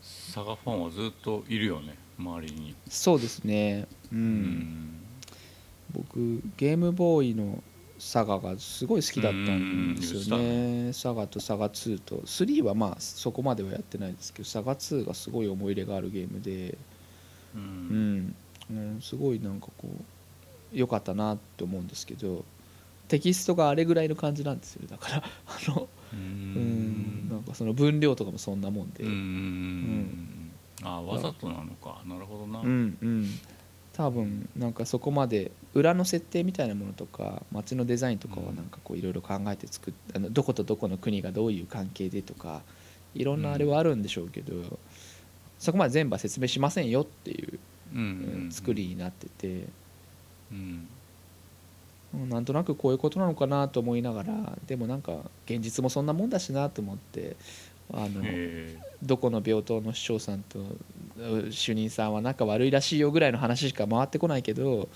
佐賀ファンはずっといるよね周りに。そうですね、うん。うん。僕ゲームボーイのサガがすごい好きだったんですようんねサガとサガ2と3はまあそこまではやってないですけどサガ2がすごい思い入れがあるゲームで、ううん。んうん、すごいなんかこう良かったなと思うんですけどテキストがあれぐらいの感じなんですよだから あのううん。なんかその分量とかもそんなもんで、うん。うん。あわざとなのか。なるほどな。うんうん多分なんかそこまで裏の設定みたいなものとか街のデザインとかはなんかこういろいろ考えて作っあのどことどこの国がどういう関係でとかいろんなあれはあるんでしょうけど、そこまで全部は説明しませんよっていう作りになってて、うん。うんなんとなくこういうことなのかなと思いながらでもなんか現実もそんなもんだしなと思ってあのへどこの病棟の市長さんとう主任さんは仲悪いらしいよぐらいの話しか回ってこないけど、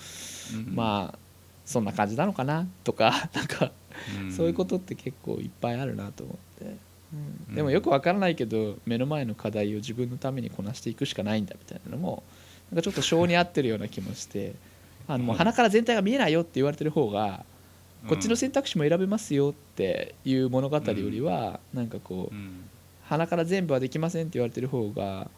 えうん。まあそんな感じなのかなとか なんかうん。そういうことって結構いっぱいあるなと思って、うん。うん。でもよくわからないけど目の前の課題を自分のためにこなしていくしかないんだみたいなのもなんかちょっと性に合ってるような気もしてあのもう鼻から全体が見えないよって言われてる方がこっちの選択肢も選べますよっていう物語よりはなんかこううん鼻から全部はできませんって言われてる方が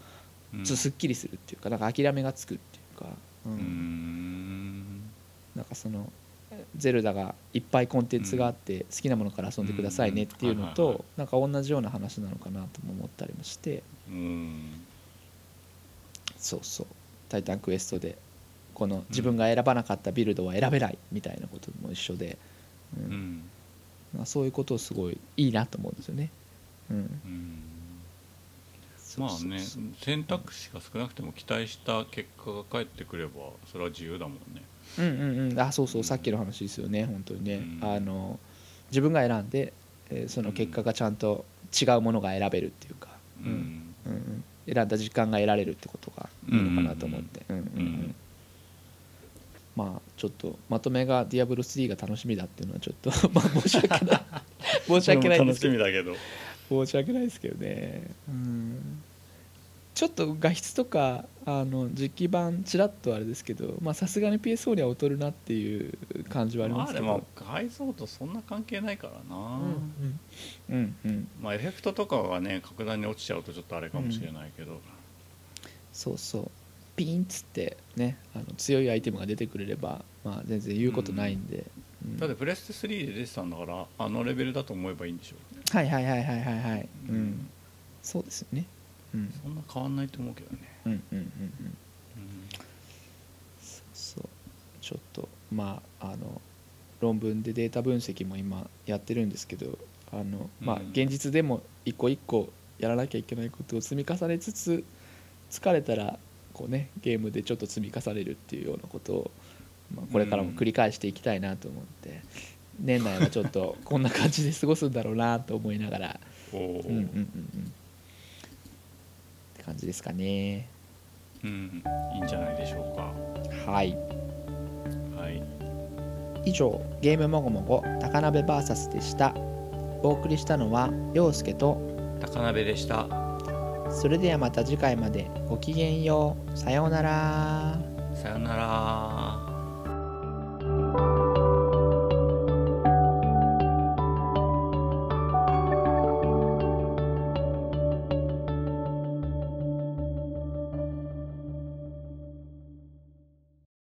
うん。ちょすっきりするっていうかなんか諦めがつくっていうか、うん。うん。なんかそのゼルダがいっぱいコンテンツがあって好きなものから遊んでくださいねっていうのとなんか同じような話なのかなとも思ったりもして。うん。そうそう「タイタンクエスト」でこの自分が選ばなかったビルドは選べないみたいなことも一緒で、ううんん。まあそういうことをすごいいいなと思うんですよね。うん、まあね選択肢が少なくても期待した結果が返ってくればそれは自由だもんね。うんうんうん。あそうそうさっきの話ですよね本当にね、うん。あの自分が選んで、えーその結果がちゃんと違うものが選べるっていうか、うん。うんうん選んだ時間が得られるってことがいいのかなと思って、うんうんうん。うんまあちょっとまとめが「ディアブロ3」が楽しみだっていうのはちょっと まあ申し訳ない。申し訳ないんですけど。だけど申し訳ないですけどね、うん、ちょっと画質とかあの実機版ちらっとあれですけどまあさすがに PS4 には劣るなっていう感じはありまますけど。あでも改造とそんな関係ないからな、うんうん。うんまあエフェクトとかがね格段に落ちちゃうとちょっとあれかもしれないけど、そうそう。ピーンっつってねあの強いアイテムが出てくれれば、まあ、全然言うことないんで、うん。だってプレステ3で出てたんだからあのレベルだと思えばいいんでしょはいはいはいはいはいはい、ううん。ん、そうですよね、うん、そんな変わんないと思うけどね、うんうんうんうん。うん。そうちょっとまああの論文でデータ分析も今やってるんですけどあの、まあうん現実でも一個一個やらなきゃいけないことを積み重ねつつ疲れたらこうねゲームでちょっと積み重ねるっていうようなことを、まあ、これからも繰り返していきたいなと思って、年内はちょっとこんな感じで過ごすんだろうなと思いながら。おお、うんうんうんうん。って感じですかね。うんいいんじゃないでしょうはい。かはい。以上ゲームもごもご高鍋 VS でした。お送りしたのは陽介と高鍋でした。それではまた次回まで。ごきげんよう。さようなら。さよなら